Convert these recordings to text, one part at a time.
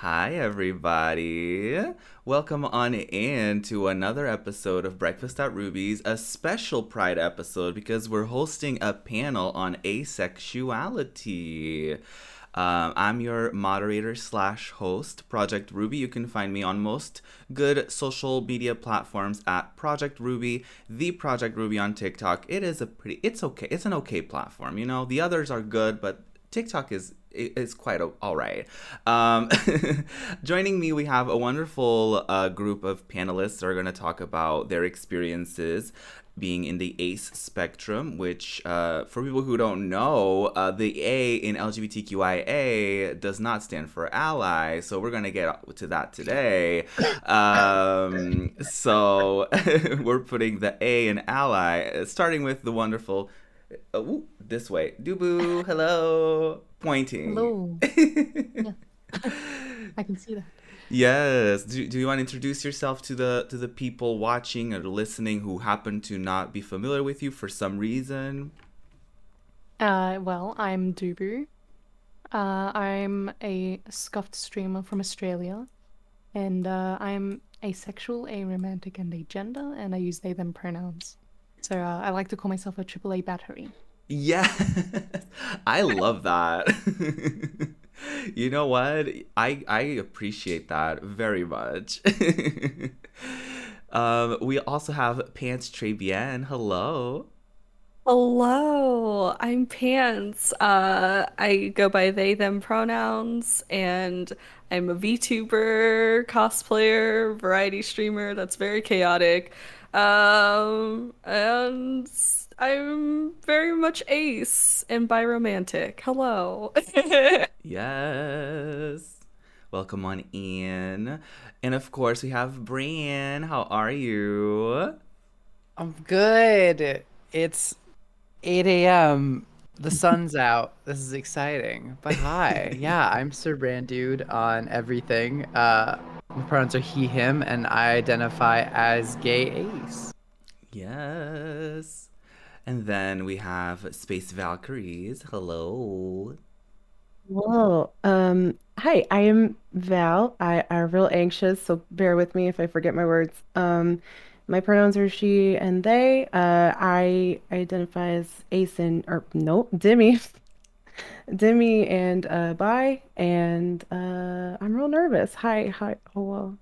Hi, everybody. Welcome on in to another episode of Breakfast at Ruby's, a special Pride episode because we're hosting a panel on asexuality. Um, I'm your moderator slash host, Project Ruby. You can find me on most good social media platforms at Project Ruby, the Project Ruby on TikTok. It is a pretty, it's okay, it's an okay platform. You know, the others are good, but TikTok is is quite all right. Um, joining me, we have a wonderful uh, group of panelists that are going to talk about their experiences being in the ACE spectrum, which, uh, for people who don't know, uh, the A in LGBTQIA does not stand for ally. So we're going to get to that today. Um, so we're putting the A in ally, starting with the wonderful. Uh, this way. Dubu, hello. Pointing. Hello. yeah. I can see that. Yes. Do, do you want to introduce yourself to the to the people watching or listening who happen to not be familiar with you for some reason? Uh, well, I'm Dubu. Uh, I'm a scuffed streamer from Australia, and uh, I'm asexual, aromantic, and agender, and I use they them pronouns. So uh, I like to call myself a AAA battery. Yeah, I love that. you know what? I I appreciate that very much. um, we also have Pants Trebian. Hello. Hello, I'm Pants. Uh, I go by they them pronouns, and I'm a VTuber, cosplayer, variety streamer. That's very chaotic. Um, and I'm very much ace and biromantic. Hello. yes. Welcome on in. And of course, we have Brian. How are you? I'm good. It's 8 a.m. The sun's out. This is exciting. But hi. yeah, I'm Sir Brand Dude on everything. Uh, my pronouns are he, him, and I identify as gay ace. Yes. And then we have Space Valkyries. Hello. Whoa. Um, hi, I am Val. I am real anxious, so bear with me if I forget my words. Um, my pronouns are she and they. Uh, I identify as and or no, Demi. Demi and uh bi and uh I'm real nervous. Hi, hi. Hello.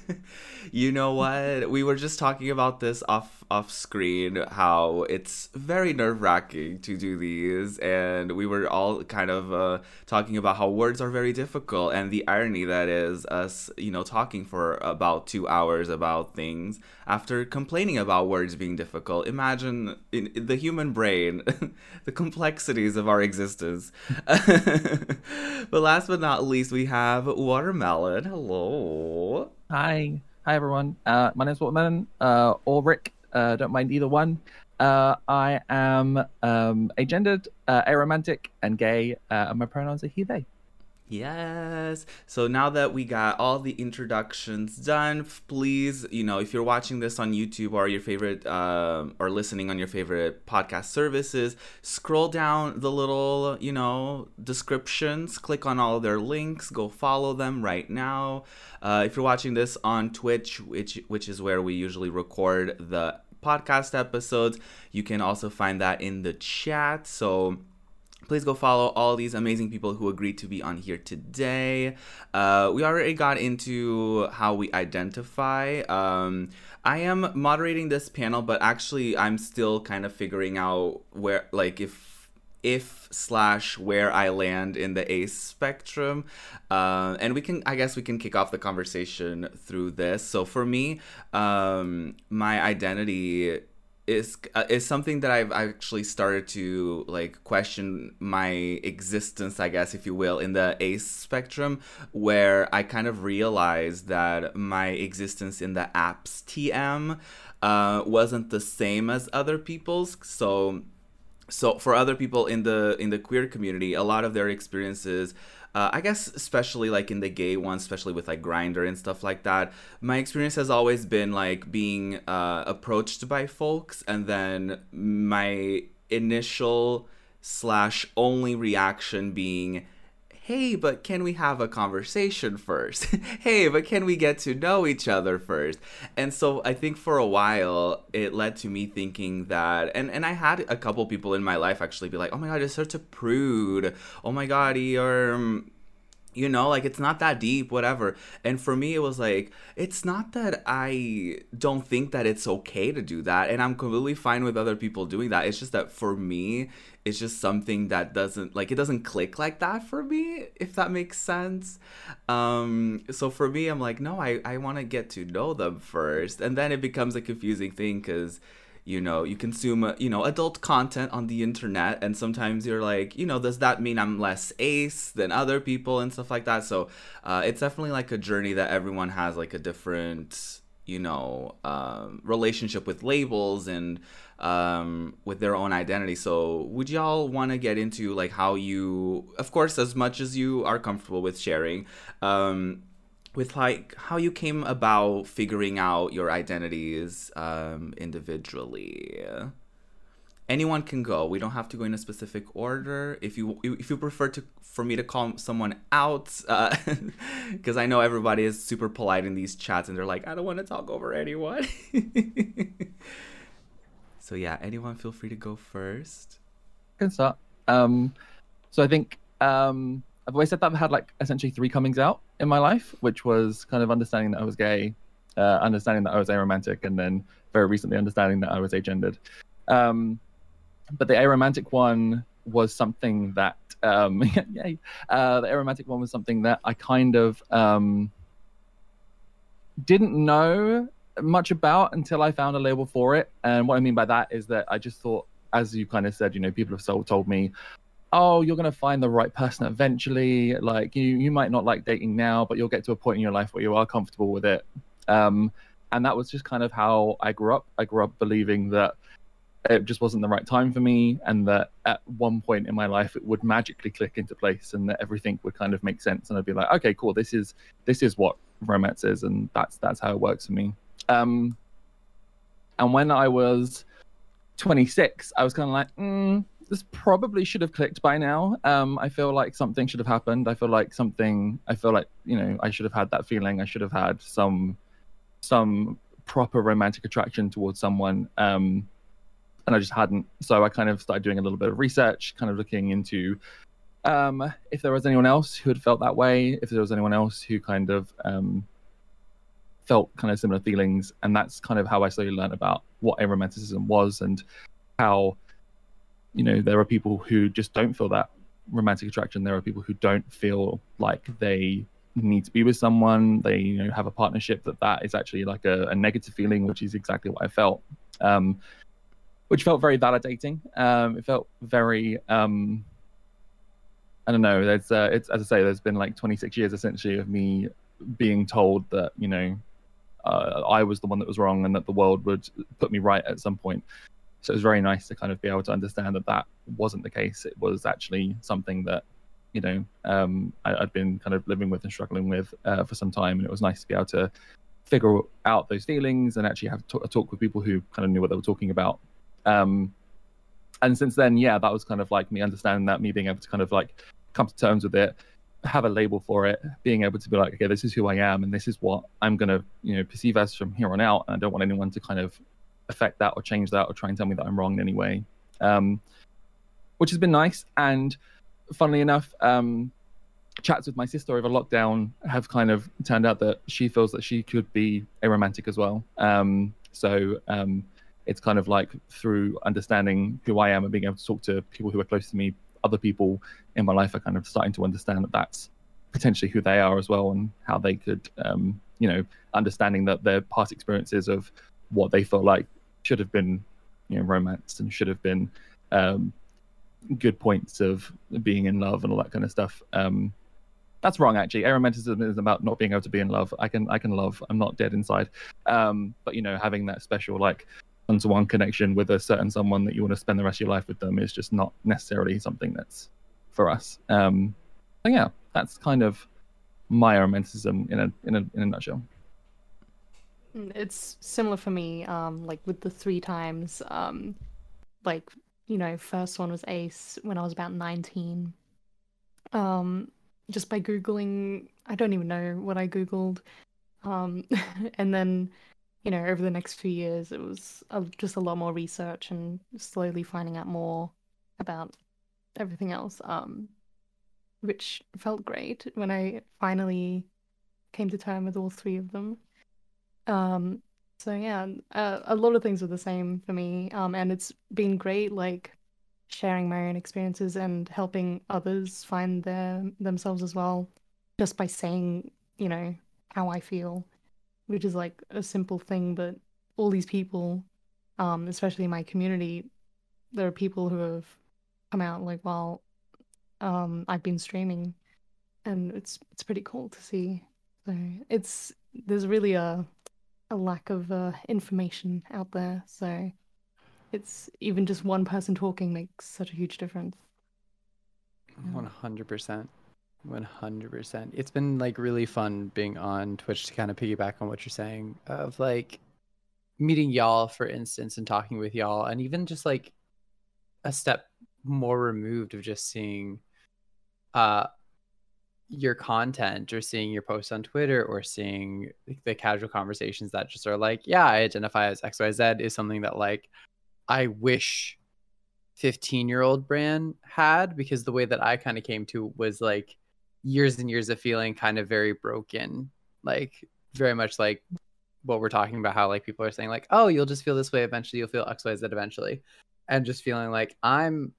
you know what? We were just talking about this off off screen how it's very nerve wracking to do these, and we were all kind of uh, talking about how words are very difficult, and the irony that is us, you know, talking for about two hours about things after complaining about words being difficult. Imagine in, in the human brain, the complexities of our existence. but last but not least, we have Watermelon. Hello. Hi. Hi, everyone. Uh, my name's Watermelon, uh, or Rick. Uh, don't mind either one. Uh, I am um, agendered, uh, aromantic, and gay, uh, and my pronouns are he, they. Yes. So now that we got all the introductions done, please, you know, if you're watching this on YouTube or your favorite, uh, or listening on your favorite podcast services, scroll down the little, you know, descriptions, click on all their links, go follow them right now. Uh, if you're watching this on Twitch, which which is where we usually record the podcast episodes, you can also find that in the chat. So please go follow all these amazing people who agreed to be on here today. Uh, we already got into how we identify. Um, I am moderating this panel, but actually, I'm still kind of figuring out where, like, if if slash where I land in the ace spectrum. Uh, and we can, I guess, we can kick off the conversation through this. So for me, um, my identity is uh, is something that I've actually started to like question my existence, I guess, if you will, in the ace spectrum, where I kind of realized that my existence in the apps TM uh, wasn't the same as other people's. So, so for other people in the in the queer community, a lot of their experiences uh, I guess especially like in the gay ones, especially with like Grindr and stuff like that. My experience has always been like being uh, approached by folks, and then my initial slash only reaction being hey, but can we have a conversation first? hey, but can we get to know each other first? And so I think for a while it led to me thinking that, and, and I had a couple people in my life actually be like, oh my God, you're such a prude. Oh my God, you're. Um, You know like it's not that deep whatever. And for me it was like it's not that i don't think that it's okay to do that and i'm completely fine with other people doing that. It's just that for me it's just something that doesn't like it doesn't click like that for me if that makes sense. Um so for me i'm like no i i want to get to know them first and then it becomes a confusing thing because you know you consume you know adult content on the internet and sometimes you're like you know does that mean i'm less ace than other people and stuff like that? So uh, it's definitely like a journey that everyone has like a different you know um, relationship with labels and um, with their own identity. So would y'all want to get into like how you of course as much as you are comfortable with sharing um, with like how you came about figuring out your identities um, individually. Anyone can go. We don't have to go in a specific order. If you if you prefer to for me to call someone out, because uh, I know everybody is super polite in these chats and they're like, I don't want to talk over anyone. so yeah, anyone feel free to go first. Can start. Um, so I think um, I've always said that I've had like essentially three comings out in my life, which was kind of understanding that I was gay, uh, understanding that I was aromantic, and then very recently understanding that I was agendered. Um, but the aromantic one was something that, um, yay, uh, the aromantic one was something that I kind of um, didn't know much about until I found a label for it. And what I mean by that is that I just thought, as you kind of said, you know, people have so told me, oh you're going to find the right person eventually. Like you you might not like dating now but you'll get to a point in your life where you are comfortable with it. Um, and that was just kind of how i grew up. I grew up believing that it just wasn't the right time for me and that at one point in my life it would magically click into place and that everything would kind of make sense. And i'd be like okay cool. This is this is what romance is and that's that's how it works for me. Um, and when i was 26 i was kind of like mm, this probably should have clicked by now. Um, I feel like something should have happened. I feel like something. I feel like you know I should have had that feeling. I should have had some some proper romantic attraction towards someone. Um, and I just hadn't. So I kind of started doing a little bit of research, kind of looking into um, if there was anyone else who had felt that way, if there was anyone else who kind of um, felt kind of similar feelings, and that's kind of how I slowly learned about what aromanticism was and how you know there are people who just don't feel that romantic attraction. There are people who don't feel like they need to be with someone. They you know have a partnership that that is actually like a, a negative feeling which is exactly what i felt um, which felt very validating. Um, it felt very um, i don't know. There's uh, it's as i say there's been like 26 years essentially of me being told that you know uh, i was the one that was wrong and that the world would put me right at some point so it was very nice to kind of be able to understand that that wasn't the case. It was actually something that, you know, um, I, had been kind of living with and struggling with uh, for some time, and it was nice to be able to figure out those feelings and actually have a talk with people who kind of knew what they were talking about. Um, and since then, yeah, that was kind of like me understanding that, me being able to kind of like come to terms with it, have a label for it, being able to be like, okay, this is who I am, and this is what I'm gonna, you know, perceive as from here on out. And I don't want anyone to kind of affect that or change that or try and tell me that I'm wrong in any way, um, which has been nice. And funnily enough, um, chats with my sister over lockdown have kind of turned out that she feels that she could be aromantic as well. Um, so um, it's kind of like through understanding who I am and being able to talk to people who are close to me, other people in my life are kind of starting to understand that that's potentially who they are as well and how they could, um, you know, understanding that their past experiences of what they felt like should have been you know romanced and should have been um, good points of being in love and all that kind of stuff. Um, that's wrong actually. Aromanticism is about not being able to be in love. I can I can love. I'm not dead inside. Um, but you know, having that special like one-to-one connection with a certain someone that you want to spend the rest of your life with them is just not necessarily something that's for us. Um, so yeah, that's kind of my romanticism in a in a in a nutshell. It's similar for me, um, like with the three times. Um, like, you know, first one was Ace when I was about 19. Um, just by googling. I don't even know what I googled, um, and then you know over the next few years it was just a lot more research and slowly finding out more about everything else. Um, which felt great when I finally came to term with all three of them. Um, so yeah, uh, a lot of things are the same for me, um, and it's been great, like sharing my own experiences and helping others find their themselves as well, just by saying, you know, how I feel, which is like a simple thing, but all these people, um, especially my community, there are people who have come out like, well, um, I've been streaming, and it's it's pretty cool to see. So it's there's really a a lack of uh, information out there. So it's even just one person talking makes such a huge difference. One hundred percent. One hundred percent. It's been like really fun being on Twitch to kind of piggyback on what you're saying of like meeting y'all, for instance, and talking with y'all, and even just like a step more removed of just seeing uh your content or seeing your posts on Twitter or seeing the casual conversations that just are like, yeah, I identify as XYZ is something that like I wish 15 year old Bran had because the way that I kind of came to was like years and years of feeling kind of very broken, like very much like what we're talking about, how like people are saying, like, oh, you'll just feel this way eventually, you'll feel XYZ eventually. And just feeling like I'm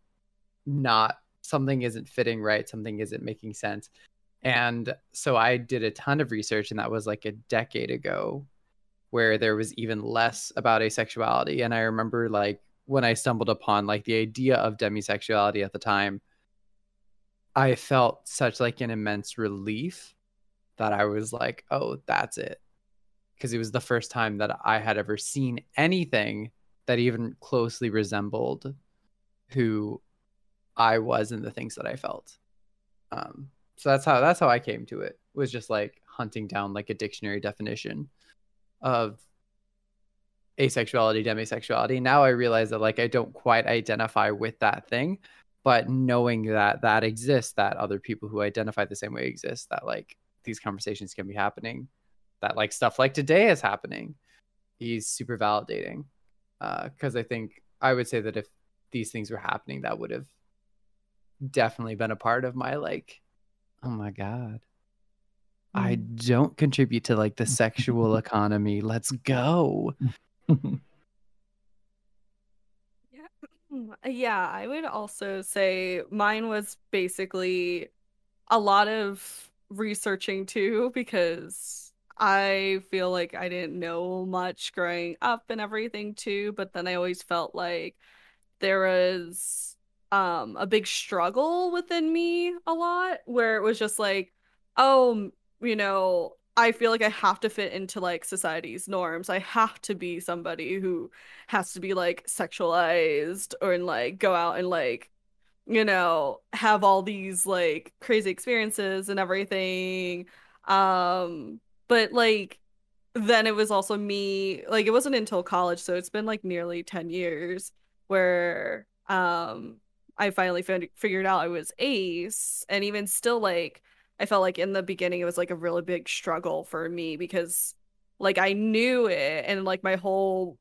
not something isn't fitting right, something isn't making sense. And so I did a ton of research, and that was like a decade ago, where there was even less about asexuality. And I remember like when I stumbled upon like the idea of demisexuality at the time, I felt such like an immense relief that I was like, oh, that's it. Because it was the first time that I had ever seen anything that even closely resembled who I was and the things that I felt. Um, so that's how that's how I came to it. Was just like hunting down like a dictionary definition of asexuality, demisexuality. Now I realize that like I don't quite identify with that thing, but knowing that that exists, that other people who identify the same way exist, that like these conversations can be happening, that like stuff like today is happening, is super validating. Because uh, I think I would say that if these things were happening, that would have definitely been a part of my like oh my god i Mm. don't contribute to like the sexual economy let's go Yeah. Yeah, I would also say mine was basically a lot of researching too because I feel like I didn't know much growing up and everything too, but then I always felt like there was um a big struggle within me a lot where it was just like, oh, you know, I feel like I have to fit into like society's norms. I have to be somebody who has to be like sexualized or and like go out and like you know have all these like crazy experiences and everything um but like then it was also me like it wasn't until college so it's been like nearly 10 years where um I finally fin- figured out I was ace and even still like I felt like in the beginning it was like a really big struggle for me because like I knew it and like my whole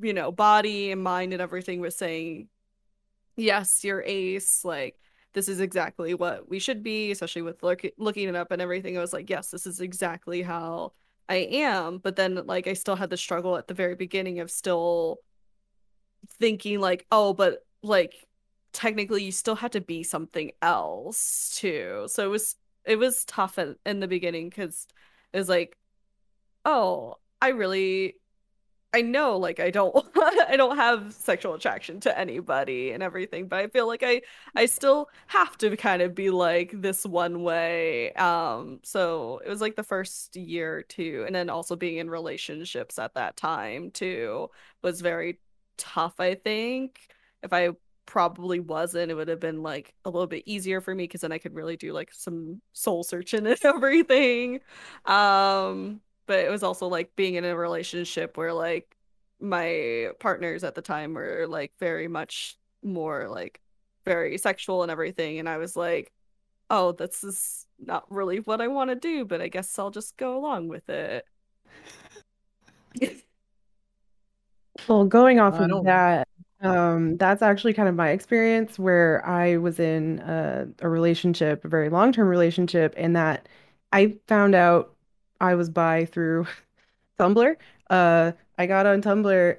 you know body and mind and everything was saying yes you're ace like this is exactly what we should be especially with look- looking it up and everything I was like yes this is exactly how I am but then like I still had the struggle at the very beginning of still thinking like oh but like technically you still had to be something else too. So it was it was tough in, in the beginning because it was like oh i really i know like i don't i don't have sexual attraction to anybody and everything but i feel like i i still have to kind of be like this one way. Um so it was like the first year too and then also being in relationships at that time too was very tough i think if i probably wasn't, it would have been like a little bit easier for me because then I could really do like some soul searching and everything. Um, but it was also like being in a relationship where like my partners at the time were like very much more like very sexual and everything. And I was like, oh, this is not really what I want to do, but I guess I'll just go along with it. Well, going off of that, um, that's actually kind of my experience where I was in a, a relationship, a very long-term relationship, and that I found out I was bi through Tumblr. Uh, I got on Tumblr.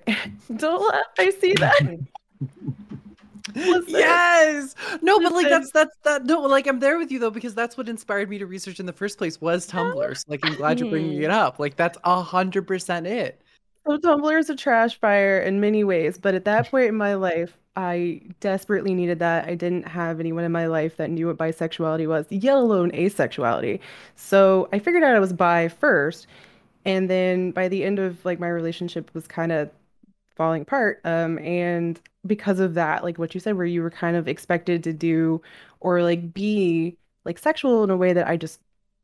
Don't laugh, I see that. Listen. Yes. No, but like that's that's that. No, like I'm there with you though because that's what inspired me to research in the first place was Tumblr. So like I'm glad you're bringing it up. Like that's a hundred percent it. So Tumblr is a trash fire in many ways, but at that point in my life, I desperately needed that. I didn't have anyone in my life that knew what bisexuality was, yet alone asexuality. So I figured out I was bi first, and then by the end of like my relationship was kind of falling apart. Um, and because of that, like what you said, where you were kind of expected to do or like be like sexual in a way that I just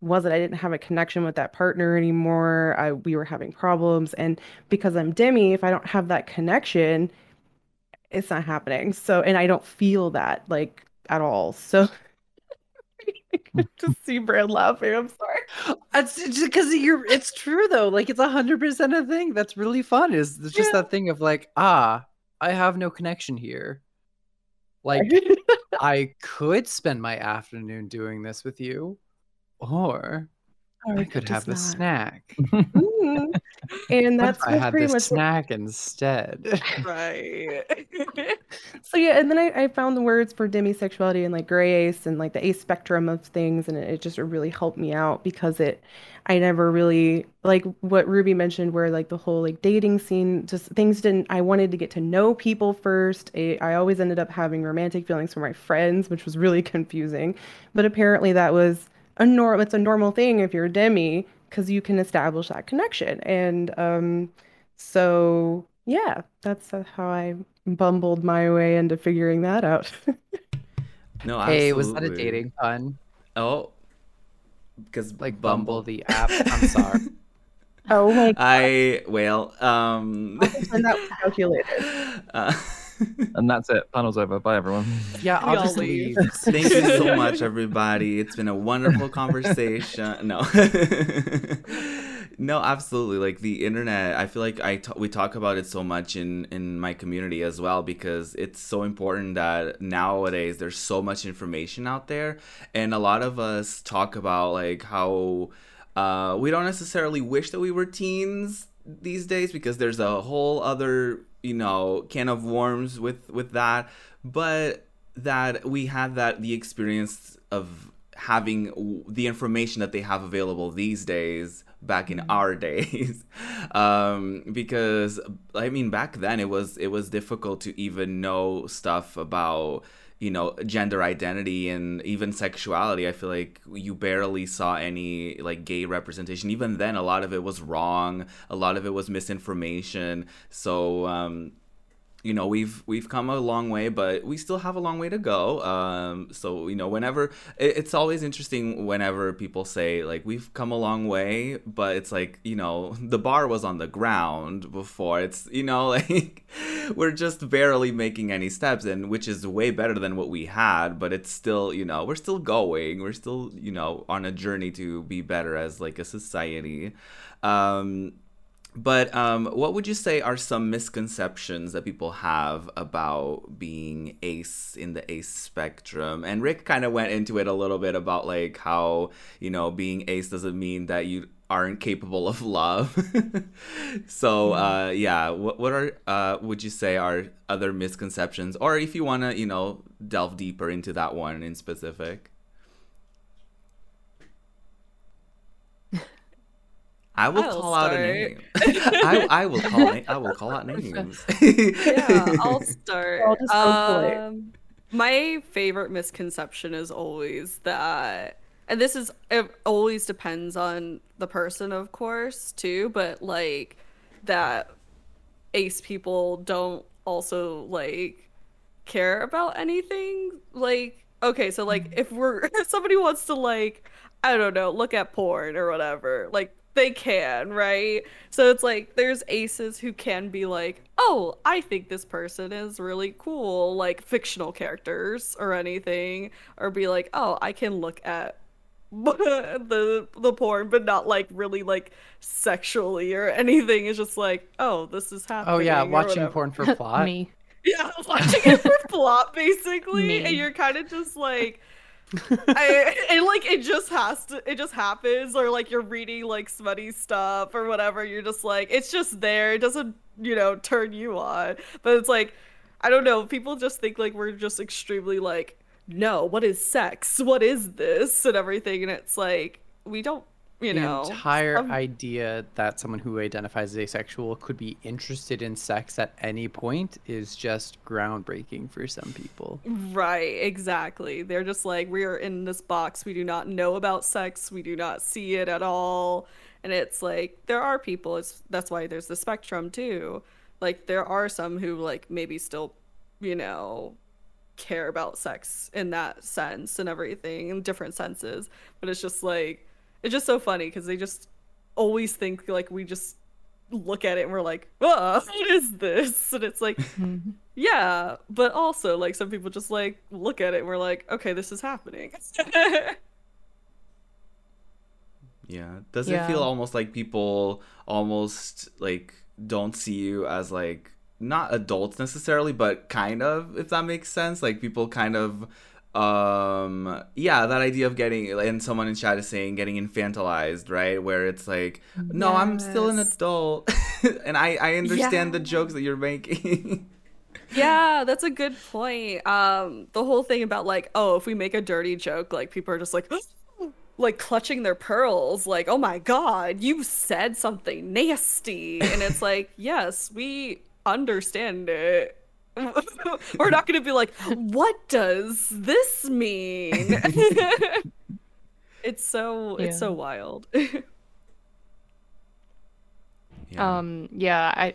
wasn't. I didn't have a connection with that partner anymore. I we were having problems, and because I'm Demi, if I don't have that connection, it's not happening. So, and I don't feel that like at all. So, just see Brad laughing. I'm sorry. It's because you're. It's true though. Like it's a hundred percent a thing. That's really fun. Is it's just Yeah. that thing of like ah, I have no connection here. Like I could spend my afternoon doing this with you, or I could have not. snack. Mhm. And What that's I had pretty the much what- snack instead. right. So yeah, and then I, I found the words for demisexuality and like gray ace and like the ace spectrum of things, and it, it just really helped me out because it, I never really like what Ruby mentioned, where like the whole like dating scene, just things didn't. I wanted to get to know people first. I, I always ended up having romantic feelings for my friends, which was really confusing. But apparently that was a norm. It's a normal thing if you're a demi because you can establish that connection, and um, so yeah, that's uh, how I bumbled my way into figuring that out. No, hey, was that a dating pun? Oh, because Like Bumble the app? I'm sorry. oh my god, I well, um, and that was calculated. uh, And that's it. Panel's over. Bye, everyone. Yeah, We I'll just leave. leave. Thank you so much, everybody. It's been a wonderful conversation. No, no, absolutely. Like the internet, I feel like I t- we talk about it so much in in my community as well because it's so important that nowadays there's so much information out there, and a lot of us talk about like how uh, we don't necessarily wish that we were teens these days because there's a whole other you know can of worms with with that but that we had that the experience of having w- the information that they have available these days back in our days um because i mean back then it was it was difficult to even know stuff about you know gender identity and even sexuality i feel like you barely saw any like gay representation. Even then a lot of it was wrong. A lot of it was misinformation. So um you know we've we've come a long way but we still have a long way to go. Um so you know whenever it, it's always interesting whenever people say like we've come a long way but it's like you know the bar was on the ground before. It's you know like we're just barely making any steps and which is way better than what we had but it's still you know we're still going. We're still you know on a journey to be better as like a society. Um but um, what would you say are some misconceptions that people have about being ace in the ace spectrum? And Rick kind of went into it a little bit about like how, you know, being ace doesn't mean that you aren't capable of love. so uh, yeah, what what are uh, would you say are other misconceptions, or if you want to, you know, delve deeper into that one in specific? I will I'll call out a name. I, I will call na- I will call out names. yeah, I'll start. I'll just go. Um, my favorite misconception is always that, and this is it always depends on the person, of course, too. But like that, ace people don't also like care about anything. Like, okay, so like if we're if somebody wants to like I don't know, look at porn or whatever. Like they can, right? So it's like there's aces who can be like, "Oh, I think this person is really cool," like fictional characters or anything, or be like, "Oh, I can look at the the porn but not like really like sexually or anything. It's just like, "Oh, this is happening." Oh yeah, watching porn for plot. Me. Yeah, watching it for plot basically, Me. and you're kind of just like, I, and like it just has to, it just happens, or like you're reading like smutty stuff or whatever. You're just like, it's just there. It doesn't, you know, turn you on. But it's like, I don't know. People just think like we're just extremely like, no, what is sex? What is this and everything? And it's like we don't, you the know, entire idea that someone who identifies as asexual could be interested in sex at any point is just groundbreaking for some people. Right, exactly. They're just like, we are in this box. We do not know about sex. We do not see it at all. And it's like, there are people, it's that's why there's the spectrum too. Like, there are some who, like, maybe still, you know, care about sex in that sense and everything in different senses. But it's just like, it's just so funny because they just always think like we just look at it and we're like, oh, what is this? And it's like, yeah, but also like some people just like look at it and we're like, okay, this is happening. Yeah. Does it feel almost like people almost like don't see you as like not adults necessarily, but kind of, if that makes sense? Like people kind of um yeah that idea of getting and someone in chat is saying getting infantilized right? Where it's like no i'm still an adult. And i i understand the jokes that you're making. Yeah, that's a good point. Um, the whole thing about like, oh, if we make a dirty joke, like people are just like, like clutching their pearls, like, oh my god, you said something nasty, and it's like, yes, we understand it. We're not gonna be like, what does this mean? it's so it's so wild. yeah. Um, yeah, I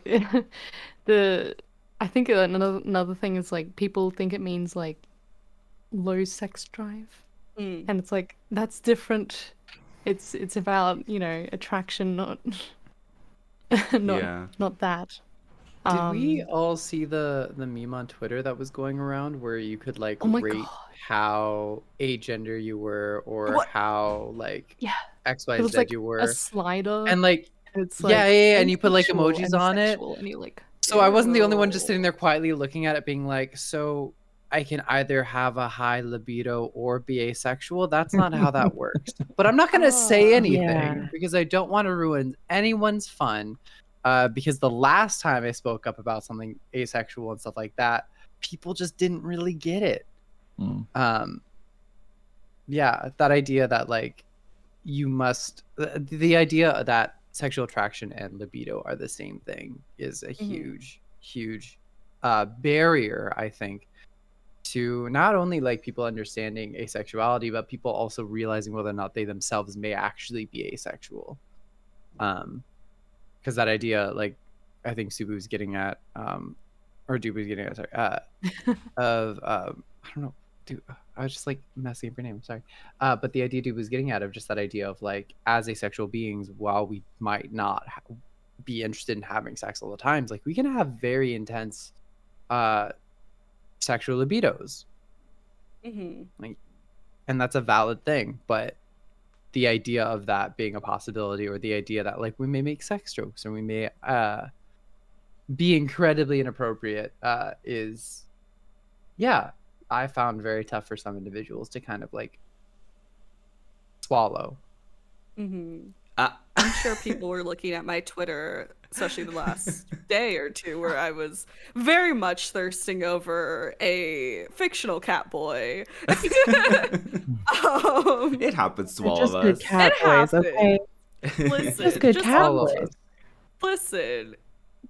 the I think another another thing is like people think it means like low sex drive, Mm. and it's like that's different. It's it's about you know attraction, not not Yeah. not that. Did we Um, all see the the meme on Twitter that was going around where you could like Oh rate God. how gender you were or What? how like Yeah, X Y Z like you were, a slider, and like it's yeah, like yeah, yeah, and you put, like, emojis on it. and you're like, So I wasn't the only one just sitting there quietly looking at it, being like, so I can either have a high libido or be asexual. That's not how that works. But I'm not going to say Oh. anything Yeah. because I don't want to ruin anyone's fun. Uh, because the last time I spoke up about something asexual and stuff like that, people just didn't really get it. Mm. Um, yeah, that idea that like you must the, the idea that sexual attraction and libido are the same thing is a Mhm. huge huge uh barrier i think to not only like people understanding asexuality but people also realizing whether or not they themselves may actually be asexual um because that idea like i think subu was getting at um or Dubu was getting at sorry uh of um i don't know dude i was just like messing up your name sorry uh but the idea dude was getting at of just that idea of like as asexual beings while we might not ha- be interested in having sex all the times like we can have very intense uh sexual libidos Mhm. and that's a valid thing but the idea of that being a possibility or the idea that like we may make sex jokes or we may uh be incredibly inappropriate uh is yeah i found very tough for some individuals to kind of like swallow Mhm. Ah. I'm sure people were looking at my Twitter, especially the last day or two, where I was very much thirsting over a fictional cat boy. um, it happens to They're all just of good us cat It boys, happens. okay? listen, Just good just cat all of boys. us listen,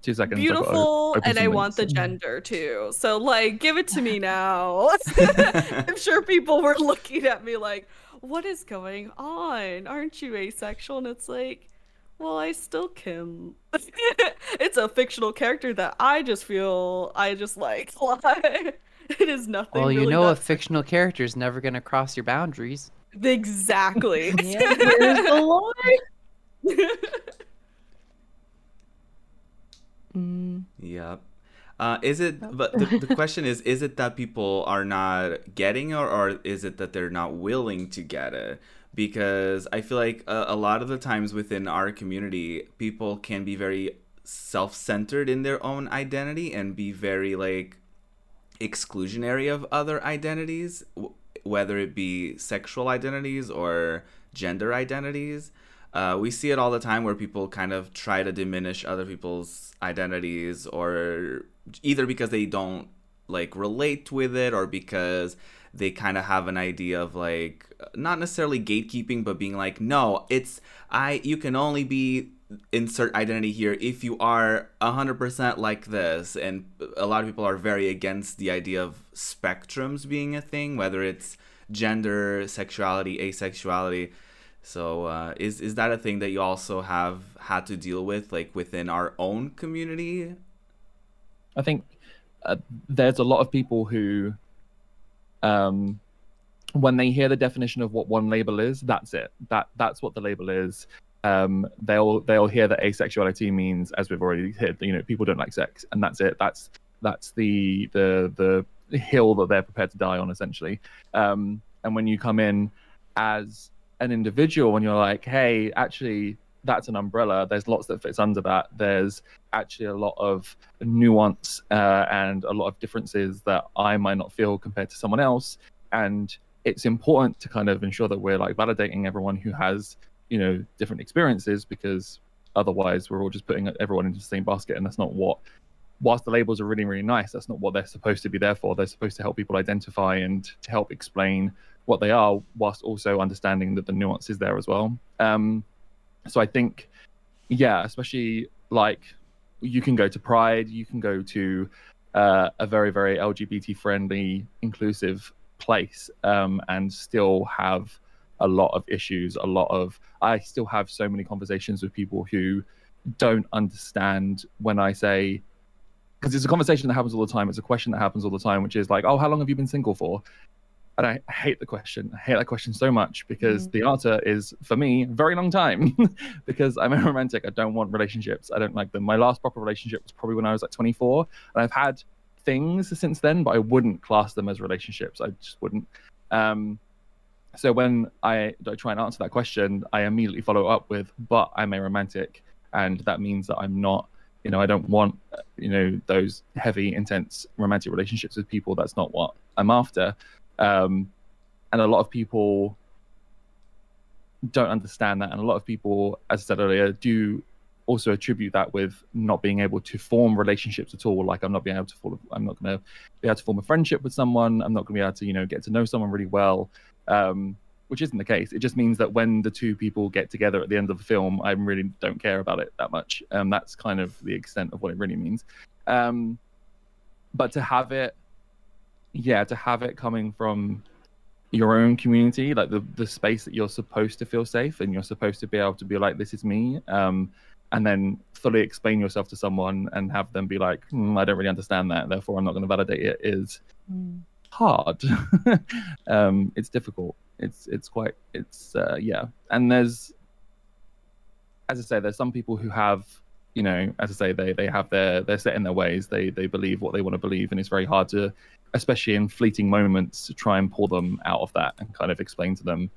Two seconds. I've got to beautiful, and I some want the gender too. So, like, give it to me now. I'm sure people were looking at me like, "What is going on? Aren't you asexual?" And it's like, well, I still can. it's a fictional character that I just feel I just like. it is nothing. well you really know a fictional character is never going to cross your boundaries Exactly. Yeah, where's the line? Mm, Yep. Uh, is it? But the, the question is: Is it that people are not getting, it, or, or is it that they're not willing to get it? Because I feel like a, a lot of the times within our community, people can be very self-centered in their own identity and be very like exclusionary of other identities, w- whether it be sexual identities or gender identities. Uh, we see it all the time where people kind of try to diminish other people's identities, or either because they don't like relate with it, or because they kind of have an idea of like not necessarily gatekeeping, but being like, no, it's I. You can only be insert identity here if you are 100% like this and a lot of people are very against the idea of spectrums being a thing whether it's gender sexuality asexuality so uh, is is that a thing that you also have had to deal with like within our own community I think uh, there's a lot of people who, um, when they hear the definition of what one label is, that's it. That that's what the label is. Um, they'll they'll hear that asexuality means, as we've already heard, you know, people don't like sex, and that's it. That's that's the the the hill that they're prepared to die on, essentially. Um, and when you come in as an individual and you're like, hey, actually, that's an umbrella. There's lots that fits under that. There's actually a lot of nuance uh, and a lot of differences that I might not feel compared to someone else. And it's important to kind of ensure that we're like validating everyone who has, you know, different experiences because otherwise we're all just putting everyone into the same basket. And that's not what, whilst the labels are really, really nice, that's not what they're supposed to be there for. They're supposed to help people identify and to help explain what they are, whilst also understanding that the nuance is there as well. Um, so I think, yeah, especially like you can go to Pride, you can go to uh, a very, very LGBT friendly, inclusive place um, and still have a lot of issues. A lot of, I still have so many conversations with people who don't understand when I say, because it's a conversation that happens all the time. It's a question that happens all the time, which is like, oh, how long have you been single for? And I hate the question. I hate that question so much because Mhm. the answer is for me very long time because I'm aromantic. I don't want relationships. I don't like them. My last proper relationship was probably when I was like 24, and I've had things since then, but I wouldn't class them as relationships. I just wouldn't. Um, so when I, I try and answer that question, I immediately follow up with, "But I'm aromantic," and that means that I'm not. You know, I don't want uh, you know those heavy, intense romantic relationships with people. That's not what I'm after um, and a lot of people don't understand that. And a lot of people as i said earlier do also attribute that with not being able to form relationships at all. Like i'm not being able to form i'm not going to be able to form a friendship with someone. I'm not going to be able to you know get to know someone really well um, which isn't the case. It just means that when the two people get together at the end of the film i really don't care about it that much. Um, that's kind of the extent of what it really means. Um, but to have it yeah to have it coming from your own community like the the space that you're supposed to feel safe and you're supposed to be able to be like this is me um and then fully explain yourself to someone and have them be like hmm, i don't really understand that therefore i'm not going to validate it is mm. hard. Um it's difficult. It's it's quite it's uh yeah. And there's as i say there's some people who have you know as i say they they have their they're set in their ways they they believe what they want to believe and it's very hard to especially in fleeting moments to try and pull them out of that and kind of explain to them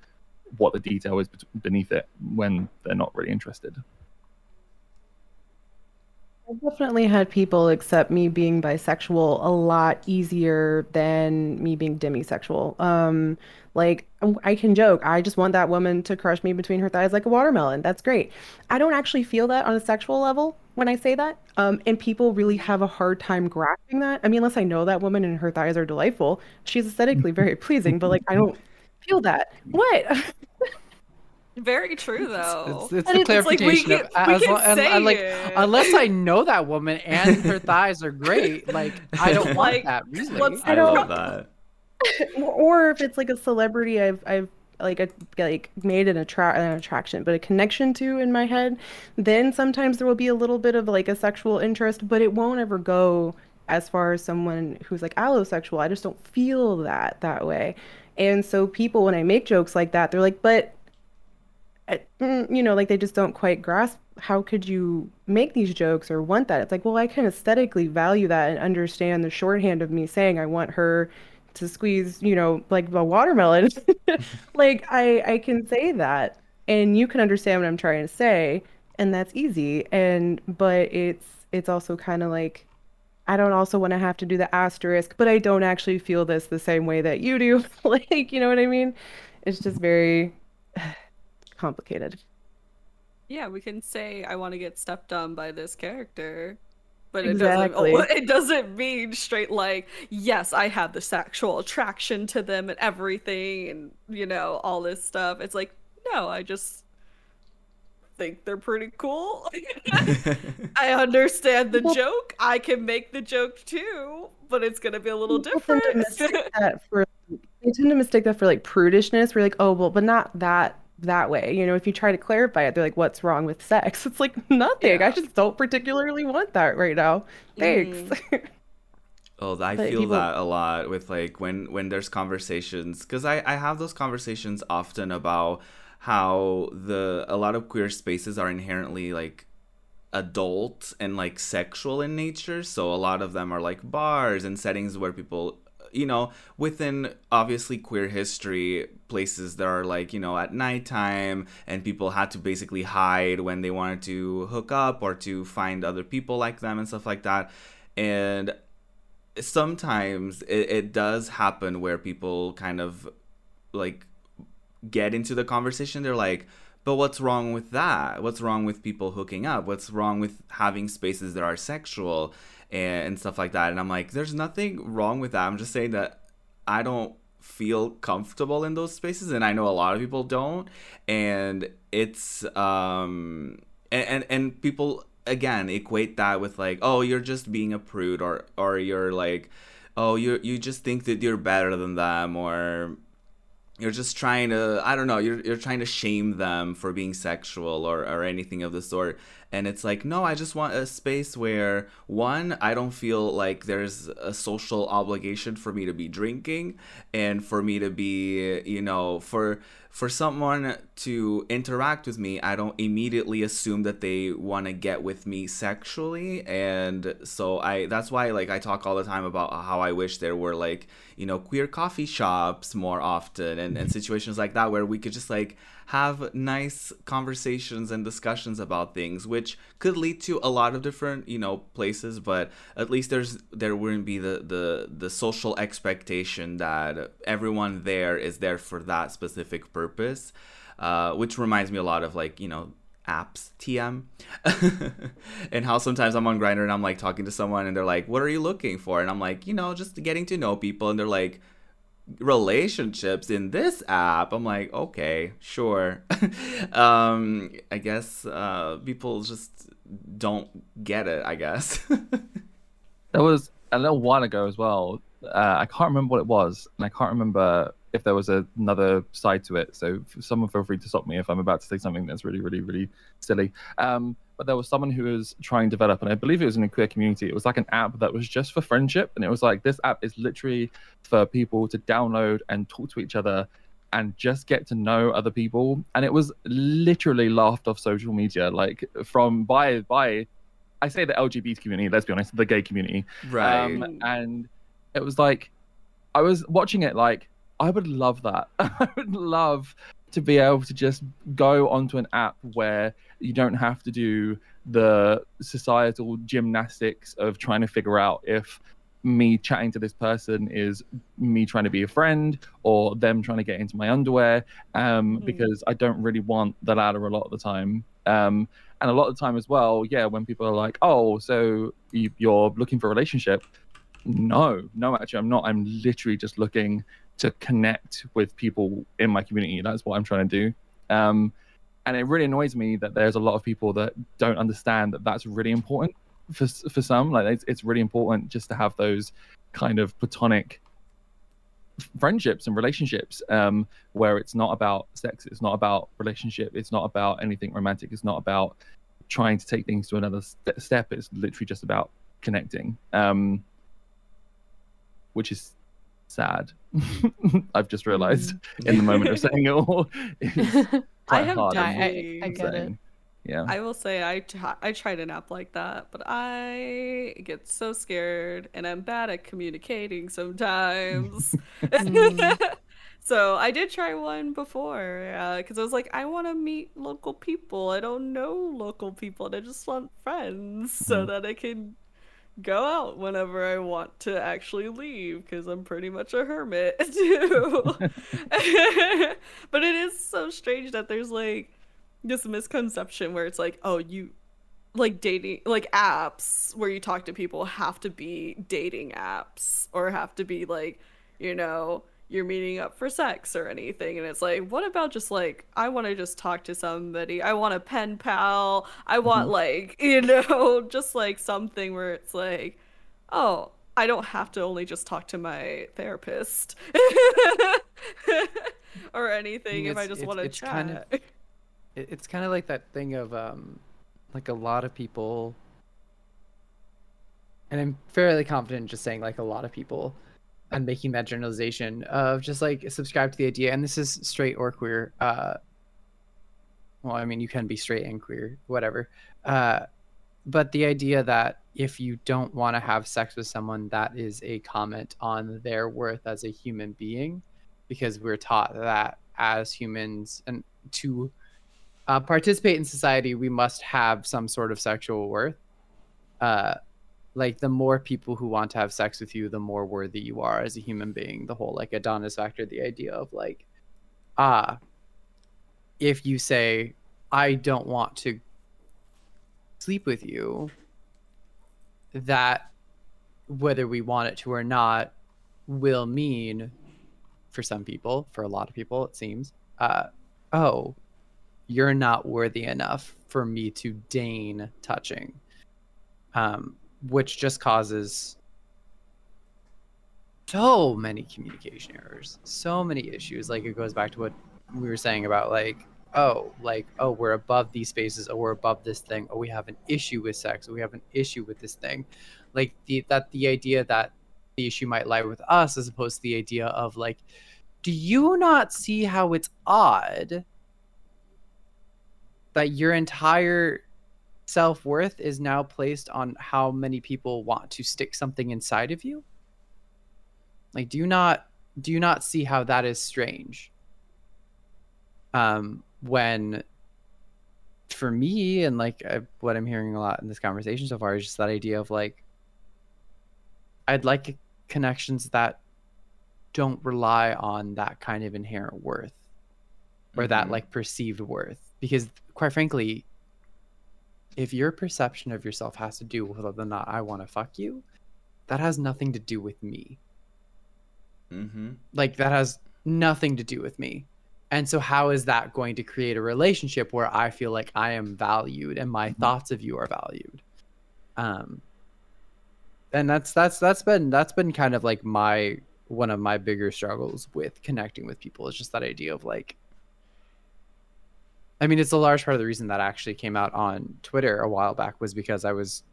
what the detail is beneath it when they're not really interested I've definitely had people accept me being bisexual a lot easier than me being demisexual. Um, like I can joke, I just want that woman to crush me between her thighs like a watermelon. That's great. I don't actually feel that on a sexual level when I say that. Um, and people really have a hard time grasping that. I mean, unless I know that woman and her thighs are delightful, she's aesthetically very pleasing, but like I don't feel that. What? Very true, though. It's, it's And the it's like we clarification can- of we as can long, and, say and, like it. unless I know that woman and her thighs are great, like I don't want Like, that really. I don't- love that. or if it's like a celebrity I've I've like a, like made an attra- an attraction but a connection to in my head then sometimes there will be a little bit of like a sexual interest but it won't ever go as far as someone who's like allosexual I just don't feel that that way And so people, when I make jokes like that, they're like, but, uh, mm, you know, like they just don't quite grasp how could you make these jokes or want that? It's like, well, I can aesthetically value that and understand the shorthand of me saying I want her to squeeze, you know, like a watermelon. like I I can say that and you can understand what I'm trying to say and that's easy. And but it's it's also kind of like I don't also want to have to do the asterisk, but I don't actually feel this the same way that you do. like, you know what I mean? It's just very complicated. Yeah, we can say I want to get stepped on by this character, but Exactly. it doesn't. It doesn't mean straight like yes, I have the sexual attraction to them and everything, and you know all this stuff. It's like no, I just think they're pretty cool. I understand the Well- joke. I can make the joke too, but it's gonna be a little People tend to different. mistake that for they tend to mistake that for like prudishness. We're like, oh well, but not that that way. You know, if you try to clarify it, they're like, what's wrong with sex? It's like nothing. I just don't particularly want that right now. Thanks. Mm-hmm. Oh, I But feel people- that a lot with like when when there's conversations because I I have those conversations often about how the a lot of queer spaces are inherently like adult and like sexual in nature. So a lot of them are like bars and settings where people you know, within obviously queer history, places that are like, you know, at nighttime and people had to basically hide when they wanted to hook up or to find other people like them and stuff like that. And sometimes it, it does happen where people kind of like get into the conversation. They're like but what's wrong with that? What's wrong with people hooking up? What's wrong with having spaces that are sexual and, and stuff like that. And i'm like there's nothing wrong with that. I'm just saying that i don't feel comfortable in those spaces and i know a lot of people don't. And it's um and and, and people again equate that with like oh you're just being a prude or or you're like oh you you just think that you're better than them or you're just trying to i don't know you're, you're trying to shame them for being sexual or, or anything of the sort. And it's like no i just want a space where one i don't feel like there's a social obligation for me to be drinking and for me to be you know for for someone to interact with me i don't immediately assume that they want to get with me sexually and so i that's why like i talk all the time about how i wish there were like you know queer coffee shops more often and, and mm-hmm. situations like that where we could just like have nice conversations and discussions about things which could lead to a lot of different you know places but at least there's there wouldn't be the the the social expectation that everyone there is there for that specific purpose uh, which reminds me a lot of like you know apps tm and how sometimes i'm on Grindr and i'm like talking to someone and they're like what are you looking for? And i'm like you know just getting to know people. And they're like relationships in this app i'm like okay sure um i guess uh people just don't get it i guess There was a little while ago as well. Uh, I can't remember what it was, and I can't remember if there was another side to it. So someone feel free to stop me if I'm about to say something that's really, really, really silly. Um, but there was someone who was trying to develop, and I believe it was in a queer community. It was like an app that was just for friendship, and it was like this app is literally for people to download and talk to each other and just get to know other people. And it was literally laughed off social media, like from by by. I say the LGBT community. Let's be honest, the gay community. right Um, and it was like, I was watching it like, I would love that. I would love to be able to just go onto an app where you don't have to do the societal gymnastics of trying to figure out if me chatting to this person is me trying to be a friend or them trying to get into my underwear um, Mhm. because I don't really want the latter a lot of the time. Um, and a lot of the time as well, yeah, when people are like, "Oh, so you, you're looking for a relationship?" No, no, actually, I'm not. I'm literally just looking to connect with people in my community. That's what I'm trying to do. Um, and it really annoys me that there's a lot of people that don't understand that that's really important for for some. Like it's it's really important just to have those kind of platonic friendships and relationships um, where it's not about sex, it's not about relationship, it's not about anything romantic, it's not about trying to take things to another st- step. It's literally just about connecting, um, which is sad. I've just realized mm. in the moment of saying it all. It's I quite have hard I- and definitely. I get it. Yeah. I will say I t- I tried an app like that, but I get so scared and I'm bad at communicating sometimes. Mm. so I did try one before uh, because I was like, I want to meet local people. I don't know local people, and I just want friends so Mhm. that I can go out whenever I want to actually leave because I'm pretty much a hermit too. but it is so strange that there's like this misconception where it's like, oh, you like dating like apps where you talk to people have to be dating apps or have to be like, you know, you're meeting up for sex or anything. And it's like what about just like i want to just talk to somebody. I want a pen pal. I want like you know just like something where it's like oh i don't have to only just talk to my therapist or anything if i just want to it's chat kind of- it's kind of like that thing of um like a lot of people and i'm fairly confident just saying like a lot of people and making that generalization of just like subscribe to the idea and this is straight or queer uh well i mean you can be straight and queer whatever uh but the idea that if you don't want to have sex with someone that is a comment on their worth as a human being because we're taught that as humans and to uh, participate in society, we must have some sort of sexual worth. Uh, like the more people who want to have sex with you, the more worthy you are as a human being. The whole like Adonis factor, the idea of like, ah, if you say, I don't want to sleep with you, that whether we want it to or not will mean for some people, for a lot of people, it seems, uh, oh, you're not worthy enough for me to deign touching. Um, which just causes so many communication errors, so many issues. Like it goes back to what we were saying about like, oh, like, oh, we're above these spaces, oh, we're above this thing, oh, we have an issue with sex, oh, we have an issue with this thing. Like the that the idea that the issue might lie with us as opposed to the idea of like, do you not see how it's odd that your entire self-worth is now placed on how many people want to stick something inside of you? Like do you not do you not see how that is strange? Um when for me and like I, what i'm hearing a lot in this conversation so far is just that idea of like i'd like connections that don't rely on that kind of inherent worth or that Mhm. like perceived worth. Because quite frankly if your perception of yourself has to do with whether or not i want to fuck you that has nothing to do with me. Mm-hmm. like that has nothing to do with me. And so how is that going to create a relationship where i feel like i am valued and my thoughts of you are valued? Um and that's that's that's been that's been kind of like my one of my bigger struggles with connecting with people is just that idea of like I mean, it's a large part of the reason that actually came out on Twitter a while back was because I was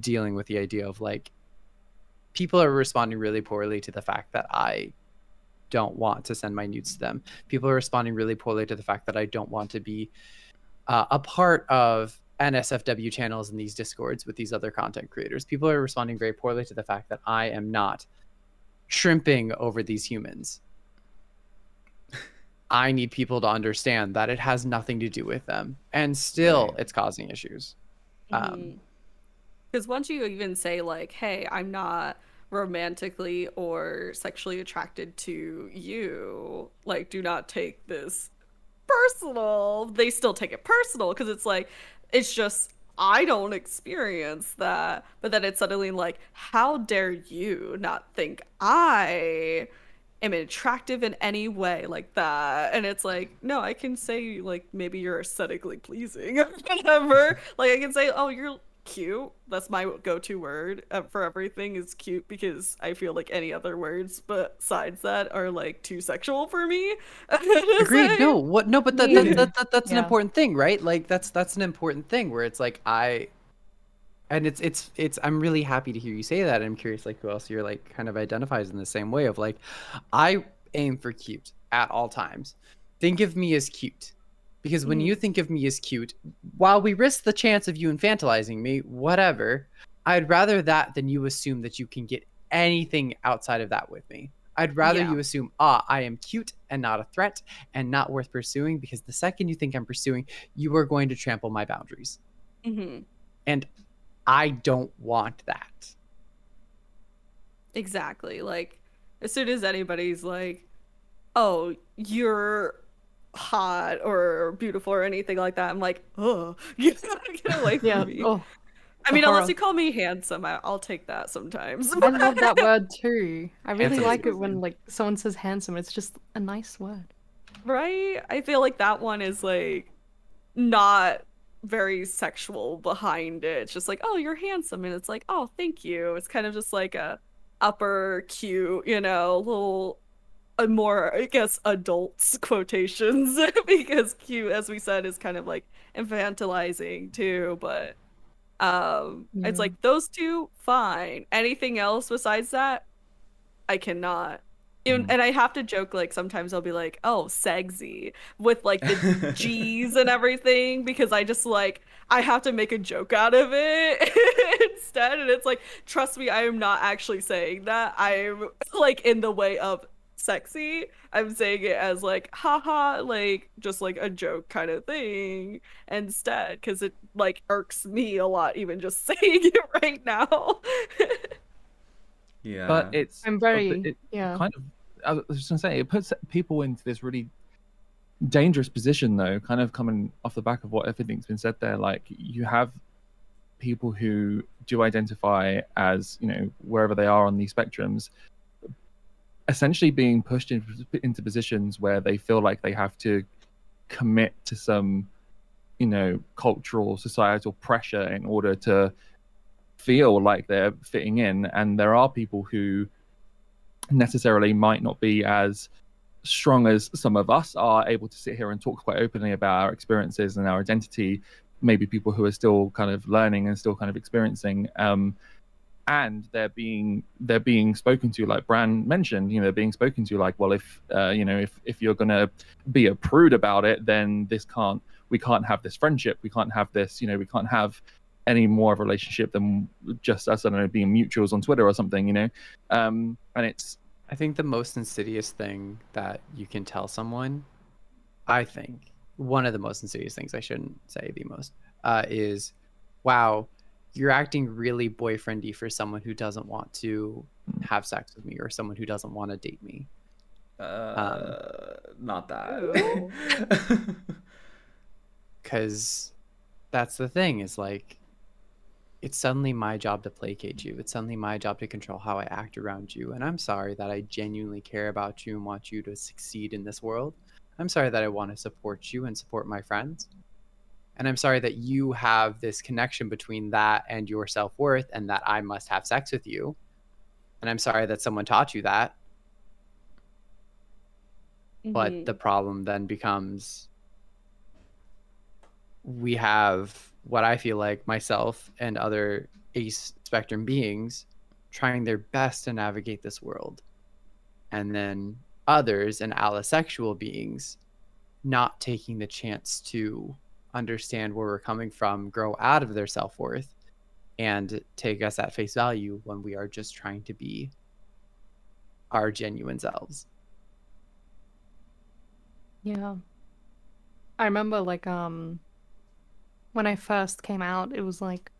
dealing with the idea of like people are responding really poorly to the fact that I don't want to send my nudes to them. People are responding really poorly to the fact that I don't want to be uh, a part of NSFW channels and these discords with these other content creators. People are responding very poorly to the fact that I am not shrimping over these humans. I need people to understand that it has nothing to do with them, and still Right. it's causing issues. Um, Because once you even say like, "Hey, I'm not romantically or sexually attracted to you," like, do not take this personal. They still take it personal because it's like, it's just I don't experience that. But then it's suddenly like, how dare you not think I am attractive in any way like that and it's like no i can say like maybe you're aesthetically pleasing whatever like i can say oh you're cute that's my go-to word uh, for everything is cute because i feel like any other words besides that are like too sexual for me to Agreed. say. No, what? No, but that, that, that, that that's an important thing, right? Like that's that's an important thing where it's like I, and it's it's it's i'm really happy to hear you say that i'm curious like who else you're like kind of identifies in the same way of like i aim for cute at all times think of me as cute because when Mhm. you think of me as cute while we risk the chance of you infantilizing me whatever i'd rather that than you assume that you can get anything outside of that with me i'd rather Yeah. you assume ah i am cute and not a threat and not worth pursuing because the second you think i'm pursuing you are going to trample my boundaries hmm and I don't want that. Exactly. Like, as soon as anybody's like, "Oh, you're hot or beautiful or anything like that," I'm like, "Oh, get away from Yeah. me." Oh, I mean, unless you call me handsome, I- I'll take that sometimes. I love that word too. I really Handsome like it when like someone says handsome. It's just a nice word. right? I feel like that one is like not very sexual behind it. It's just like, oh, you're handsome, and it's like, oh, thank you. It's kind of just like a upper cute, you know, little a more, I guess, adults quotations because cute, as we said, is kind of like infantilizing too. But um, it's like those two, fine. Anything else besides that, I cannot. Even, Mm. and I have to joke like sometimes I'll be like, "Oh, sexy," with like the G's and everything because I just like I have to make a joke out of it instead, and it's like, trust me, I am not actually saying that. I'm like in the way of sexy. I'm saying it as like, haha, like just like a joke kind of thing instead, because it like irks me a lot even just saying it right now. yeah. But it's I'm but very it yeah. kind of I was just gonna say it puts people into this really dangerous position though, kind of coming off the back of what everything's been said there. Like you have people who do identify as, you know, wherever they are on these spectrums, essentially being pushed into, into positions where they feel like they have to commit to some, you know, cultural, societal pressure in order to feel like they're fitting in. And there are people who necessarily might not be as strong as some of us are able to sit here and talk quite openly about our experiences and our identity maybe people who are still kind of learning and still kind of experiencing um and they're being they're being spoken to like Bran mentioned you know they're being spoken to like well if uh, you know if if you're gonna be a prude about it then this can't we can't have this friendship we can't have this you know we can't have any more of a relationship than just us I don't know being mutuals on Twitter or something you know um and it's I think the most insidious thing that you can tell someone, I think, one of the most insidious things, I shouldn't say the most, uh, is wow, you're acting really boyfriendy for someone who doesn't want to have sex with me or someone who doesn't want to date me. uh, not that. Because that's the thing, is like, it's suddenly my job to placate you. It's suddenly my job to control how I act around you. And I'm sorry that I genuinely care about you and want you to succeed in this world. I'm sorry that I want to support you and support my friends. And I'm sorry that you have this connection between that and your self worth and that I must have sex with you. And I'm sorry that someone taught you that. But Mhm. the problem then becomes we have what I feel like myself and other ace spectrum beings trying their best to navigate this world. And then others and allosexual beings not taking the chance to understand where we're coming from, grow out of their self worth, and take us at face value when we are just trying to be our genuine selves. Yeah. I remember like um when I first came out, it was like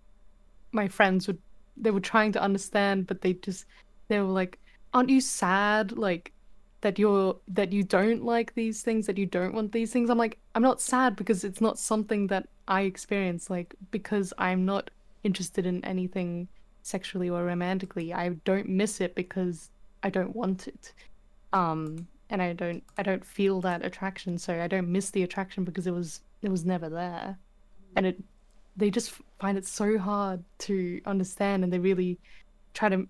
my friends would they were trying to understand, but they just they were like, "Aren't you sad like that you're that you don't like these things, that you don't want these things?" I'm like, "I'm not sad because it's not something that I experience like because I'm not interested in anything sexually or romantically. I don't miss it because I don't want it." Um and I don't I don't feel that attraction, so I don't miss the attraction because it was it was never there, and it they just find it so hard to understand, and they really try to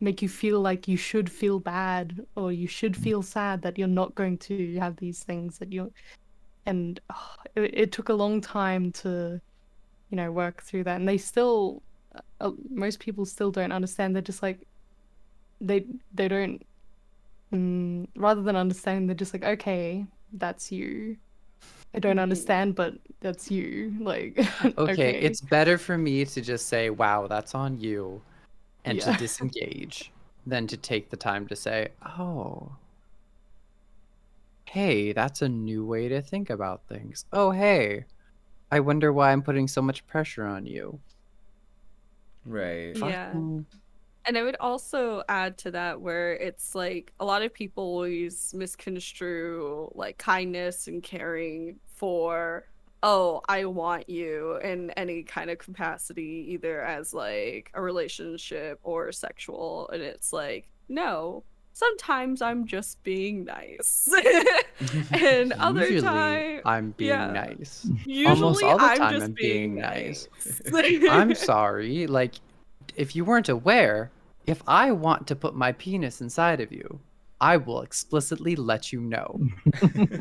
make you feel like you should feel bad or you should feel sad that you're not going to have these things that you're, and oh, it, it took a long time to, you know, work through that, and they still uh, most people still don't understand. They're just like they they don't. Mm, rather than understanding, they're just like, okay, that's you. I don't mm-hmm. understand, but that's you. Like, Okay, it's better for me to just say, "Wow, that's on you," and Yeah. to disengage than to take the time to say, "Oh, hey, that's a new way to think about things." Oh, hey, I wonder why I'm putting so much pressure on you. Right. Yeah. Fucking- And I would also add to that where it's like a lot of people always misconstrue like kindness and caring for, oh, I want you in any kind of capacity, either as like a relationship or sexual. And it's like, no, sometimes I'm just being nice. and other Usually, time, I'm being yeah. nice. usually all the I'm time just I'm being, being nice. I'm sorry. Like, if you weren't aware, if I want to put my penis inside of you, I will explicitly let you know.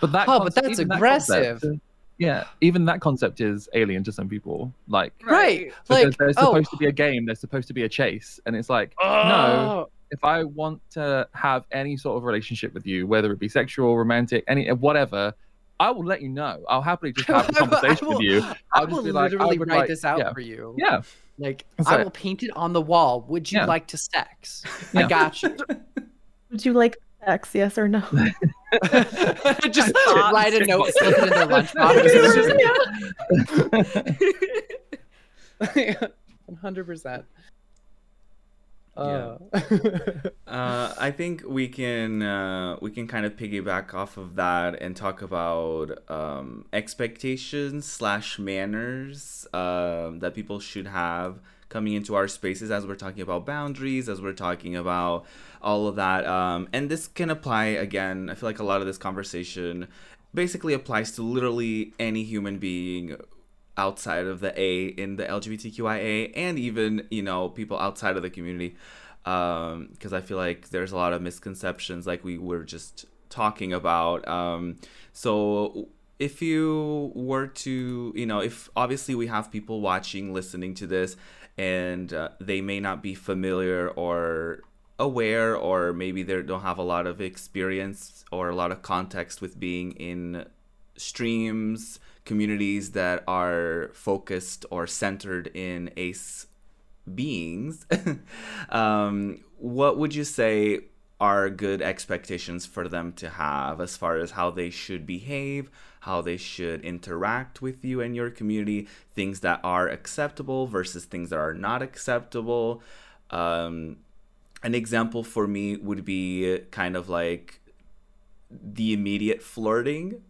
But that Oh, but that's even that concept- aggressive. yeah, even that concept is alien to some people. Like, Right. because Like, there's oh, supposed to be a game, there's supposed to be a chase, and it's like, no, oh, if I want to have any sort of relationship with you, whether it be sexual, romantic, any whatever, I will let you know. I'll happily just have a I will- conversation with you. I I'll just will be like, I literally would write like- this out yeah. for you. Yeah, Like, That's I will paint it on the wall. Would you Yeah. like to sex? Yeah. I got you. Would you like sex? Yes or no? just write a note, slip it in their lunchbox. It's One hundred percent. Yeah. Uh, Uh, I think we can uh, we can kind of piggyback off of that and talk about um, expectations slash manners um, that people should have coming into our spaces as we're talking about boundaries, as we're talking about all of that. Um, and this can apply again. I feel like a lot of this conversation basically applies to literally any human being outside of the A in the LGBTQIA and even you know people outside of the community um because I feel like there's a lot of misconceptions like we were just talking about um, so if you were to you know if obviously we have people watching listening to this and uh, they may not be familiar or aware or maybe they don't have a lot of experience or a lot of context with being in streams communities that are focused or centered in ace beings um, what would you say are good expectations for them to have as far as how they should behave how they should interact with you and your community things that are acceptable versus things that are not acceptable? Um, an example for me would be kind of like the immediate flirting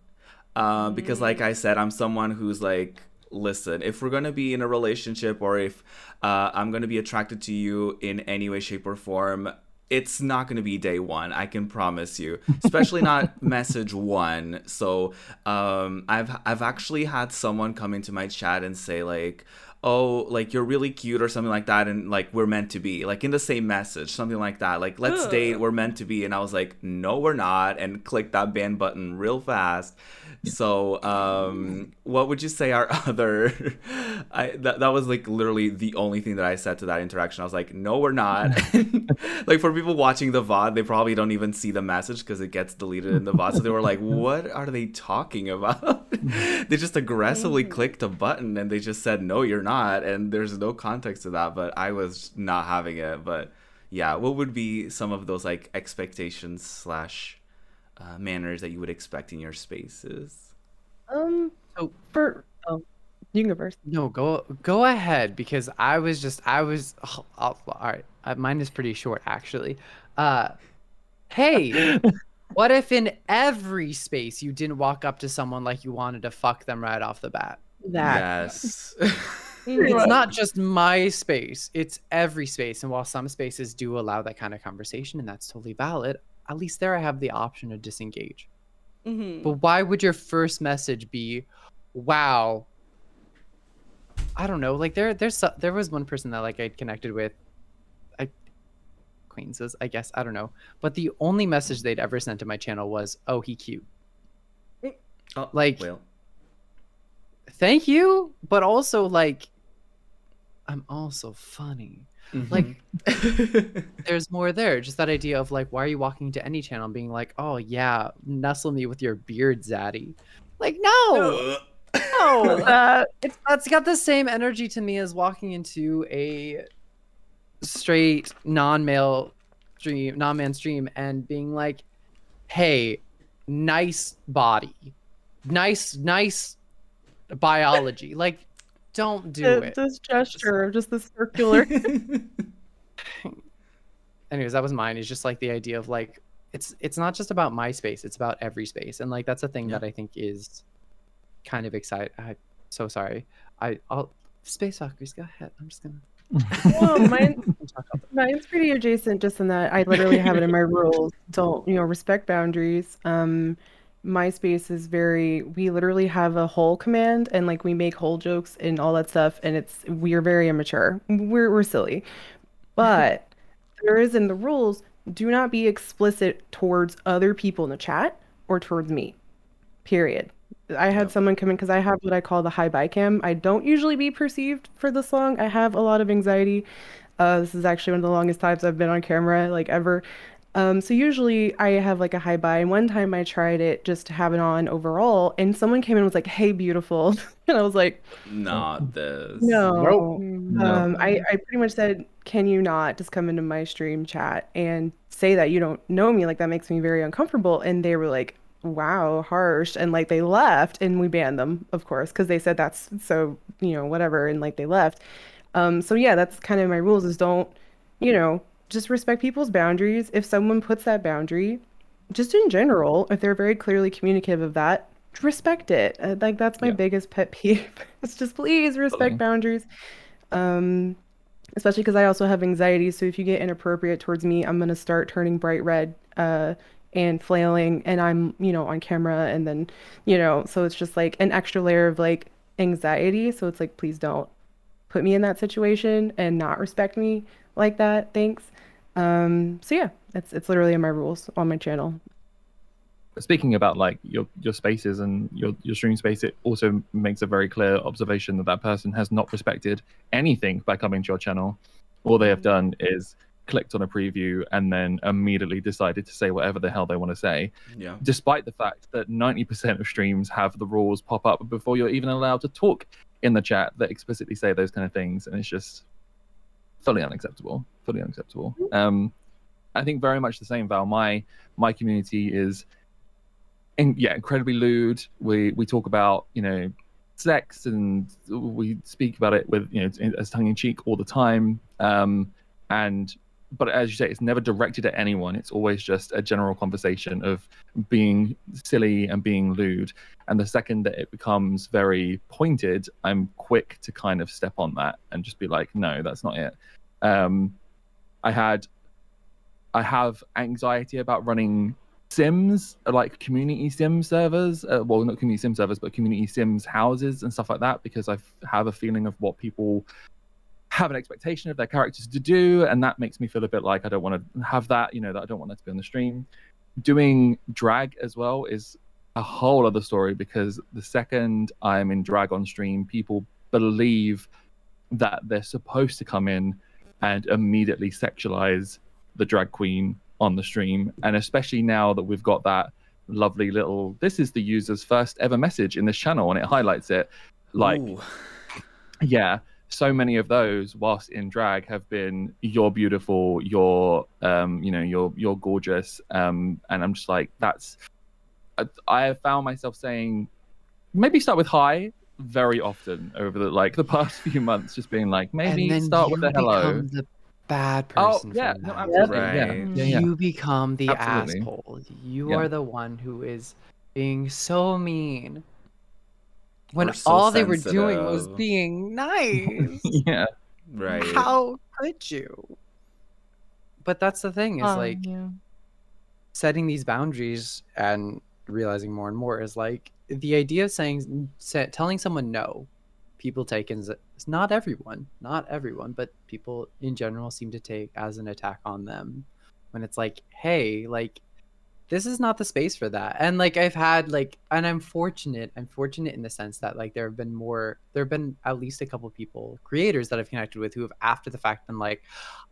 uh, because like i said i'm someone who's like listen if we're going to be in a relationship or if uh, i'm going to be attracted to you in any way shape or form it's not going to be day one i can promise you. Especially not message one. So um, i've i've actually had someone come into my chat and say like oh like you're really cute or something like that and like we're meant to be like in the same message something like that. Like let's Ugh. date we're meant to be. And i was like no we're not and click that ban button real fast. So um what would you say our other i that, that was like literally the only thing that i said to that interaction. I was like no we're not. Like for people watching the vod they probably don't even see the message because it gets deleted in the vod so they were like what are they talking about? They just aggressively clicked a button and they just said no you're not and there's no context to that but i was not having it but yeah what would be some of those like expectations slash uh, manners that you would expect in your spaces Um, So- for oh, you can go first. no, go go ahead because I was just I was oh, oh, all right. Uh, mine is pretty short actually. Uh, hey, what if in every space you didn't walk up to someone like you wanted to fuck them right off the bat? That yes It's not just my space, it's every space. And while some spaces do allow that kind of conversation, and that's totally valid, at least there I have the option to disengage. Mhm. But why would your first message be, "Wow"? I don't know. Like there, there's there was one person that like I connected with, I acquaintances, I guess. I don't know. But the only message they'd ever sent to my channel was, "Oh, he cute." oh, Like- well thank you, but also like I'm also funny. Like there's more there. Just that idea of like, why are you walking to any channel and being like, oh yeah, nestle me with your beard, zaddy? Like, no, no. Uh, it's that's got the same energy to me as walking into a straight non-male stream, non-man stream, and being like, hey, nice body, nice, nice biology. Like, don't do Th- it. This gesture, just the circular. anyways that was mine is just like the idea of like it's it's not just about my space it's about every space and like that's a thing Yeah. that i think is kind of exciting i'm so sorry i i'll space walkers go ahead i'm just gonna well, mine, mine's pretty adjacent, just in that I literally have it in my rules. Don't you know? Respect boundaries. Um, my space is very. We literally have a whole command, and like we make whole jokes and all that stuff, and it's we are very immature. We're we're silly, but there is in the rules. Do not be explicit towards other people in the chat or towards me. Period. I had Yep. someone come in because I have what I call the high buy cam. I don't usually be perceived for this long. I have a lot of anxiety. Uh, this is actually one of the longest times I've been on camera, like ever. Um, so usually I have like a high buy. And one time I tried it just to have it on overall, and someone came in and was like, "Hey, beautiful," and I was like, Not this. "No." No. Um, I, I pretty much said, can you not just come into my stream chat and say that you don't know me? Like, that makes me very uncomfortable. And they were like, wow, harsh. And like, they left and we banned them, of course, because they said that's so, you know, whatever. And like, they left. Um, so yeah, that's kind of my rules is don't, you know, just respect people's boundaries. If someone puts that boundary, just in general, if they're very clearly communicative of that, respect it. Uh, like that's my Yeah. biggest pet peeve. it's just please respect boundaries. Um, especially because I also have anxiety. So if you get inappropriate towards me, I'm gonna start turning bright red, uh, and flailing, and I'm, you know, on camera, and then, you know, so it's just like an extra layer of like anxiety. So it's like, please don't put me in that situation and not respect me like that. Thanks. Um, so yeah, it's it's literally in my rules on my channel. speaking about like your your spaces and your your stream space it also makes a very clear observation that that person has not respected anything by coming to your channel all they have done is clicked on a preview and then immediately decided to say whatever the hell they want to say Yeah. despite the fact that 90% of streams have the rules pop up before you're even allowed to talk in the chat that explicitly say those kind of things and it's just fully unacceptable fully unacceptable. Um i think very much the same val. My my community is in, yeah incredibly lewd. We we talk about you know sex and we speak about it with you know as tongue in cheek all the time. Um and but as you say it's never directed at anyone. It's always just a general conversation of being silly and being lewd. And the second that it becomes very pointed i'm quick to kind of step on that and just be like no that's not it. Um i had i have anxiety about running sims like community sim servers uh, well not community sim servers but community sims houses and stuff like that because i have a feeling of what people have an expectation of their characters to do and that makes me feel a bit like i don't want to have that you know that i don't want that to be on the stream. Doing drag as well is a whole other story because the second i'm in drag on stream people believe that they're supposed to come in and immediately sexualize the drag queen on the stream. And especially now that we've got that lovely little this is the user's first ever message in this channel and it highlights it. Like Ooh. yeah so many of those whilst in drag have been you're beautiful you're um you know you're you're gorgeous um and i'm just like that's I, I have found myself saying maybe start with hi very often over the like the past few months just being like maybe start with a hello the bad person oh person. yeah no, absolutely Right. yeah, yeah, yeah. You become the Absolutely. asshole. You Yeah. are the one who is being so mean. When so all they were doing was being nice. yeah Right. How could you? But that's the thing is Um, like yeah. setting these boundaries and realizing more and more is like the idea of saying sa- telling someone no people take as it's not everyone not everyone but people in general seem to take as an attack on them when it's like hey like this is not the space for that. And like I've had like and I'm fortunate. I'm fortunate in the sense that like there have been more there have been at least a couple people, creators that I've connected with who have after the fact been like,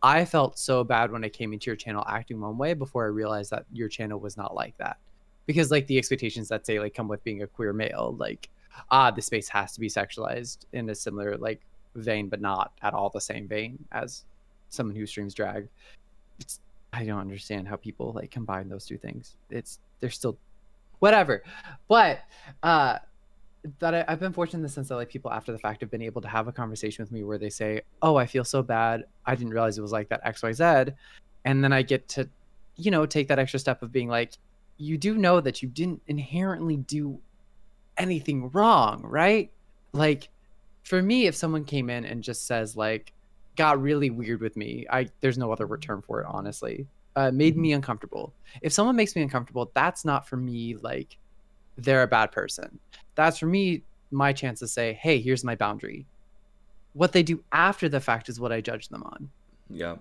I felt so bad when I came into your channel acting one way before I realized that your channel was not like that. Because like the expectations that say like come with being a queer male, like ah, the space has to be sexualized in a similar like vein, but not at all the same vein as someone who streams drag. It's I don't understand how people like combine those two things. It's they're still whatever. But uh that I, I've been fortunate in the sense that like people after the fact have been able to have a conversation with me where they say, Oh, I feel so bad. I didn't realize it was like that XYZ. And then I get to, you know, take that extra step of being like, you do know that you didn't inherently do anything wrong, right? Like for me, if someone came in and just says like got really weird with me, I there's no other term for it, honestly. Uh, made me uncomfortable. If someone makes me uncomfortable, that's not for me like they're a bad person. That's for me my chance to say, hey, here's my boundary. What they do after the fact is what I judge them on. Yeah.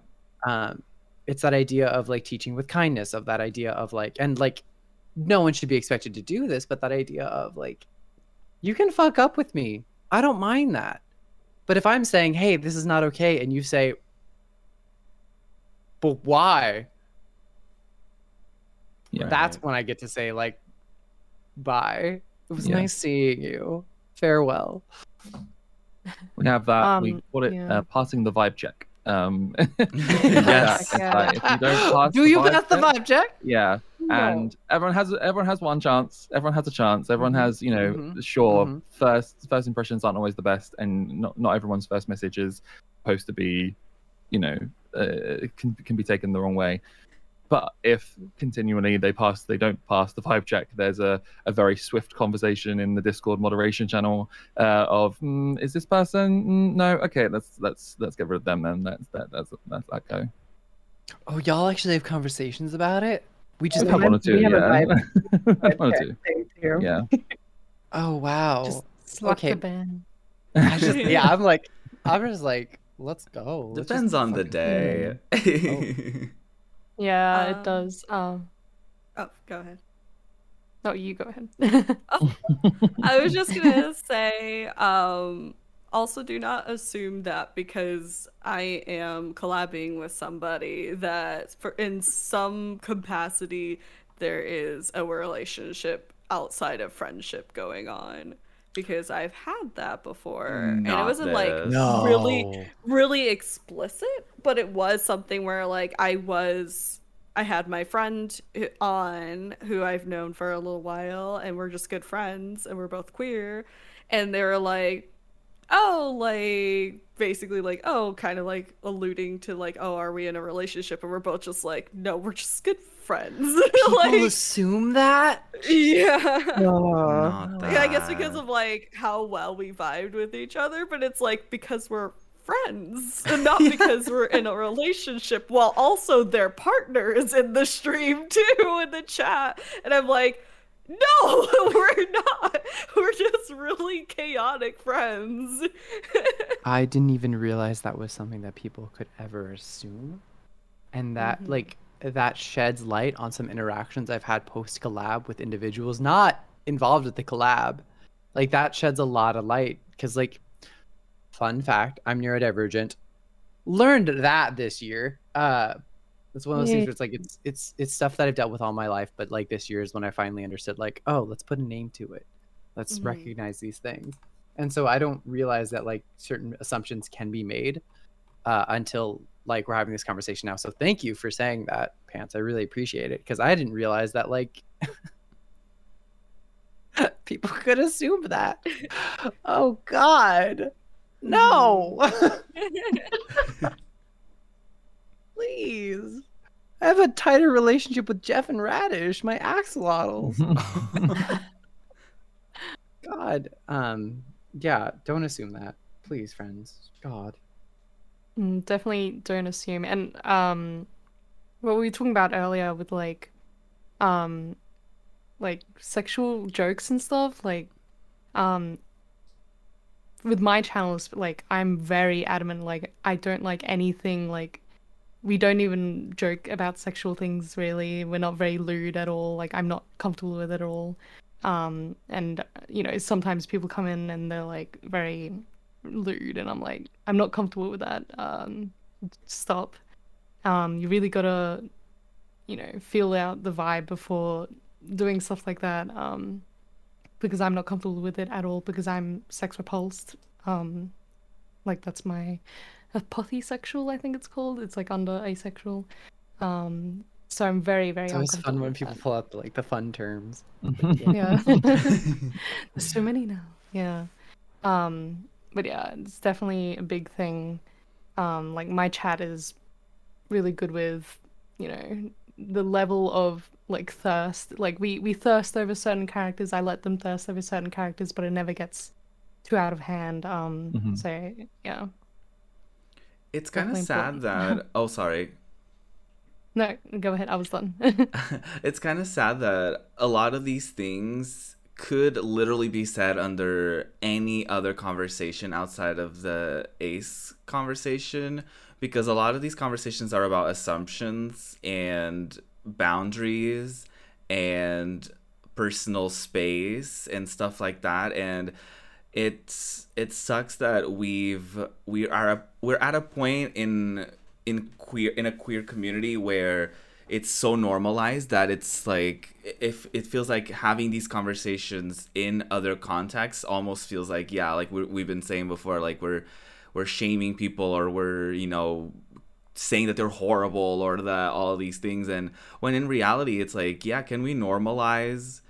Um, it's that idea of like teaching with kindness, of that idea of like, and like, no one should be expected to do this, but that idea of like, you can fuck up with me. I don't mind that. But if I'm saying, hey, this is not okay, and you say, but why? Yeah. That's when I get to say, like, bye. It was Yeah. nice seeing you. Farewell. We have that. we Um, call it yeah. uh, passing the vibe check. Um, Yes. it's like, if you don't pass Do you vibe pass the vibe check? Yeah, and everyone has everyone has one chance. Everyone has a chance. Everyone Mhm, has you know mhm, sure mhm. first first impressions aren't always the best, and not not everyone's first message is supposed to be, you know, uh, can can be taken the wrong way. But if continually they pass, they don't pass the vibe check. There's a, a very swift conversation in the Discord moderation channel uh, of mm, is this person? Mm, no, okay, let's let's let's get rid of them then. Let's that that's that's that go. Oh, y'all actually have conversations about it? We just We have one or two, we have a yeah. vibe one or two, yeah. Oh wow. Just slap okay. the ban. I just, yeah, I'm like, I'm just like, let's go. Let's Depends on the fucking- day. Yeah, Um, it does. Um, Oh, go ahead. no, you go ahead. I was just gonna say, um, also do not assume that because I am collabing with somebody that for in some capacity there is a relationship outside of friendship going on. Because I've had that before. and it wasn't like. No. really really explicit, but it was something where like I was I had my friend on who I've known for a little while and we're just good friends and we're both queer and they were like oh like basically like oh kind of like alluding to like oh are we in a relationship and we're both just like no we're just good friends People like assume that? yeah Aw. Not yeah, I guess because of like how well we vibed with each other, but it's like because we're friends and not because we're in a relationship while also their partners in the stream too in the chat. And I'm like, no, we're not. We're just really chaotic friends. I didn't even realize that was something that people could ever assume. And that, Mhm. like, that sheds light on some interactions I've had post collab with individuals not involved with the collab. Like, that sheds a lot of light. Because, like, fun fact, I'm neurodivergent. Learned that this year. Uh, it's one of those things where it's like it's it's it's stuff that I've dealt with all my life, but like this year is when I finally understood. Like, oh, let's put a name to it. Let's Mhm. recognize these things. And so I don't realize that like certain assumptions can be made uh, until like we're having this conversation now. So thank you for saying that, Pants. I really appreciate it because I didn't realize that like people could assume that. Oh God, no! Please. I have a tighter relationship with Jeff and Radish, my axolotls. God. Um. Yeah. Don't assume that, please, friends. God. Mm, definitely don't assume. And um, what we were talking about earlier with like, um, like sexual jokes and stuff. Like, um, with my channels, like I'm very adamant. Like I don't like anything like we don't even joke about sexual things really. We're not very lewd at all. Like I'm not comfortable with it at all. Um, and you know, sometimes people come in and they're like very lewd, and I'm like, I'm not comfortable with that. Um, stop. Um, you really gotta, you know, feel out the vibe before doing stuff like that. Um, because I'm not comfortable with it at all. Because I'm sex repulsed. Um, like that's my apothisexual, I think it's called. It's like under asexual. Um, so I'm very, very It's always fun when people pull out like the fun terms. Yeah. There's so many now. Yeah. Um, but yeah, it's definitely a big thing. Um, like my chat is really good with, you know, the level of like thirst. Like we we thirst over certain characters. I let them thirst over certain characters, but it never gets too out of hand. Um, Mhm. so yeah. It's kind of sad that. Oh, sorry. No, go ahead. I was done. it's kind of sad that a lot of these things could literally be said under any other conversation outside of the ace conversation because a lot of these conversations are about assumptions and boundaries and personal space and stuff like that and it's it sucks that we've we are a, we're at a point in in queer in a queer community where it's so normalized that it's like if it feels like having these conversations in other contexts almost feels like yeah like we we've been saying before like we're we're shaming people or we're you know saying that they're horrible or that all these things. And when in reality it's like yeah can we normalize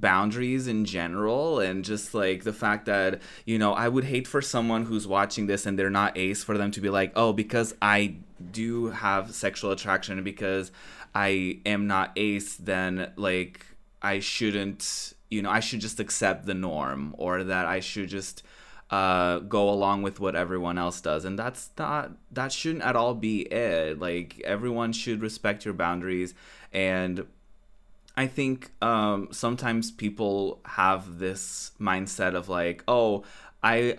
boundaries in general and just like the fact that you know I would hate for someone who's watching this and they're not ace for them to be like oh because I do have sexual attraction because I am not ace then like I shouldn't you know I should just accept the norm or that I should just uh go along with what everyone else does. And that's not that shouldn't at all be it. Like everyone should respect your boundaries and I think um, sometimes people have this mindset of like, oh, I,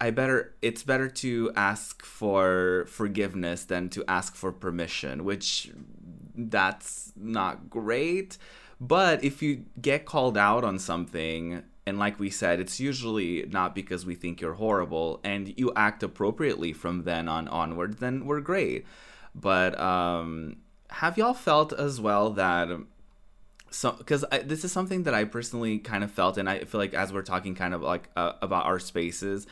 I better. It's better to ask for forgiveness than to ask for permission, which that's not great. But if you get called out on something, and like we said, it's usually not because we think you're horrible, and you act appropriately from then on onward, then we're great. But um, have y'all felt as well that? So because this is something that I personally kind of felt, and I feel like as we're talking kind of like uh, about our spaces,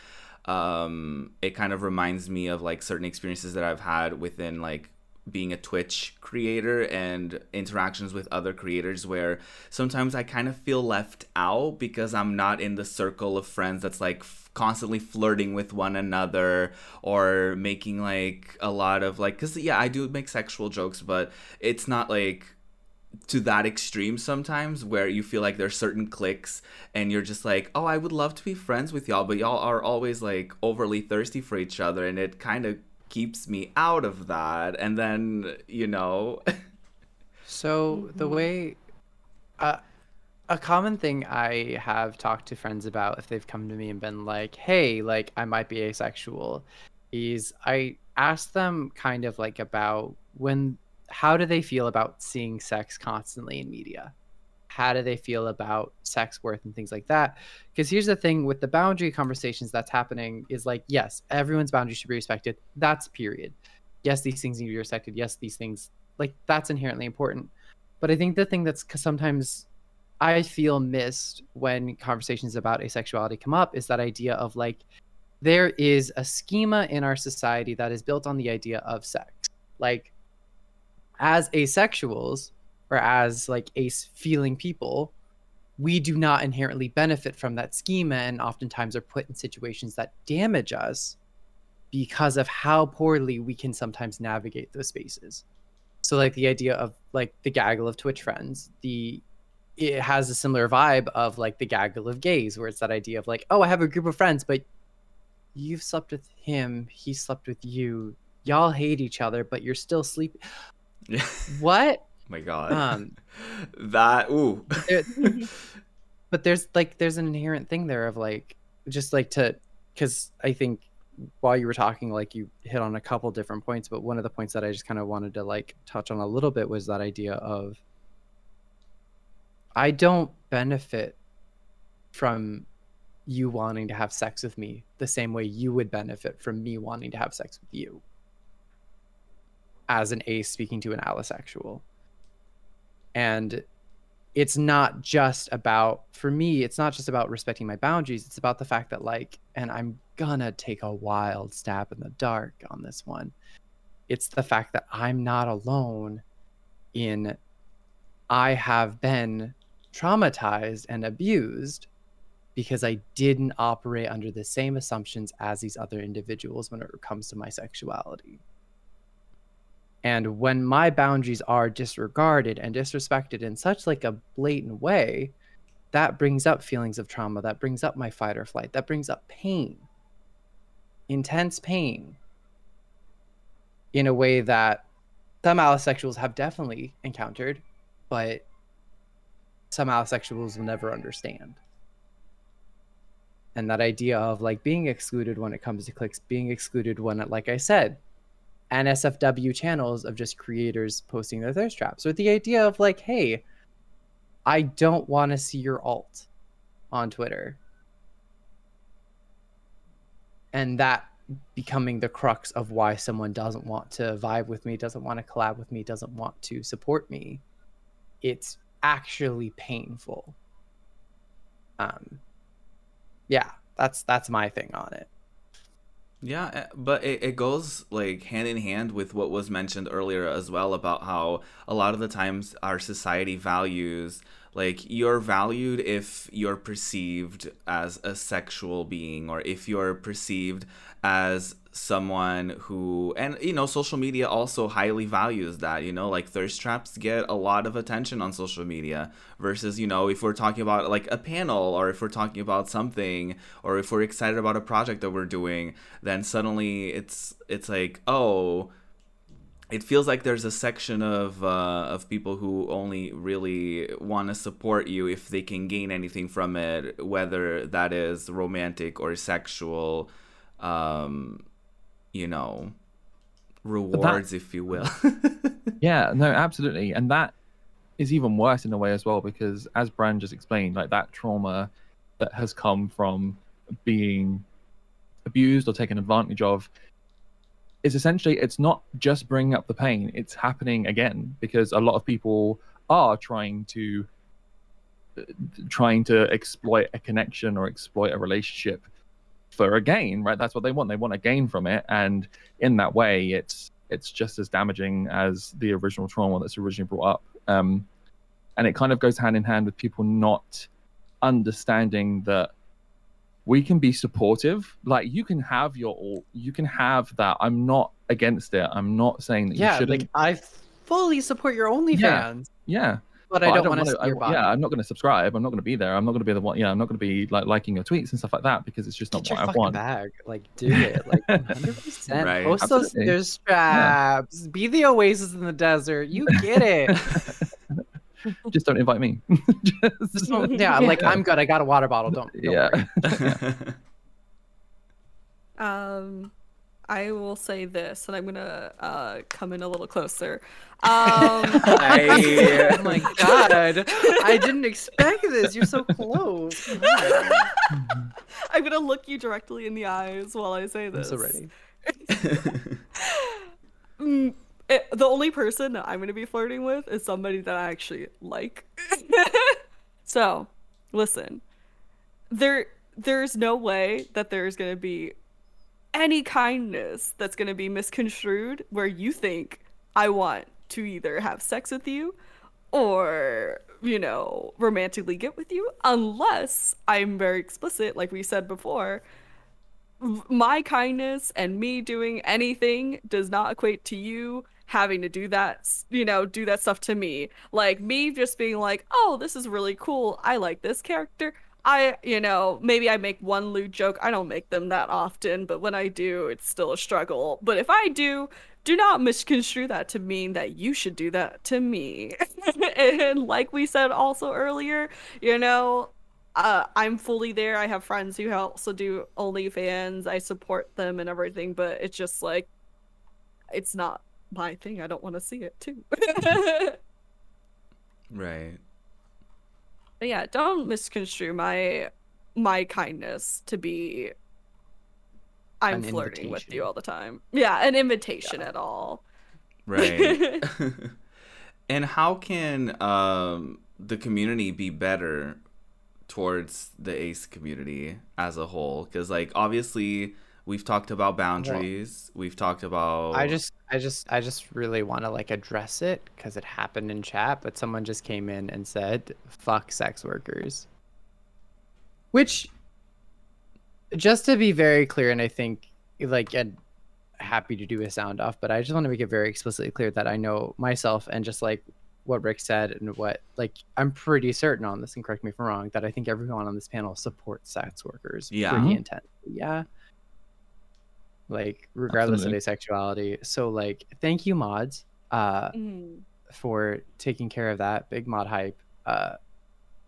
um, it kind of reminds me of like certain experiences that I've had within like being a Twitch creator and interactions with other creators where sometimes I kind of feel left out because I'm not in the circle of friends that's like f- constantly flirting with one another or making like a lot of like cuz yeah, I do make sexual jokes, but it's not like to that extreme sometimes where you feel like there's certain cliques and you're just like oh i would love to be friends with y'all but y'all are always like overly thirsty for each other and it kind of keeps me out of that. And then you know So the way, uh, a common thing I have talked to friends about if they've come to me and been like, "Hey, like I might be asexual," is I ask them kind of like about when, how do they feel about seeing sex constantly in media? How do they feel about sex worth and things like that? Because here's the thing with the boundary conversations that's happening is like, yes, everyone's boundaries should be respected. That's period. Yes, these things need to be respected. Yes, these things like that's inherently important. But I think the thing that's sometimes I feel missed when conversations about asexuality come up is that idea of like there is a schema in our society that is built on the idea of sex. Like as asexuals or as like ace feeling people, we do not inherently benefit from that schema and oftentimes are put in situations that damage us because of how poorly we can sometimes navigate those spaces. So like the idea of like the gaggle of Twitch friends, the it has a similar vibe of like the gaggle of gays, where it's that idea of like, oh, I have a group of friends, but you've slept with him, he slept with you, y'all hate each other, but you're still sleeping. What? my god. Um, that ooh. there, but there's like there's an inherent thing there of like just like to because I think while you were talking, like you hit on a couple different points, but one of the points that I just kind of wanted to like touch on a little bit was that idea of I don't benefit from you wanting to have sex with me the same way you would benefit from me wanting to have sex with you as an ace speaking to an allosexual. And it's not just about for me it's not just about respecting my boundaries. It's about the fact that like and i'm gonna take a wild stab in the dark on this one. It's the fact that i'm not alone in i have been traumatized and abused because i didn't operate under the same assumptions as these other individuals when it comes to my sexuality and when my boundaries are disregarded and disrespected in such like a blatant way that brings up feelings of trauma that brings up my fight or flight that brings up pain intense pain in a way that some allosexuals have definitely encountered but some allosexuals will never understand. And that idea of like being excluded when it comes to clicks being excluded when like i said NSFW channels of just creators posting their thirst traps with the idea of like, hey, I don't want to see your alt on Twitter. And that becoming the crux of why someone doesn't want to vibe with me, doesn't want to collab with me, doesn't want to support me. It's actually painful. Um yeah, that's that's my thing on it. Yeah, eh, but it, it goes like hand in hand with what was mentioned earlier as well about how a lot of the times our society values like you're valued if you're perceived as a sexual being or if you're perceived as someone who and you know social media also highly values that you know like thirst traps get a lot of attention on social media versus you know if we're talking about like a panel or if we're talking about something or if we're excited about a project that we're doing then suddenly it's it's like oh it feels like there's a section of uh, of people who only really want to support you if they can gain anything from it, whether that is romantic or sexual, um, you know, rewards, that, if you will. yeah, no, absolutely, and that is even worse in a way as well because, as Bran just explained, like that trauma that has come from being abused or taken advantage of is essentially it's not just bringing up the pain it's happening again because a lot of people are trying to uh, trying to exploit a connection or exploit a relationship for a gain right that's what they want they want a gain from it and in that way it's it's just as damaging as the original trauma that's originally brought up um, and it kind of goes hand in hand with people not understanding that we can be supportive. Like you can have your all, you can have that. I'm not against it. I'm not saying that yeah, you shouldn't. like I fully support your OnlyFans. Yeah, yeah. But, but I don't, don't want to see your body. Yeah, I'm not going to subscribe. I'm not going to be there. I'm not going to be the one. Yeah, I'm not going to be like liking your tweets and stuff like that because it's just not Get what I want. Bag. Like, do it. Like, 100. percent Right. Post those thirst straps. Yeah. Be the oasis in the desert. You get it. just don't invite me. just, yeah, like I'm good. I got a water bottle. Don't. don't yeah. um, I will say this, and I'm gonna uh, come in a little closer. Um, I, oh my god! I didn't expect this. You're so close. I'm gonna look you directly in the eyes while I say this. I'm so ready. mm, it, the only person that I'm going to be flirting with is somebody that I actually like. so, listen. There there's no way that there's going to be any kindness that's going to be misconstrued where you think I want to either have sex with you or, you know, romantically get with you unless I'm very explicit like we said before my kindness and me doing anything does not equate to you having to do that, you know, do that stuff to me. Like me just being like, "Oh, this is really cool. I like this character." I, you know, maybe I make one lewd joke. I don't make them that often, but when I do, it's still a struggle. But if I do, do not misconstrue that to mean that you should do that to me. and like we said also earlier, you know, uh, I'm fully there. I have friends who also do OnlyFans. I support them and everything, but it's just like it's not my thing. I don't want to see it too. Right. But yeah, don't misconstrue my my kindness to be I'm flirting with you all the time. Yeah, an invitation at all. Right. and how can um, the community be better towards the ace community as a whole? Because, like, obviously, we've talked about boundaries. We've talked about. I just, I just, I just really want to like address it because it happened in chat, but someone just came in and said, "Fuck sex workers," which, just to be very clear, and I think like, and happy to do a sound off, but I just want to make it very explicitly clear that I know myself and just like what Rick said and what like I'm pretty certain on this, and correct me if I'm wrong, that I think everyone on this panel supports sex workers Yeah. pretty intensely. Yeah. Like regardless Absolutely. of asexuality. So like thank you mods uh Mhm. for taking care of that big mod hype. Uh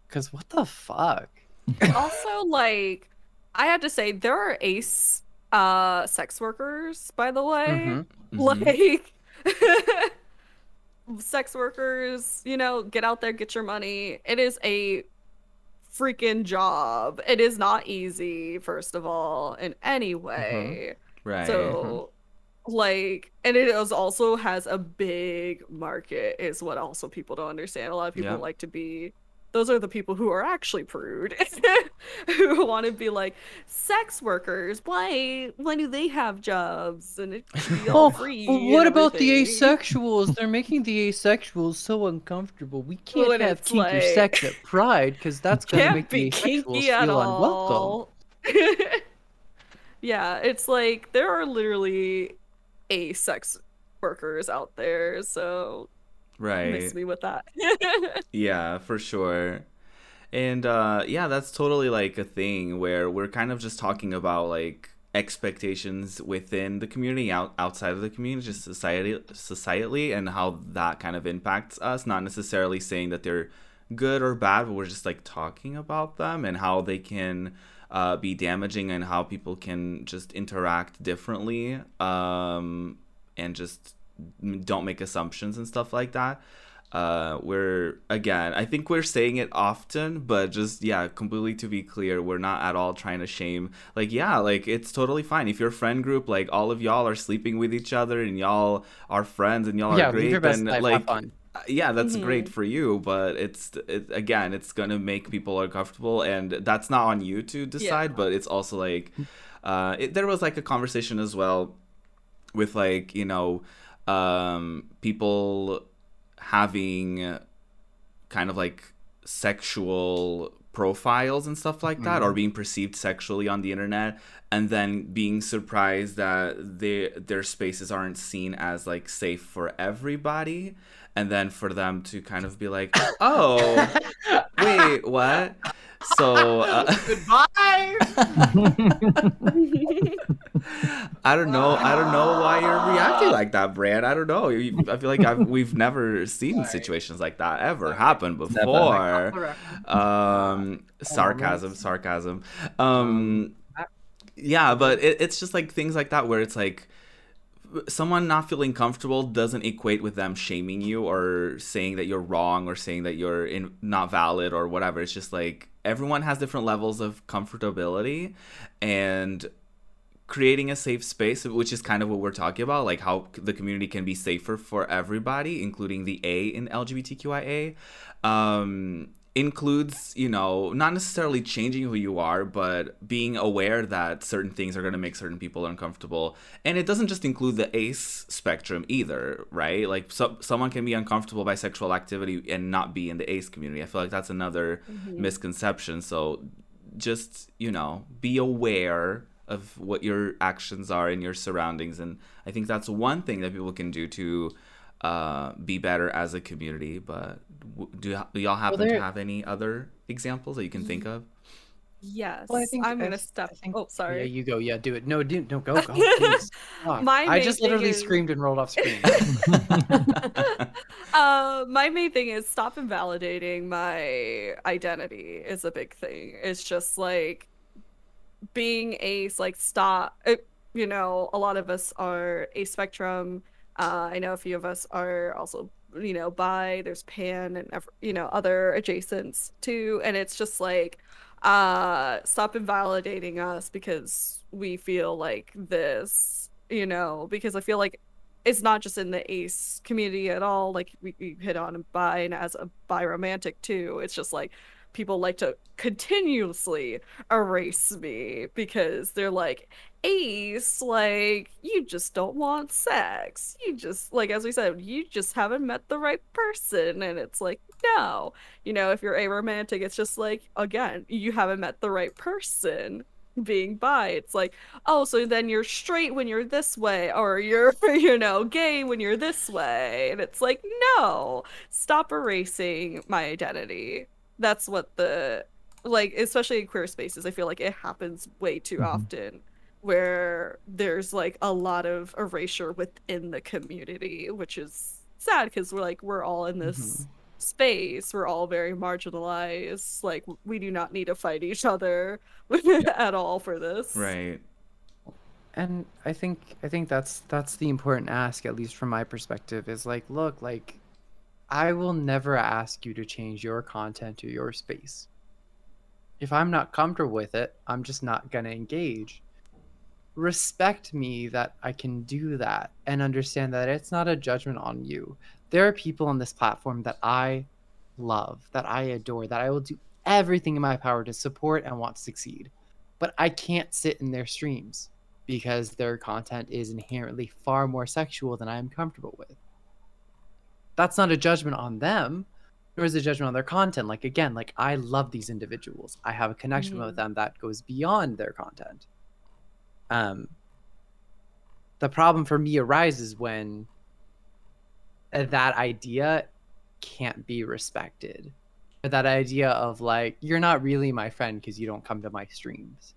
cause what the fuck? also, like, I have to say there are ace uh sex workers, by the way. Mhm. Mhm. Like sex workers, you know, get out there, get your money. It is a freaking job. It is not easy, first of all, in any way. Right. So like and it is also has a big market is what also people don't understand. A lot of people Yeah. like to be those are the people who are actually prude who want to be like sex workers why why do they have jobs and it should be all free and everything?" asexuals? They're making the asexuals so uncomfortable. We can't When have it's kink or like- sex at Pride because that's gonna make be the asexuals kinky at feel unwelcome. yeah it's like there are literally a sex workers out there so right. miss me with that Yeah, for sure. And uh yeah, that's totally like a thing where we're kind of just talking about like expectations within the community out outside of the community just society societally and how that kind of impacts us not necessarily saying that they're good or bad but we're just like talking about them and how they can uh, be damaging and how people can just interact differently um, and just don't make assumptions and stuff like that uh we're again i think we're saying it often but just yeah completely to be clear we're not at all trying to shame like yeah like it's totally fine if your friend group like all of y'all are sleeping with each other and y'all are friends and y'all yeah, are great live your best then like have fun. Yeah that's Mhm. great for you but it's it, again it's gonna make people uncomfortable and that's not on you to decide but it's also like uh it, there was like a conversation as well with like you know um people having kind of like sexual profiles and stuff like that or being perceived sexually on the internet and then being surprised that they, their spaces aren't seen as like safe for everybody and then for them to kind of be like oh wait what so uh, Goodbye. I don't know. I don't know why you're reacting like that, Bran. I don't know. You- I feel like I've, we've never seen situations like that ever happen before. Um, sarcasm, sarcasm. Um, yeah, but it, it's just like things like that where it's like someone not feeling comfortable doesn't equate with them shaming you or saying that you're wrong or saying that you're in, not valid or whatever. It's just like everyone has different levels of comfortability and creating a safe space, which is kind of what we're talking about, like how the community can be safer for everybody, including the A in LGBTQIA, um, includes, you know, not necessarily changing who you are, but being aware that certain things are going to make certain people uncomfortable. And it doesn't just include the ACE spectrum either, right? Like so- someone can be uncomfortable by sexual activity and not be in the ACE community. I feel like that's another mm-hmm. misconception. So just, you know, be aware of what your actions are in your surroundings and i think that's one thing that people can do to uh, be better as a community but do, do y'all happen to there- have any other examples that you can think of yes Well, I think i'm I- gonna step think- oh sorry. Yeah, you go. Yeah, do it. No, do no go go. Please. Fuck. My I main just thing literally is- screamed and rolled off screen. Uh, my main thing is stop invalidating my identity is a big thing. It's just like being ace, like stop. It, you know, a lot of us are a spectrum. Uh, I know a few of us are also, you know, bi. There's pan and you know other adjacents too, and it's just like, uh, stop invalidating us because we feel like this. You know, because I feel like it's not just in the ace community at all like we, we hit on bi and as a bi romantic too it's just like people like to continuously erase me because they're like ace like you just don't want sex you just like as we said you just haven't met the right person and it's like no you know if you're aromantic it's just like again you haven't met the right person being bi. It's like, oh, so then you're straight when you're this way, or you're, you know, gay when you're this way. And it's like, no, stop erasing my identity. That's what the, like, especially in queer spaces, I feel like it happens way too Mhm. often where there's like a lot of erasure within the community, which is sad because we're like, we're all in this mm-hmm. space. We're all very marginalized. Like we do not need to fight each other at all for this. Right. and i think i think that's that's the important ask at least from my perspective is like look like i will never ask you to change your content or your space. If i'm not comfortable with it i'm just not going to engage respect me that i can do that and understand that it's not a judgment on you there are people on this platform that i love that i adore that i will do everything in my power to support and want to succeed but i can't sit in their streams because their content is inherently far more sexual than I am comfortable with. That's not a judgment on them, nor is it a judgment on their content. Like again, like I love these individuals. I have a connection mm-hmm. with them that goes beyond their content. Um the problem for me arises when uh, that idea can't be respected. That idea of like, you're not really my friend because you don't come to my streams.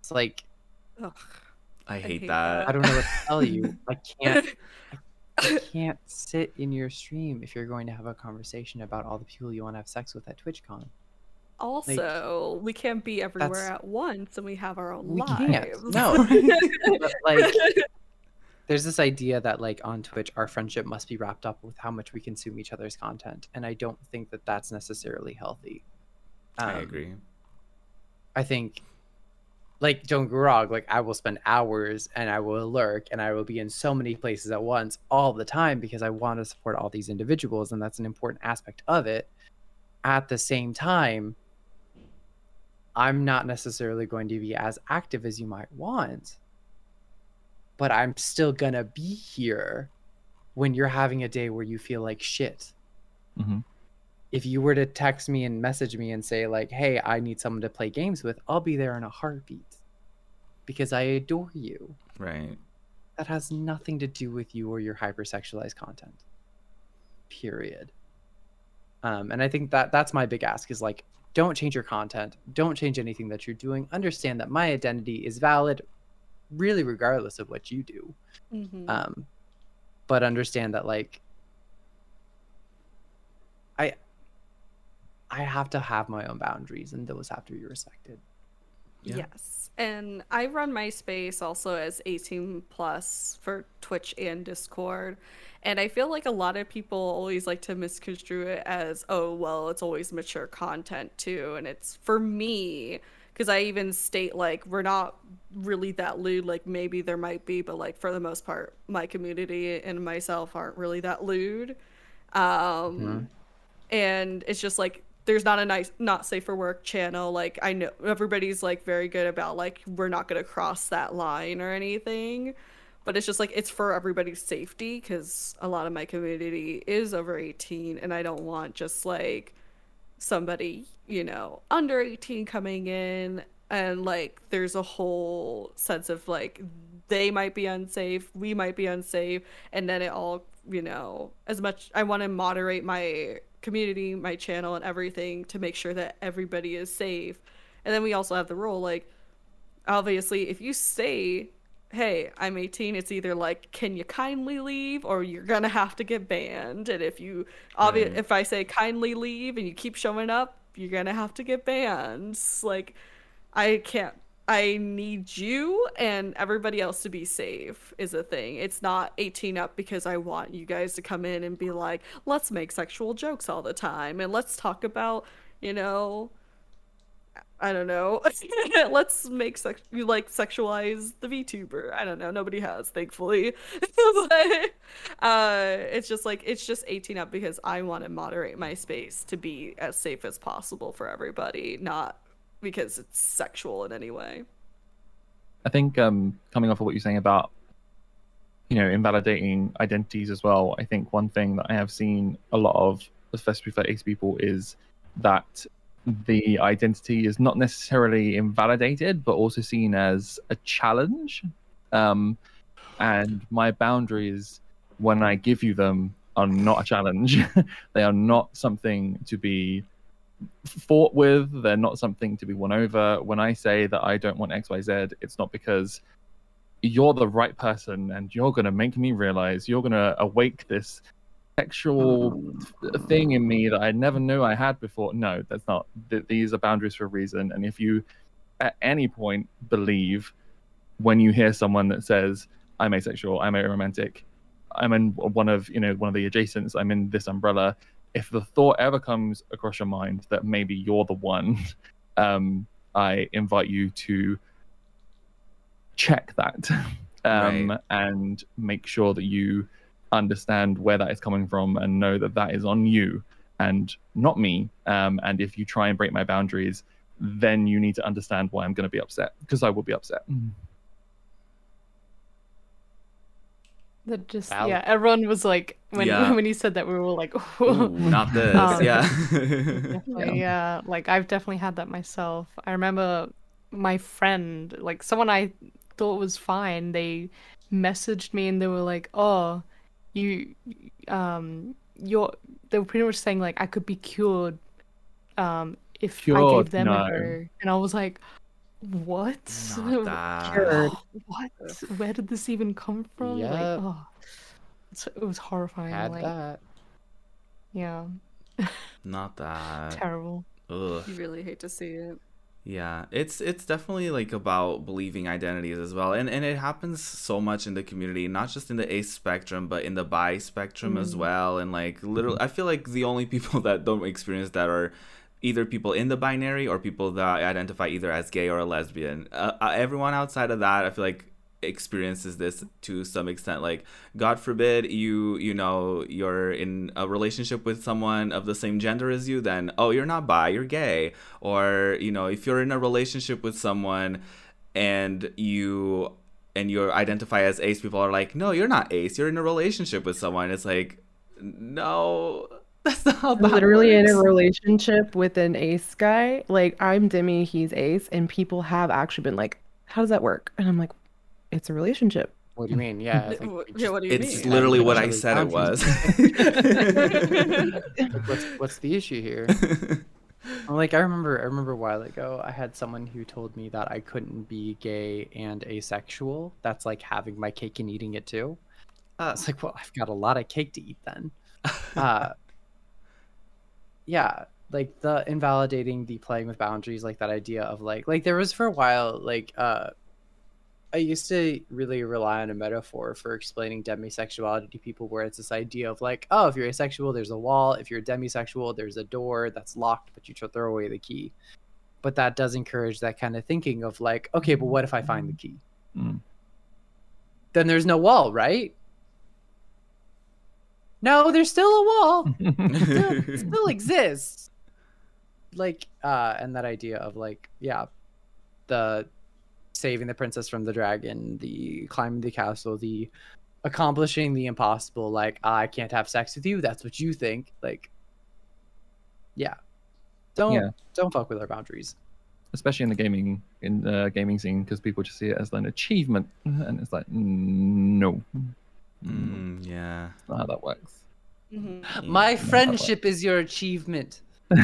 It's like Ugh. I hate, hate that. I don't know what to tell you. I can't. I can't sit in your stream if you're going to have a conversation about all the people you want to have sex with at TwitchCon. Also we can't be everywhere that's- at once and we have our own We lives can't. No. But like, there's this idea that like on Twitch, our friendship must be wrapped up with how much we consume each other's content, and I don't think that that's necessarily healthy. I Um, agree. I think, like, don't get wrong, like, I will spend hours and I will lurk and I will be in so many places at once all the time because I want to support all these individuals, and that's an important aspect of it. At the same time, I'm not necessarily going to be as active as you might want, but I'm still gonna be here when you're having a day where you feel like shit Mhm. if you were to text me and message me and say like hey i need someone to play games with i'll be there in a heartbeat because i adore you Right. that has nothing to do with you or your hypersexualized content period um, and i think that that's my big ask is like don't change your content. Don't change anything that you're doing. Understand that my identity is valid really regardless of what you do. Mhm. um but understand that like i i have to have my own boundaries and those have to be respected Yeah. Yes. And I run my space also as 18 plus for Twitch and Discord. And I feel like a lot of people always like to misconstrue it as, oh, well, it's always mature content too. And it's for me, because I even state like we're not really that lewd. Like maybe there might be, but like for the most part, my community and myself aren't really that lewd. Um, and it's just like there's not a nice not safe for work channel. Like i know everybody's like very good about like we're not going to cross that line or anything. But it's just like it's for everybody's safety because a lot of my community is over 18 and i don't want just like somebody you know under 18 coming in and like there's a whole sense of like they might be unsafe we might be unsafe and then it all you know as much i want to moderate my community my channel and everything to make sure that everybody is safe and then we also have the rule like obviously if you say hey, I'm 18, it's either like, can you kindly leave, or you're gonna have to get banned. And if you, obvi- Right. if I say kindly leave and you keep showing up, you're gonna have to get banned. Like, I can't. I need you and everybody else to be safe is a thing. It's not 18 up because I want you guys to come in and be like, let's make sexual jokes all the time and let's talk about, you know, I don't know. Let's make sex you like sexualize the VTuber. I don't know. Nobody has, thankfully. but uh it's just like it's just 18 up because I want to moderate my space to be as safe as possible for everybody, not because it's sexual in any way. I think um, coming off of what you're saying about you know invalidating identities as well, I think one thing that I have seen a lot of, especially for ace people, is that the identity is not necessarily invalidated, but also seen as a challenge. Um, and my boundaries, when I give you them, are not a challenge. they are not something to be fought with. They're not something to be won over. When I say that I don't want XYZ, it's not because you're the right person and you're going to make me realize you're going to awake this sexual mm. thing in me that I never knew I had before. No, that's not. Th- these are boundaries for a reason. And if you at any point believe when you hear someone that says, I'm asexual, I'm aromantic, I'm in one of you know one of the adjacents, I'm in this umbrella. If the thought ever comes across your mind that maybe you're the one, um, I invite you to check that um, Right. and make sure that you understand where that is coming from and know that that is on you and not me. Um, and if you try and break my boundaries, then you need to understand why I'm going to be upset because I will be upset. That just yeah, everyone was like when Yeah. when he said that we were all like, Ooh, not this. Um, yeah. Definitely, yeah. Like I've definitely had that myself. I remember my friend, like someone I thought was fine, they messaged me and they were like, "Oh, you, um, you're." They were pretty much saying like I could be cured, um, if I gave them No. a go. And I was like, "What? Not. Cured. what? Where did this even come from?" Like, oh, it's, it was horrifying. Had like, that. yeah, Not that. terrible. Ugh. You really hate to see it. Yeah, it's it's definitely like about believing identities as well, and and it happens so much in the community, not just in the ace spectrum, but in the bi spectrum as mm. well. And like literally, I feel like the only people that don't experience that are either people in the binary or people that identify either as gay or a lesbian. Uh, uh, everyone outside of that, I feel like experiences this to some extent. Like god forbid you you know you're in a relationship with someone of the same gender as you then oh you're not bi you're gay. Or you know if you're in a relationship with someone and you and you identify as ace people are like no you're not ace. You're in a relationship with someone. It's like no that's not how I'm that literally in a relationship with an ace guy. Like I'm Demi, he's ace, and people have actually been like, "How does that work?" And I'm like, "It's a relationship." What do you mean? Yeah. it's like, Wh- yeah, what do you it's mean? literally Yeah, what i said it was what's what's the issue here? Well, Like I remember, I remember a while ago, I had someone who told me that I couldn't be gay and asexual. That's like having my cake and eating it too. Uh, It's like, well, I've got a lot of cake to eat then. Uh, yeah, like the invalidating the playing with boundaries, like that idea of like, like there was for a while, like, uh, I used to really rely on a metaphor for explaining demisexuality to people, where it's this idea of like, oh, if you're asexual, there's a wall. If you're demisexual, there's a door that's locked, but you throw away the key. But that does encourage that kind of thinking of like, okay, but what if I find the key? Mm. Then there's no wall, right? No, there's still a wall. still, still exists. Like, uh, and that idea of like, yeah, the saving the princess from the dragon, the climbing the castle, the accomplishing the impossible. Like, I can't have sex with you. That's what you think. Like, yeah, don't Yeah. don't fuck with our boundaries. especially in the gaming in the gaming scene because people just see it as an achievement and it's like no mm, yeah that's not how that works Mhm. My Yeah. friendship is your achievement.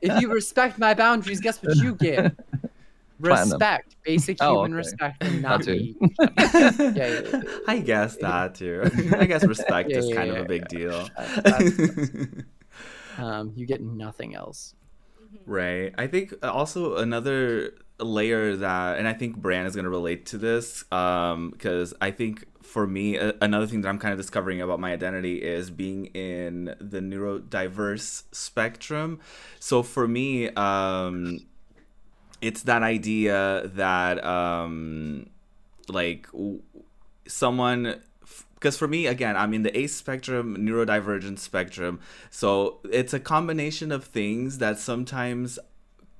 If you respect my boundaries, guess what you get? Platinum. respect, basic Oh, human okay. respect, and not too. be. yeah, yeah, yeah. I guess that too. I guess respect Yeah, is yeah, kind of a big yeah. deal. Uh, that's- Um, you get nothing else. Right. I think also another layer that, and I think Bran is going to relate to this, because I think for me, another thing that I'm kind of discovering about my identity is being in the neurodiverse spectrum. So for me, um, it's that idea that, um, like, w- someone because for me again i'm in the ace spectrum neurodivergent spectrum so it's a combination of things that sometimes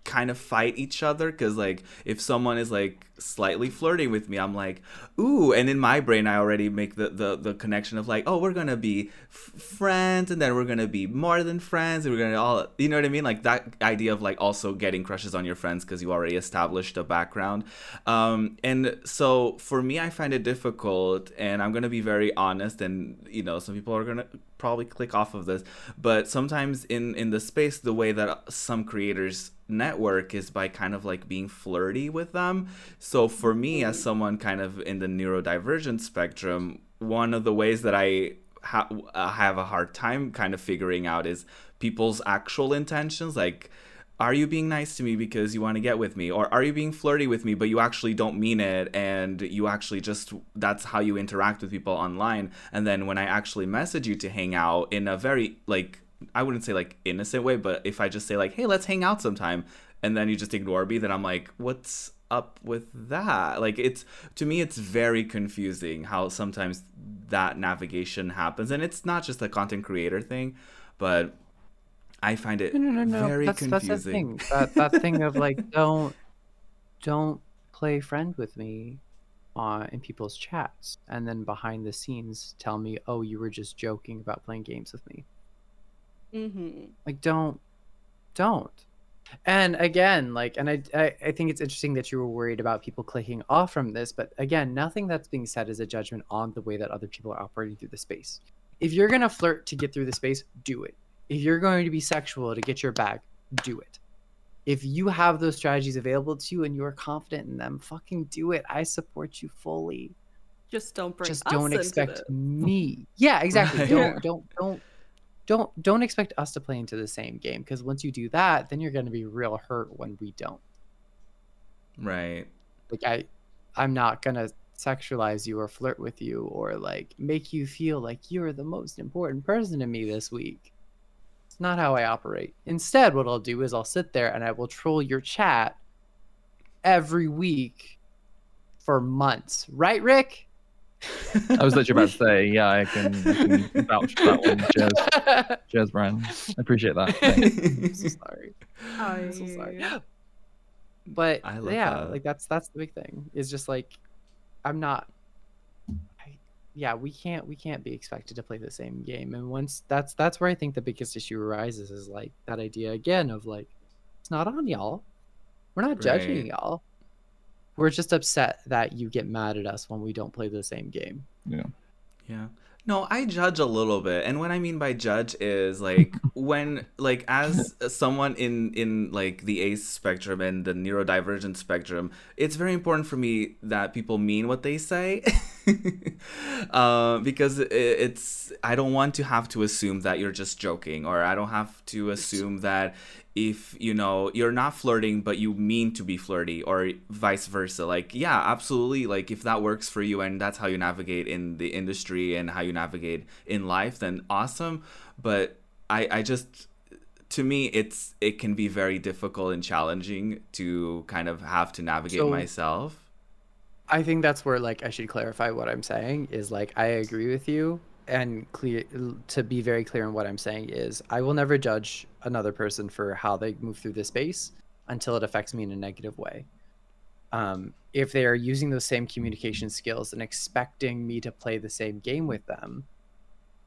kind of fight each other because like if someone is like slightly flirting with me i'm like ooh and in my brain i already make the the, the connection of like oh we're gonna be f- friends and then we're gonna be more than friends and we're gonna all you know what i mean? Like that idea of like also getting crushes on your friends because you already established a background. Um and so for me i find it difficult and i'm gonna be very honest and you know some people are gonna probably click off of this but sometimes in in the space the way that some creators network is by kind of like being flirty with them so for me as someone kind of in the neurodivergent spectrum one of the ways that i ha- uh, have a hard time kind of figuring out is people's actual intentions like are you being nice to me because you want to get with me? Or are you being flirty with me but you actually don't mean it and you actually just that's how you interact with people online? And then when i actually message you to hang out in a very like i wouldn't say like innocent way but if i just say like hey let's hang out sometime and then you just ignore me then i'm like what's up with that like it's to me it's very confusing how sometimes that navigation happens and it's not just a content creator thing but i find it No, no, no, no. very that's, that's the confusing thing. That that thing of like, don't don't play friend with me uh, in people's chats, and then behind the scenes tell me, oh, you were just joking about playing games with me. Mm-hmm. Like, don't, don't. And again, like, and I, I, I think it's interesting that you were worried about people clicking off from this, but again, nothing that's being said is a judgment on the way that other people are operating through the space. If you're gonna flirt to get through the space, do it. If you're going to be sexual to get your bag, do it. If you have those strategies available to you and you are confident in them, fucking do it. I support you fully. Just don't bring Just us don't expect me. Yeah, exactly. Right. Don't don't don't don't don't expect us to play into the same game because once you do that, then you're going to be real hurt when we don't. right Like I I'm not going to sexualize you or flirt with you or like make you feel like you're the most important person to me this week. It's not how I operate. Instead, what I'll do is I'll sit there and I will troll your chat every week for months. Right, Rick? I was literally about to say, yeah, I can, I can vouch for that one. Cheers, cheers, Brian. I appreciate that. I'm so sorry. I'm so sorry. But I yeah, that. like that's that's the big thing. Is just like I'm not. I, yeah, we can't we can't be expected to play the same game. And once that's that's where I think the biggest issue arises is like that idea again of like it's not on y'all. We're not judging Right. y'all. We're just upset that you get mad at us when we don't play the same game. Yeah. Yeah. No, I judge a little bit. And what I mean by judge is like when like as someone in in like the ACE spectrum and the neurodivergent spectrum, it's very important for me that people mean what they say. uh, because it, it's I don't want to have to assume that you're just joking or I don't have to assume that if you know you're not flirting but you mean to be flirty or vice versa. Like yeah absolutely. Like if that works for you and that's how you navigate in the industry and how you navigate in life then awesome. But i i just to me it's it can be very difficult and challenging to kind of have to navigate So- myself. I think that's where like I should clarify what I'm saying is like I agree with you and clear to be very clear in what I'm saying is I will never judge another person for how they move through the space until it affects me in a negative way. Um, if they are using those same communication skills and expecting me to play the same game with them,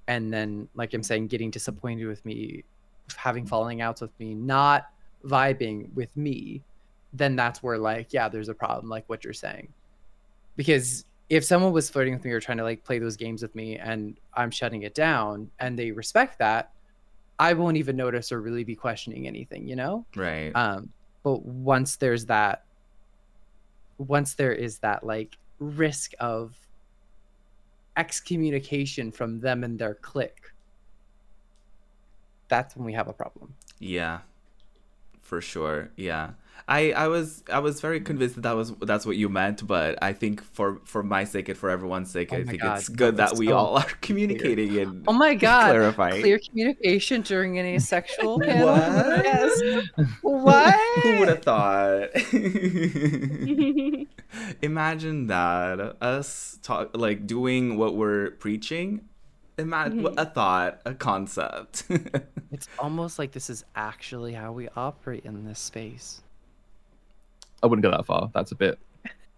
and then like I'm saying, getting disappointed with me, having falling outs with me, not vibing with me, then that's where like yeah, there's a problem, like what you're saying because if someone was flirting with me or trying to like play those games with me and I'm shutting it down and they respect that, I won't even notice or really be questioning anything, you know? right Um, but once there's that once there is that like risk of excommunication from them and their clique, that's when we have a problem. Yeah, for sure. Yeah. I, I was I was very convinced that, that was that's what you meant, but I think for for my sake and for everyone's sake, Oh I think God, it's good that was we so all are communicating and Oh my god! clarifying. Clear communication during an asexual panel. What? Yes. What? Who would have thought? Imagine that us talk like doing what we're preaching. Imagine Mhm. a thought, a concept. It's almost like this is actually how we operate in this space. I wouldn't go that far. That's a bit.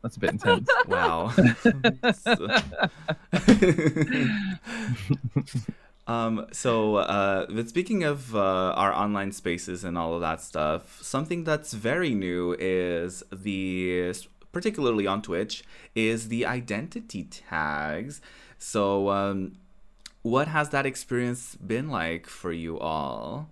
That's a bit intense. wow. um so uh but speaking of uh, our online spaces and all of that stuff something that's very new is the particularly on twitch is the identity tags so um what has that experience been like for you all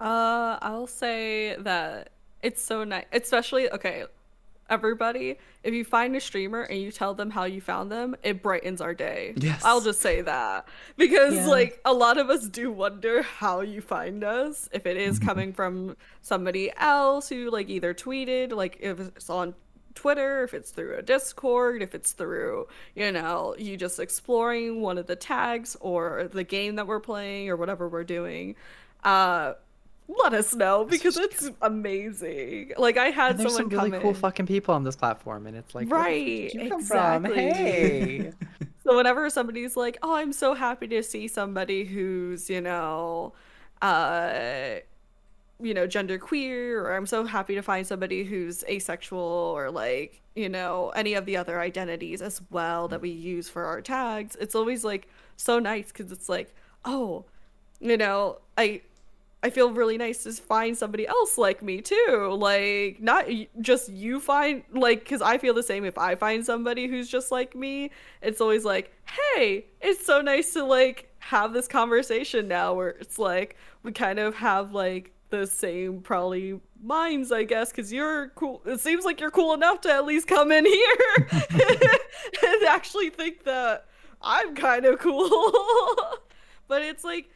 Uh, I'll say that it's so nice, especially okay. Everybody, if you find a streamer and you tell them how you found them, it brightens our day. Yes. I'll just say that because Yeah. like a lot of us do wonder how you find us. If it is coming from somebody else who like either tweeted, like if it's on Twitter, if it's through a Discord, if it's through, you know, you just exploring one of the tags or the game that we're playing or whatever we're doing. Uh let us know because it's amazing. Like I had And there's someone some really cool in. fucking people on this platform, and it's like, where the fuck Right, exactly. Hey, So whenever somebody's like, "Oh, I'm so happy to see somebody who's, you know, uh you know, gender queer or I'm so happy to find somebody who's asexual or like, you know, any of the other identities as well that we use for our tags. It's always like so nice cuz it's like, "Oh, you know, I I feel really nice to find somebody else like me too. Like not just you find like cuz I feel the same if I find somebody who's just like me. It's always like, "Hey, it's so nice to like have this conversation now where it's like we kind of have like the same probably minds, I guess, cuz you're cool. It seems like you're cool enough to at least come in here and actually think that I'm kind of cool." but it's like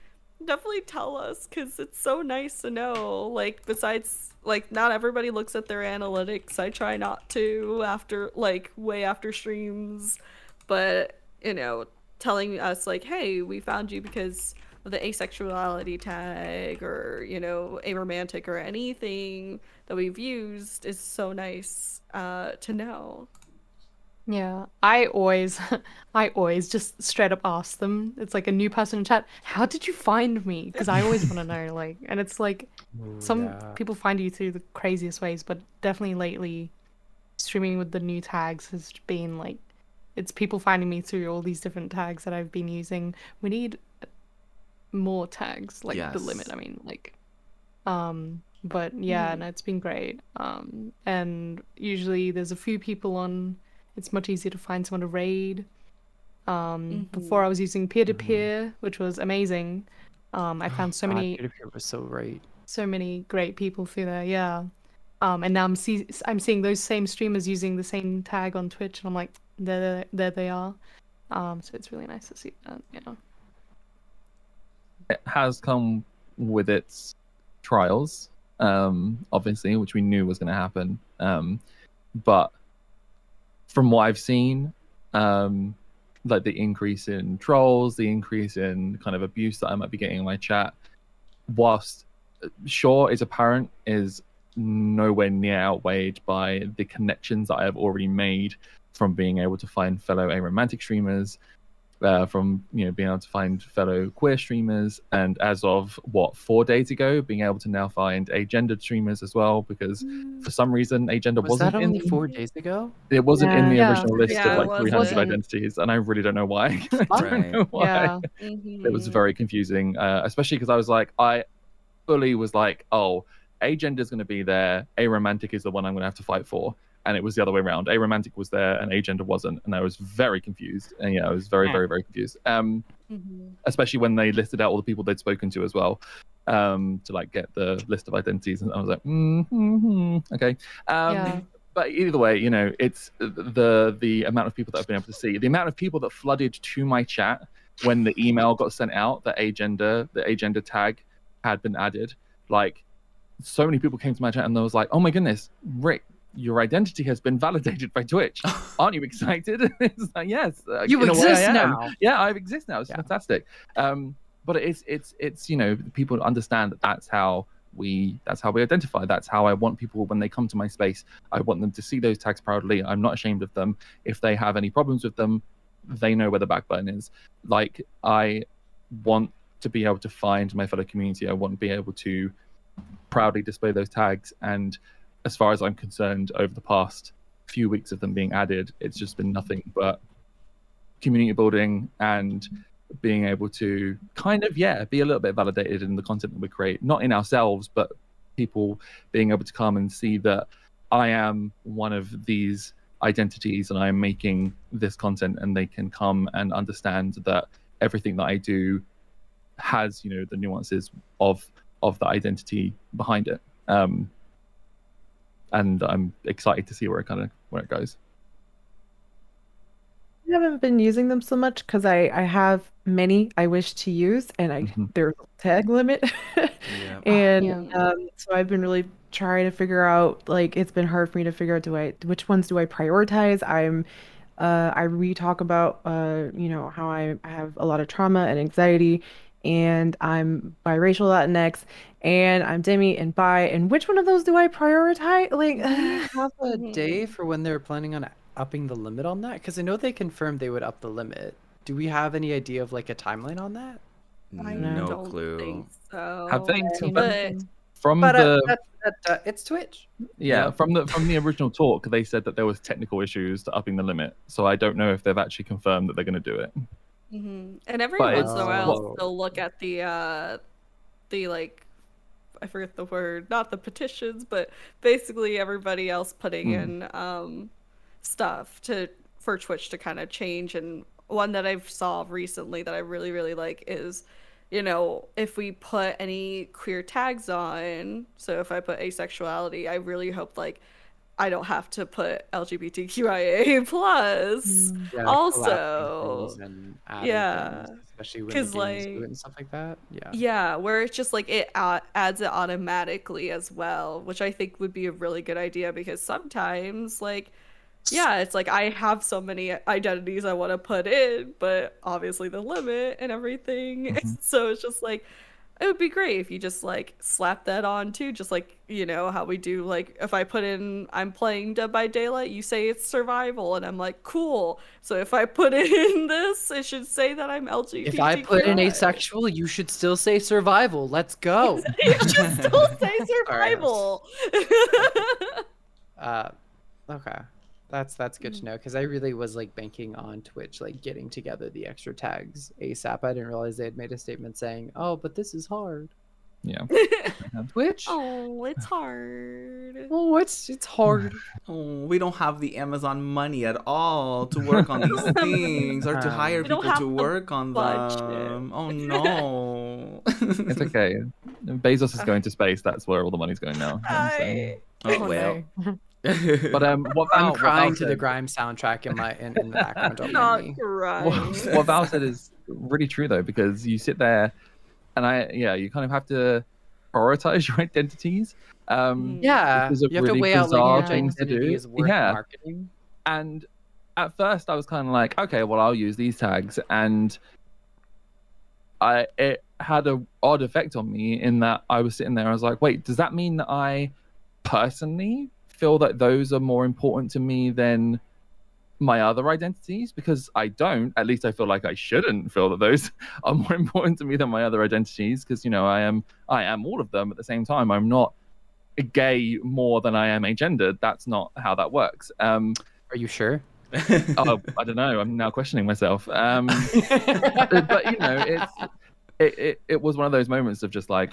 definitely tell us because it's so nice to know like besides like not everybody looks at their analytics. I try not to after like way after streams. But you know telling us like hey we found you because of the asexuality tag or you know aromantic or anything that we've used is so nice uh to know Yeah, I always, I always just straight up ask them. It's like a new person in chat. How did you find me? Because I always want to know. Like, and it's like some yeah. people find you through the craziest ways, but definitely lately, streaming with the new tags has been like, it's people finding me through all these different tags that I've been using. We need more tags, like the limit. I mean, like, um, but yeah, no, it's been great. Um, and usually there's a few people on. It's much easier to find someone to raid. Um, before I was using peer to peer, which was amazing. Um, I found so God, many peer-to-peer was so great. so many great people through there. Yeah. Um, and now I'm see I'm seeing those same streamers using the same tag on Twitch, and I'm like, there, there they are. Um, so it's really nice to see that. Yeah. it has come with its trials, um, obviously, which we knew was going to happen. Um, but from what I've seen, um, like the increase in trolls, the increase in kind of abuse that I might be getting in my chat, whilst uh, sure is apparent, is nowhere near outweighed by the connections that I have already made from being able to find fellow aromantic streamers, uh, from you know being able to find fellow queer streamers, and as of what four days ago, being able to now find a agendered streamers as well, because for some reason agender Was wasn't that in only four days ago? it wasn't in the Yeah. original list Yeah, of like 300 wasn't. identities, and I really don't know why. I Right. don't know why. Yeah. It was very confusing, uh, especially because I was like, I fully was like, oh, agender is going to be there. Aromantic is the one I'm going to have to fight for. And it was the other way around. Aromantic was there and agender wasn't. And I was very confused. And yeah, I was very, very, very confused. Um, Mhm. especially when they listed out all the people they'd spoken to as well. um, to like get the list of identities, and I was like, mm-hmm, okay. Um, Yeah. But either way, you know, it's the the amount of people that I've been able to see, the amount of people that flooded to my chat when the email got sent out that agenda, the agenda tag had been added. Like, so many people came to my chat and they was like, "Oh my goodness, Rick, your identity has been validated by Twitch. Aren't you excited?" it's like, yes, uh, You in a way I exist now. Yeah, I exist now. It's Yeah. fantastic. Um, but it's it's it's you know people understand that that's how we that's how we identify. That's how I want people when they come to my space. I want them to see those tags proudly. I'm not ashamed of them. If they have any problems with them, they know where the back button is. Like I want to be able to find my fellow community. I want to be able to proudly display those tags. And as far as I'm concerned, over the past few weeks of them being added, it's just been nothing but community building and being able to kind of yeah be a little bit validated in the content that we create. Not in ourselves but people being able to come and see that i am one of these identities and i'm making this content and they can come and understand that everything that i do has you know the nuances of of the identity behind it. Um and i'm excited to see where it kind of where it goes I haven't been using them so much because I, I have many I wish to use and I Mhm. there's a tag limit. Yeah. And Yeah. um, so I've been really trying to figure out like it's been hard for me to figure out do I which ones do I prioritize? I'm uh, I re talk about uh, you know how I, I have a lot of trauma and anxiety and I'm biracial Latinx and I'm demi and bi and which one of those do I prioritize? Like Do have a Mhm. day for when they're planning on upping the limit on that? Because I know they confirmed they would up the limit. Do we have any idea of like a timeline on that? I no don't clue. think so. Have they but from But uh, the that, that, uh, it's Twitch. Yeah, Yeah. from the from the original talk, they said that there was technical issues to upping the limit. So I don't know if they've actually confirmed that they're going to do it. Mhm. And every But once in a while, they'll look at the uh, the like, I forget the word, not the petitions, but basically everybody else putting Hmm. in um, stuff to for Twitch to kind of change. And one that I've saw recently that I really really like is, you know, if we put any queer tags on, so if I put asexuality, I really hope like. I don't have to put LGBTQIA plus. Yeah, Also- and yeah, things, especially when 'cause, the games do like- and stuff like that. Yeah. Yeah, where it's just like it uh, adds it automatically as well, which I think would be a really good idea because sometimes, like, yeah, it's like I have so many identities I want to put in, but obviously the limit and everything. Mhm. So it's just like it would be great if you just like slap that on too, just like you know how we do. Like if I put in I'm playing Dead by Daylight, you say it's survival, and I'm like cool. So if I put in this, it should say that I'm LGBT. If I put in asexual, you should still say survival. Let's go. you should still say survival. uh, okay. That's that's good Mm. to know because I really was like banking on Twitch like getting together the extra tags ASAP. I didn't realize they had made a statement saying, "Oh, but this is hard." Yeah. Twitch. oh, it's hard. Oh, it's it's hard. Oh, we don't have the Amazon money at all to work on these things or to Um, hire people to work on budget. them. Oh no. It's okay. Bezos is going to space. That's where all the money's going now. I- Oh Oh, well. No. But um, what Val, I'm what crying Val to the grime soundtrack in my in, in the background. Don't Not me. crying. what, what Val said is really true though, because you sit there, and I yeah, you kind of have to prioritize your identities. Um, Mm. Yeah, Because of you have to really weigh out bizarre like things to do. Yeah. marketing. and at first I was kind of like, okay, well I'll use these tags, and I it had a odd effect on me in that I was sitting there, I was like, wait, does that mean that I personally feel that those are more important to me than my other identities? Because I don't. At least I feel like I shouldn't feel that those are more important to me than my other identities. Because you know, I am I am all of them at the same time. I'm not gay more than I am a agendered. That's not how that works. Um, Are you sure? oh, I don't know. I'm now questioning myself. Um, but you know, it's it, it, it was one of those moments of just like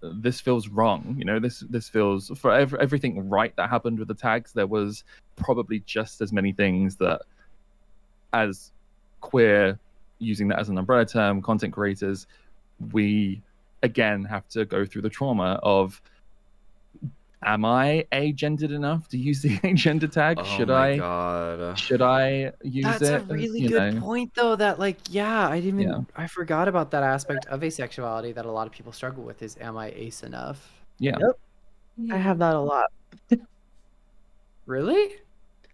this feels wrong. You know, this this feels for ev- everything right that happened with the tags. There was probably just as many things that, as queer, using that as an umbrella term, content creators, we again have to go through the trauma of am I agendered enough to use the agender tag? Oh should my I God. should I use That's it? That's a really you good know? point, though. That like, yeah, I didn't. Even, Yeah. I forgot about that aspect of asexuality that a lot of people struggle with. Is am I ace enough? Yeah. I have that a lot. Really?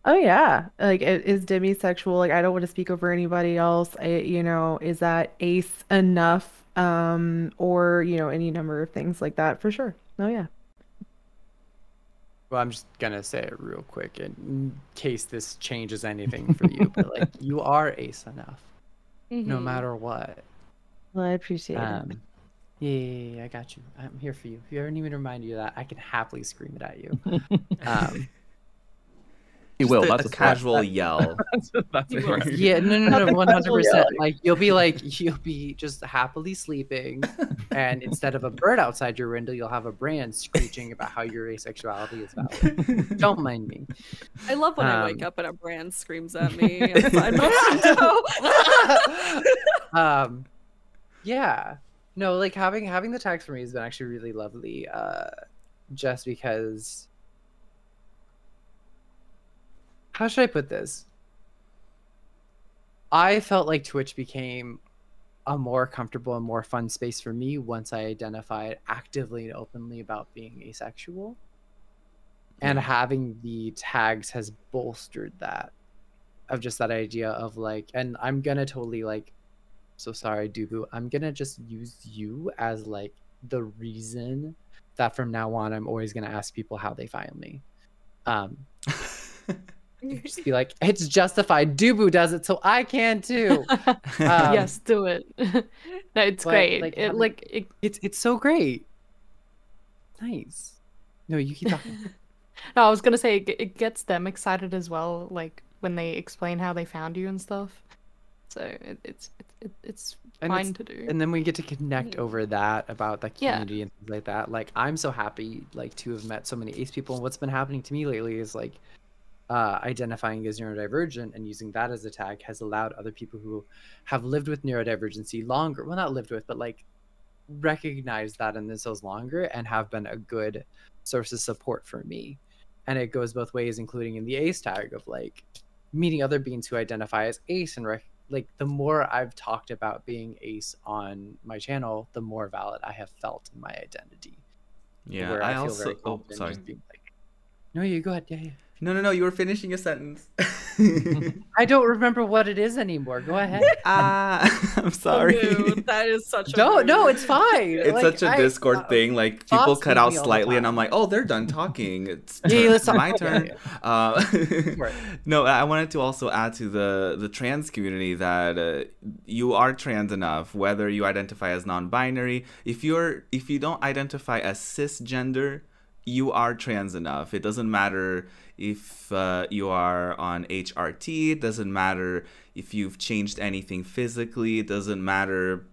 Oh yeah, like is demisexual. Like I don't want to speak over anybody else. I, you know, is that ace enough? Um, or you know, any number of things like that for sure. Oh yeah. Well, I'm just gonna say it real quick in case this changes anything for you. but like, you are ace enough, no Mhm. matter what. Well, I appreciate it. Um, yeah, yeah, yeah, I got you. I'm here for you. If you ever need me to remind you of that, I can happily scream it at you. Um, He Just will. a, That's a a threat. casual yell. That's, that's a You will. threat. yeah, no, no, no, one hundred percent. Like you'll be like you'll be just happily sleeping, and instead of a bird outside your window, you'll have a Bran screeching about how your asexuality is valid. Don't mind me. I love when I wake Um, up and a Bran screams at me outside my window. um yeah no like having having the tags for me has been actually really lovely uh just because how should i put this? I felt like twitch became a more comfortable and more fun space for me once i identified actively and openly about being asexual. And having the tags has bolstered that of just that idea of like and i'm gonna totally like so sorry dubu i'm gonna just use you as like the reason that from now on i'm always gonna ask people how they find me. Um just be like it's justified dubu does it so i can too Um, yes, do it. no, it's but, great. like, it like it, it's it's so great nice no you keep talking no, I was gonna say it, it gets them excited as well, like when they explain how they found you and stuff. So it, it's it, it's And fine it's- to do. and then we get to connect over that about the Yeah. community and things like that like i'm so happy like to have met so many ace people and what's been happening to me lately is like uh, identifying as neurodivergent and using that as a tag has allowed other people who have lived with neurodivergency longer well not lived with but like recognize that in themselves longer and have been a good source of support for me and it goes both ways including in the ace tag of like meeting other beings who identify as ace and rec- like the more I've talked about being ace on my channel, the more valid I have felt in my identity. yeah, where I, feel also. very Oh, sorry. being like, no, you go ahead. Yeah, yeah. No, no, no. You were finishing a sentence. I don't remember what it is anymore. Go ahead. ah, I'm sorry. Dude, that is such a no, no, it's fine. It's Like, such a I- Discord uh, thing. Like people cut out me all the slightly, and. I'm like, "Oh, they're done talking. It's Yeah, turn- talk- my turn." yeah. Uh, no, I wanted to also add to the the trans community that uh, you are trans enough, whether you identify as non-binary. If you're if you don't identify as cisgender, you are trans enough. It doesn't matter if uh, you are on HRT. It doesn't matter if you've changed anything physically. It doesn't matter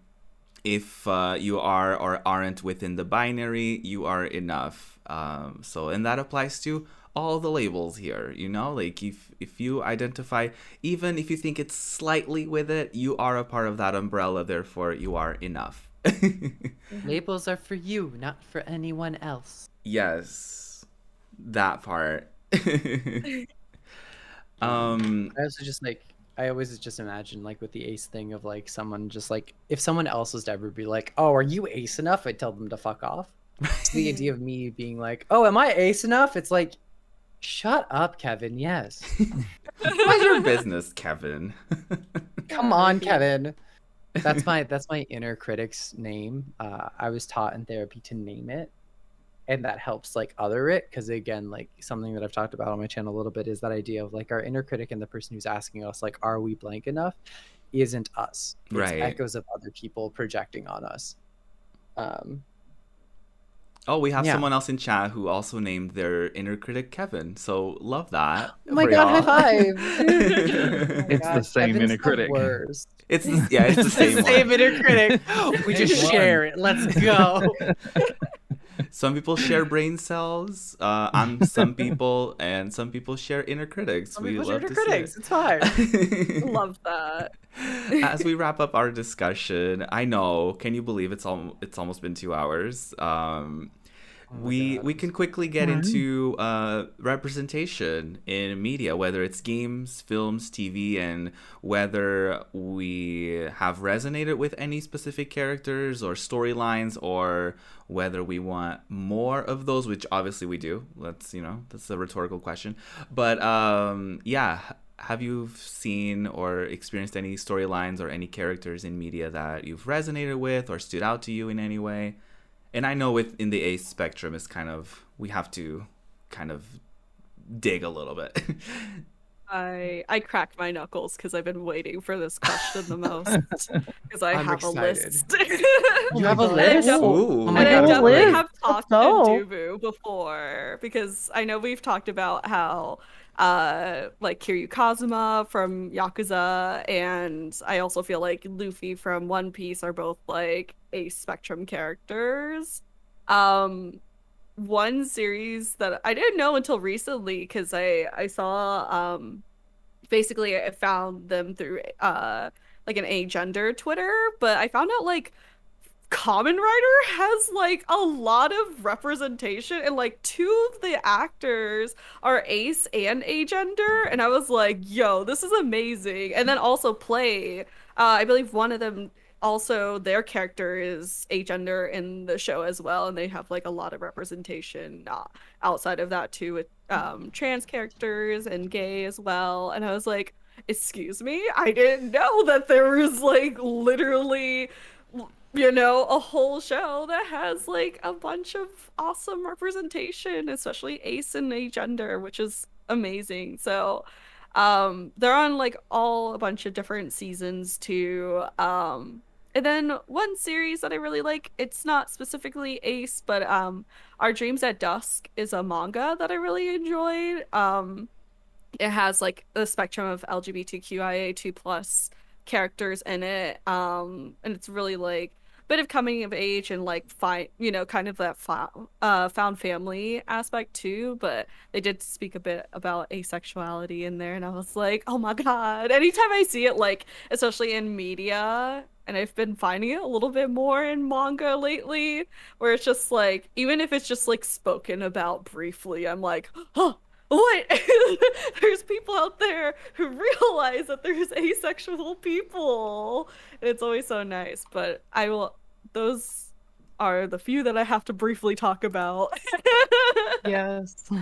if uh, you are or aren't within the binary, you are enough. Um, so, and that applies to all the labels here. You know, like if if you identify, even if you think it's slightly with it, you are a part of that umbrella. Therefore, you are enough. Labels are for you, not for anyone else. yes, that part. um. I also just like I always just imagine like with the ace thing of like someone just like if someone else was to ever be like, "Oh, are you ace enough?" I'd tell them to fuck off. The idea of me being like, "Oh, am I ace enough?" It's like, shut up, Kevin. Yes, What's your business, Kevin? come on, Kevin. That's my that's my inner critic's name. Uh, I was taught in therapy to name it, and that helps like other it because again, like something that I've talked about on my channel a little bit is that idea of like our inner critic and the person who's asking us like, "Are we blank enough?" isn't us. It's Right. echoes of other people projecting on us. Um, Oh, we have Yeah. someone else in chat who also named their inner critic Kevin. So love that. oh my god, high y'all. five! It's the same Kevin's inner critic. worst. It's the, yeah, it's the same, one. inner critic. We just share it. Let's go. Some people share brain cells uh, on some people, and some people share inner critics. Some we people love share to critics. see It's fine. Love that. As we wrap up our discussion, I know. Can you believe it's all? It's almost been two hours. Um, we God. we can quickly get Wow. into uh, representation in media, whether it's games, films, TV, and whether we have resonated with any specific characters or storylines, or whether we want more of those, which obviously we do. Let's you know that's a rhetorical question, but um, yeah. Have you seen or experienced any storylines or any characters in media that you've resonated with or stood out to you in any way? And I know within the ace spectrum is kind of we have to kind of dig a little bit. I I cracked my knuckles because I've been waiting for this question the most because I I'm have excited. a list. Oh you have a And I list? don't- Ooh. Oh my and I definitely Liz, have talked go. to Dubu before because I know we've talked about how uh like Kiryu Kazuma from Yakuza and I also feel like Luffy from One Piece are both like a spectrum characters. Um one series that I didn't know until recently because I I saw um basically I found them through uh like an agender Twitter, but I found out like Kamen Rider has like a lot of representation and like two of the actors are ace and agender and I was like, yo, this is amazing. And then also play, uh, I believe one of them also their character is agender in the show as well and they have like a lot of representation uh, outside of that too with um, trans characters and gay as well and I was like, excuse me, I didn't know that there was like literally you know, a whole show that has like a bunch of awesome representation, especially Ace and a gender, which is amazing. So, um, they're on like all a bunch of different seasons too. Um, and then one series that I really like, it's not specifically Ace, but um, Our Dreams at Dusk is a manga that I really enjoyed. Um, it has like the spectrum of LGBTQIA2 plus characters in it um and it's really like a bit of coming of age and like find you know kind of that uh found family aspect too but they did speak a bit about asexuality in there and i was like oh my god. Anytime i see it like especially in media and i've been finding it a little bit more in manga lately where it's just like even if it's just like spoken about briefly i'm like oh what? There's people out there who realize that there's asexual people and it's always so nice but i will those are the few that i have to briefly talk about Yes.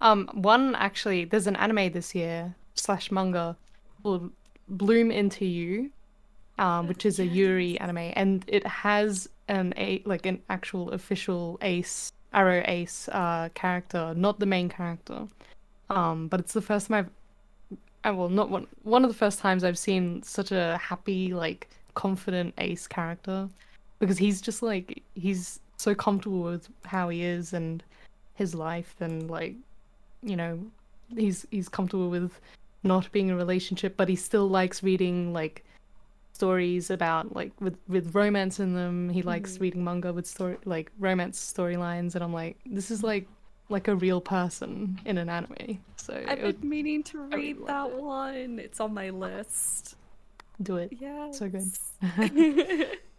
Um, one actually, there's an anime this year slash manga called Bloom Into You, um, which is a Yuri anime, and it has an a like an actual official Ace Arrow Ace uh character, not the main character. Um, but it's the first time I've, uh, well, not one one of the first times I've seen such a happy, like confident Ace character, because he's just like he's so comfortable with how he is and his life and like you know he's he's comfortable with not being in a relationship but he still likes reading like stories about like with with romance in them. He likes mm-hmm. reading manga with story like romance storylines and i'm like this is like like a real person in an anime so i've it would been meaning to read love that it. one. It's on my list. Do it. Yeah So good.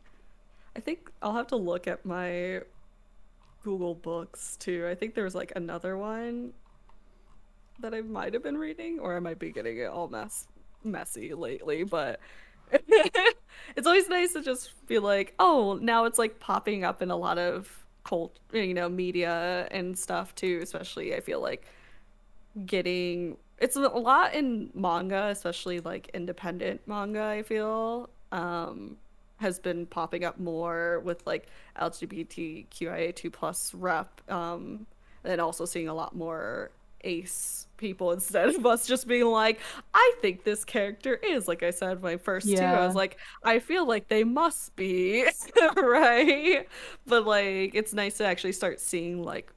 i think i'll have to look at my google books too. I think there's like another one that i might have been reading or i might be getting it all mess messy lately but it's always nice to just be like oh now it's like popping up in a lot of cult you know media and stuff too especially i feel like getting it's a lot in manga especially like independent manga i feel um has been popping up more with like lgbtqia2 plus rep um and also seeing a lot more ace people instead of us just being like i think this character is like i said my first two. I was like i feel like they must be right? But like it's nice to actually start seeing like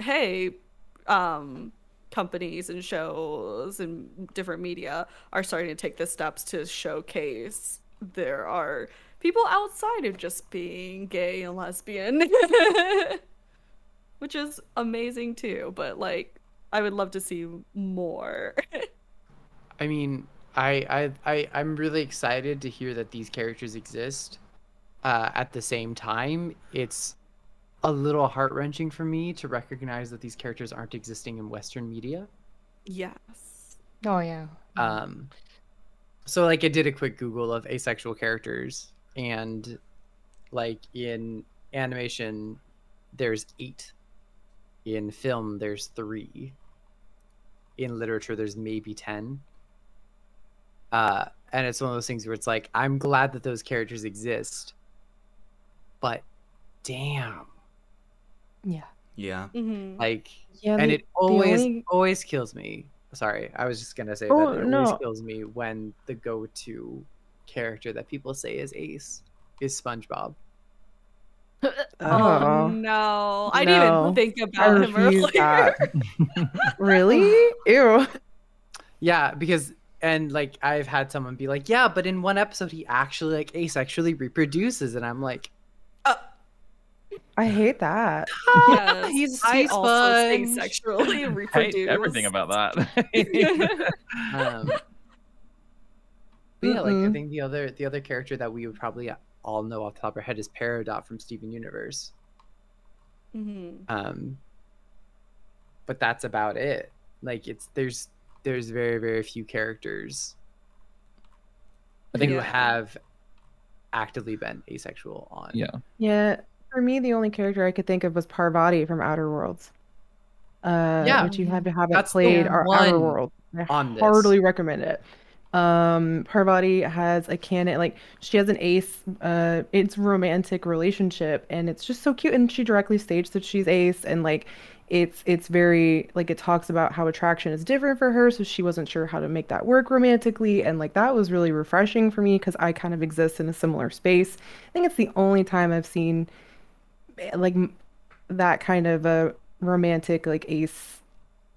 hey um companies and shows and different media are starting to take the steps to showcase there are people outside of just being gay and lesbian which is amazing too. But like, I would love to see more. I mean, I, I, I, I'm really excited to hear that these characters exist. Uh, at the same time, it's a little heart wrenching for me to recognize that these characters aren't existing in Western media. yes. Oh yeah. Um, so like I did a quick Google of asexual characters, and like in animation, there's eight. In film, there's three. In literature, there's maybe ten. Uh, and it's one of those things where it's like I'm glad that those characters exist, but damn, Yeah. Yeah. hmm like Yeah, and the- it always only- always kills me sorry i was just gonna say Oh, that it always kills me when the go-to character that people say is ace is spongebob Oh, Oh. no! I didn't No. even think I about him earlier. really? Ew. yeah because and like i've had someone be like yeah but in one episode he actually like asexually reproduces and i'm like uh. I hate that. Ah, yes, He's a I sea also say sponge. sexually hate everything about that. um but yeah like i think the other the other character that we would probably all know off the top of our head is peridot from steven universe Mhm. um but that's about it like it's there's there's very very few characters I think who have actively been asexual on yeah. Yeah, for me, the only character I could think of was Parvati from Outer Worlds. Uh, Yeah. which you have to have it played or Outer one World. I on this. recommend it. Um, Parvati has a canon, like she has an ace. Uh, it's romantic relationship, and it's just so cute. And she directly states that she's ace, and like, it's it's very like it talks about how attraction is different for her, so she wasn't sure how to make that work romantically, and like that was really refreshing for me because I kind of exist in a similar space. I think it's the only time I've seen eh, like that kind of a romantic like ace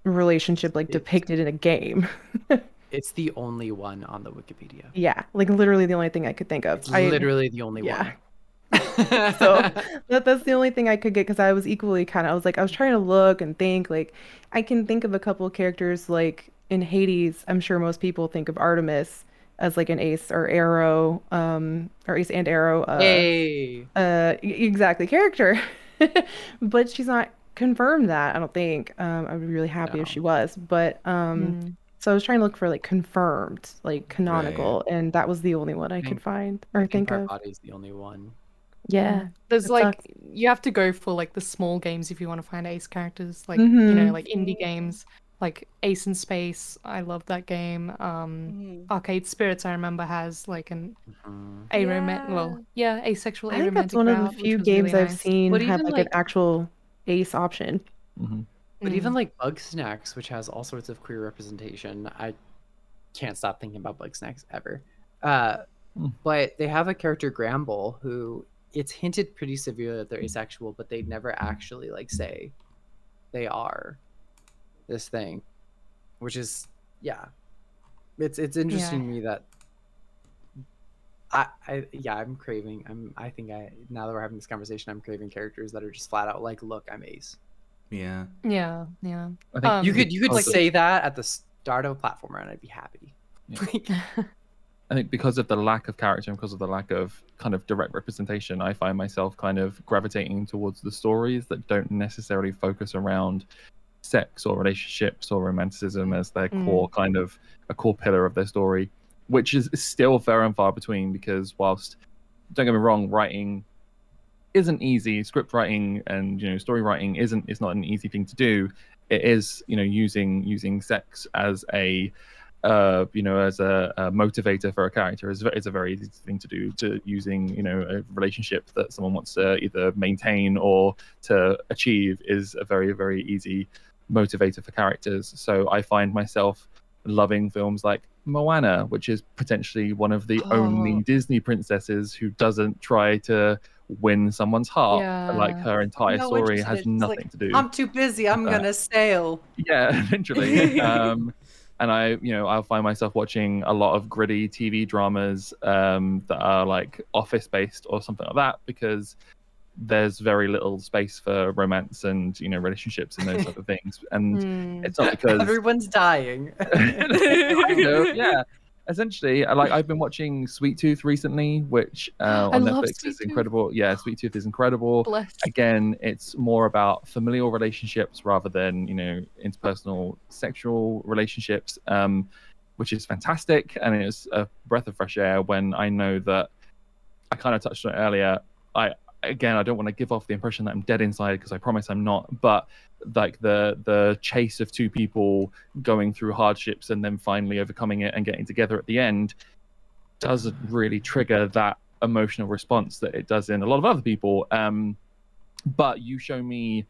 relationship like depicted in a game. it's the only one on the wikipedia Yeah, like literally the only thing I could think of. it's I, literally the only yeah. one so that, that's the only thing I could get because I was equally kind of I was like I was trying to look and think like I can think of a couple of characters like in Hades. I'm sure most people think of Artemis as like an ace or arrow, um, or ace and arrow. Uh, hey uh, exactly character, but she's not confirmed that. I don't think. Um, I would be really happy if she was, but um. Mm. So I was trying to look for like confirmed, like canonical, and that was the only one I think- could find or think of. Parvati's the only one Yeah. There's like sucks. you have to go for like the small games if you want to find ace characters, like you know, Mhm. like indie games, like Ace in Space. I love that game. Um, Mhm. Arcade Spirits, I remember has like an Mhm. aromantic, well, yeah, asexual I think that's aromantic one of the few games really I've nice. seen But have even, like, like- an actual ace option. hmm But Mm. even like Bugsnax, which has all sorts of queer representation, I can't stop thinking about Bugsnax ever. Uh, Hmm. But they have a character Gramble who it's hinted pretty severely that they're asexual, but they never actually like say they are this thing, which is yeah, it's it's interesting to me that. I, I yeah I'm craving I'm I think I now that we're having this conversation I'm craving characters that are just flat out like look I'm Ace Yeah. yeah, yeah. I think Um, you could you could because of- say that at the start of a platformer and I'd be happy. Yeah. I think because of the lack of character and because of the lack of kind of direct representation, I find myself kind of gravitating towards the stories that don't necessarily focus around sex or relationships or romanticism as their Mm. core kind of a core pillar of their story, which is still fair and far between because whilst don't get me wrong, writing isn't easy, script writing and you know story writing isn't is not an easy thing to do. It is you know using using sex as a uh, you know, as a, a motivator for a character is, is a very easy thing to do. To using, you know, a relationship that someone wants to either maintain or to achieve is a very, very easy motivator for characters. So I find myself loving films like Moana, which is potentially one of the only Oh. Disney princesses who doesn't try to win someone's heart. Like her entire No story has nothing like, to do. I'm too busy. I'm Uh, gonna sail. Yeah, literally. um, and I, you know, I'll find myself watching a lot of gritty TV dramas um, that are like office based or something like that because there's very little space for romance and you know relationships and those type of things. And Hmm. it's not because Everyone's dying. kind of, yeah. Essentially, I like I've been watching Sweet Tooth recently, which uh, on Netflix is incredible. Yeah, Sweet Tooth is incredible. Bless. Again, it's more about familial relationships rather than you know interpersonal sexual relationships, um, which is fantastic, and it's a breath of fresh air when I know that I kind of touched on it earlier. I again, I don't want to give off the impression that I'm dead inside because I promise I'm not. But like the the chase of two people going through hardships and then finally overcoming it and getting together at the end doesn't really trigger that emotional response that it does in a lot of other people. Um, but you show me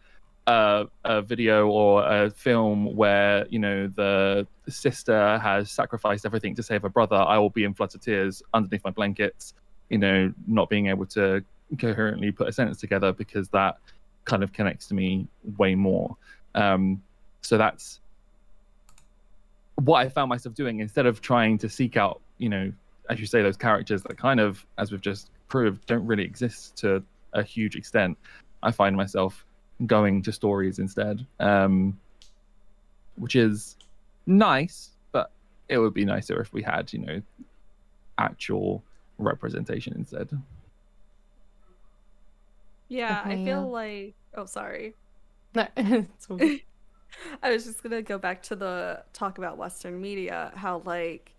a, a video or a film where you know the sister has sacrificed everything to save her brother, I will be in floods of tears underneath my blankets. You know, not being able to coherently put a sentence together because that kind of connects to me way more. Um, so that's what I found myself doing instead of trying to seek out, you know, as you say, those characters that kind of, as we've just proved, don't really exist to a huge extent. I find myself going to stories instead, um, which is nice, but it would be nicer if we had, you know, actual representation instead. Yeah, I feel like. Oh, sorry. No, it's all good. I was just gonna go back to the talk about Western media, how like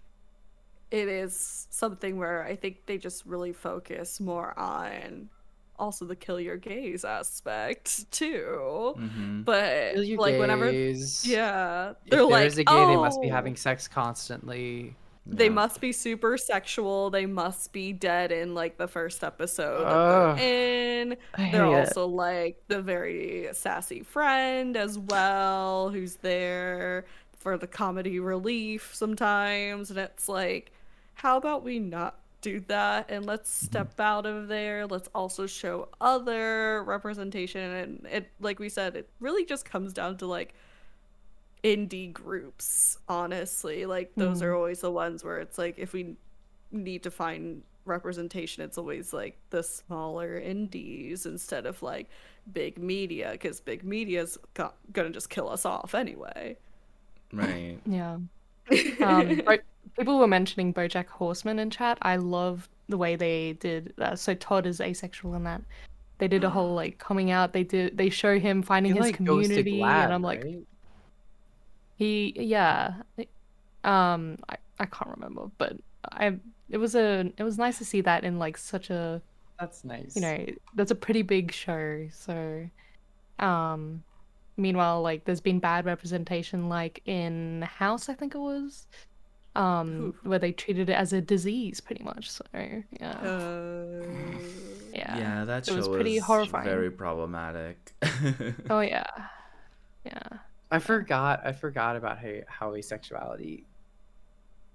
it is something where I think they just really focus more on also the kill your gays aspect too. hmm But Kill your like whenever yeah, they're like there's a gay, they must be "Oh, having sex constantly. They Yeah. must be super sexual. They must be dead in like the first episode Ugh. they're in. They're hate it. also like the very sassy friend as well, who's there for the comedy relief sometimes. And it's like, how about we not do that and let's step out of there? Let's also show other representation. And it, like we said, it really just comes down to like indie groups, honestly. Like, those are always the ones where it's like, if we need to find representation it's always like the smaller indies instead of like big media because big media's go- gonna just kill us off anyway Right. Yeah. Um, Bo- people were mentioning BoJack Horseman in chat. I love the way they did. Uh, so Todd is asexual in that. They did a whole like coming out. They did. They show him finding He, his like, community, Glad, and I'm like, right? He, yeah. Um, I, I can't remember, but I. It was a. It was nice to see that in like such a that's nice. you know that's a pretty big show so um meanwhile like there's been bad representation like in house i think it was um where they treated it as a disease pretty much so yeah uh, yeah Yeah, that show it was was pretty horrifying. very problematic. oh yeah yeah I forgot. I forgot about how how asexuality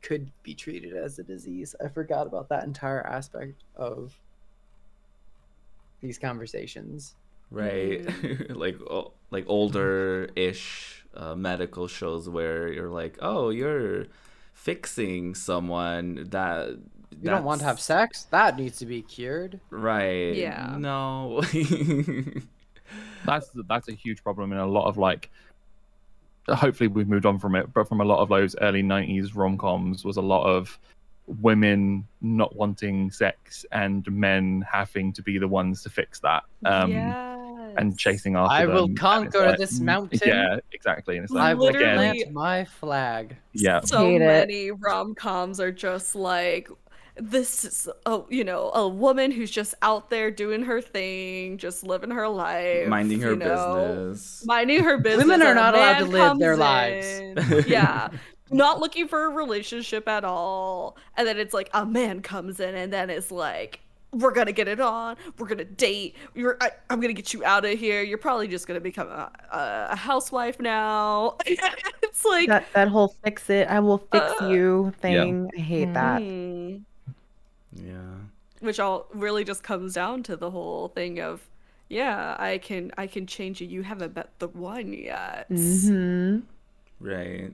could be treated as a disease. I forgot about that entire aspect of these conversations. right like o- like older ish uh, medical shows where you're like oh you're fixing someone that You don't want to have sex? That needs to be cured. right Yeah. no that's that's a huge problem in a lot of like hopefully we've moved on from it but from a lot of those early 90s rom-coms was a lot of women not wanting sex and men having to be the ones to fix that um and chasing after I will them, and it's conquer like, this mm, mountain. yeah exactly. And it's I will Literally- again plant my flag. yeah. So Hate many rom-coms are just like this is a you know a woman who's just out there doing her thing just living her life minding her you know, business. Minding her business. Women are not allowed to live their comes lives. in, yeah. Not looking for a relationship at all. And then it's like a man comes in and then it's like we're gonna get it on. We're gonna date. You're I, i'm gonna get you out of here. You're probably just gonna become a, a, a housewife now. It's like That that whole fix it, I will fix Uh, you thing. I hate that. Yeah which all really just comes down to the whole thing of yeah i can i can change you you haven't met the one yet hmm Right.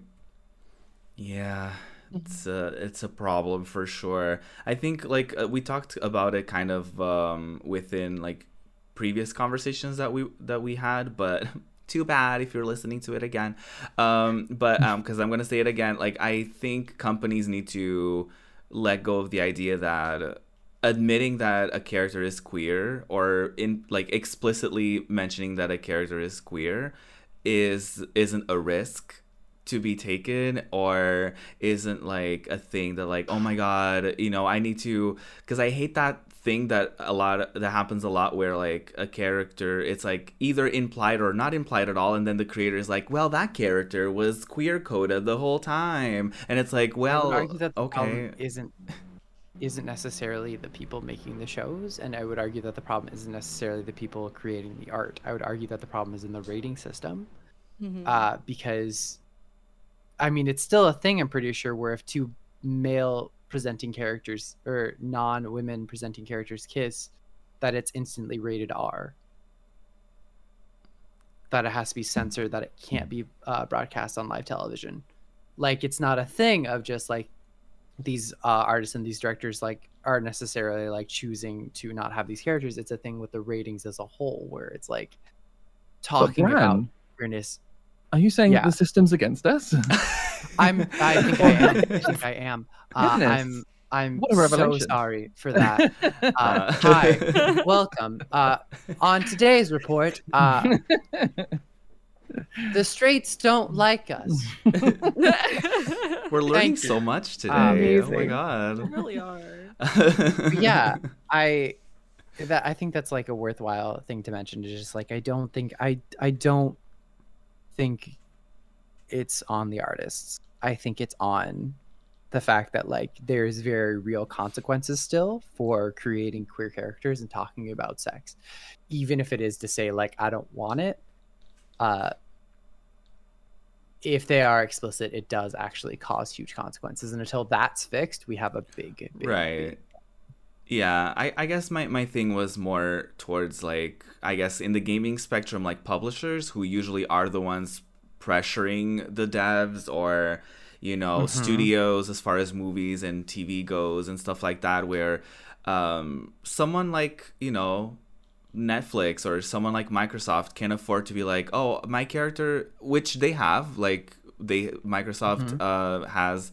Yeah. It's a it's a problem for sure. I think like uh, we talked about it kind of um within like previous conversations that we that we had, but too bad if you're listening to it again. Um, but um, because I'm gonna say it again, like I think companies need to let go of the idea that admitting that a character is queer or in like explicitly mentioning that a character is queer is isn't a risk to be taken or isn't like a thing that like oh my god you know i need to because i hate that thing that a lot that happens a lot where like a character it's like either implied or not implied at all and then the creator is like well that character was queer coded the whole time and it's like I would well argue that the okay isn't isn't necessarily the people making the shows, and I would argue that the problem isn't necessarily the people creating the art. I would argue that the problem is in the rating system, Mhm. uh, because, I mean, it's still a thing. I'm pretty sure where if two male presenting characters or non-women presenting characters kiss, that it's instantly rated R. That it has to be censored. That it can't be uh, broadcast on live television. Like it's not a thing of just like these uh, artists and these directors like are necessarily like choosing to not have these characters. It's a thing with the ratings as a whole where it's like talking about queerness. Are you saying Yeah. the system's against us? I'm. I think I am. I think I am. Uh, I'm. I'm so sorry for that. Uh, Uh, hi, welcome. Uh, on today's report, uh, the straights don't like us. we're learning Thank so much today Amazing. oh my god You really are. yeah i that i think that's like a worthwhile thing to mention to just like i don't think i i don't think it's on the artists. I think it's on the fact that like there's very real consequences still for creating queer characters and talking about sex. Even if it is to say like i don't want it uh if they are explicit it does actually cause huge consequences. And until that's fixed we have a big, big big right yeah I, I guess my, my thing was more towards like i guess in the gaming spectrum like publishers who usually are the ones pressuring the devs or you know Mhm. studios as far as movies and tv goes and stuff like that where um someone like you know Netflix or someone like Microsoft can afford to be like, oh, my character, which they have, like they Microsoft uh, has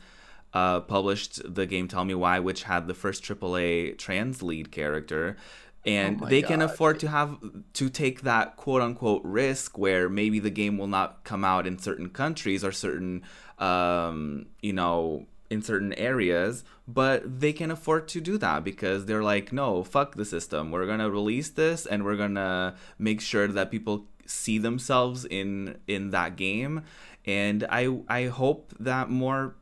uh, published the game Tell Me Why, which had the first AAA trans lead character, and my they can afford to have to take that quote unquote risk where maybe the game will not come out in certain countries or certain, um, you know, in certain areas, but they can afford to do that because they're like, no, fuck the system. We're gonna release this and we're gonna make sure that people see themselves in in that game. And I I hope that more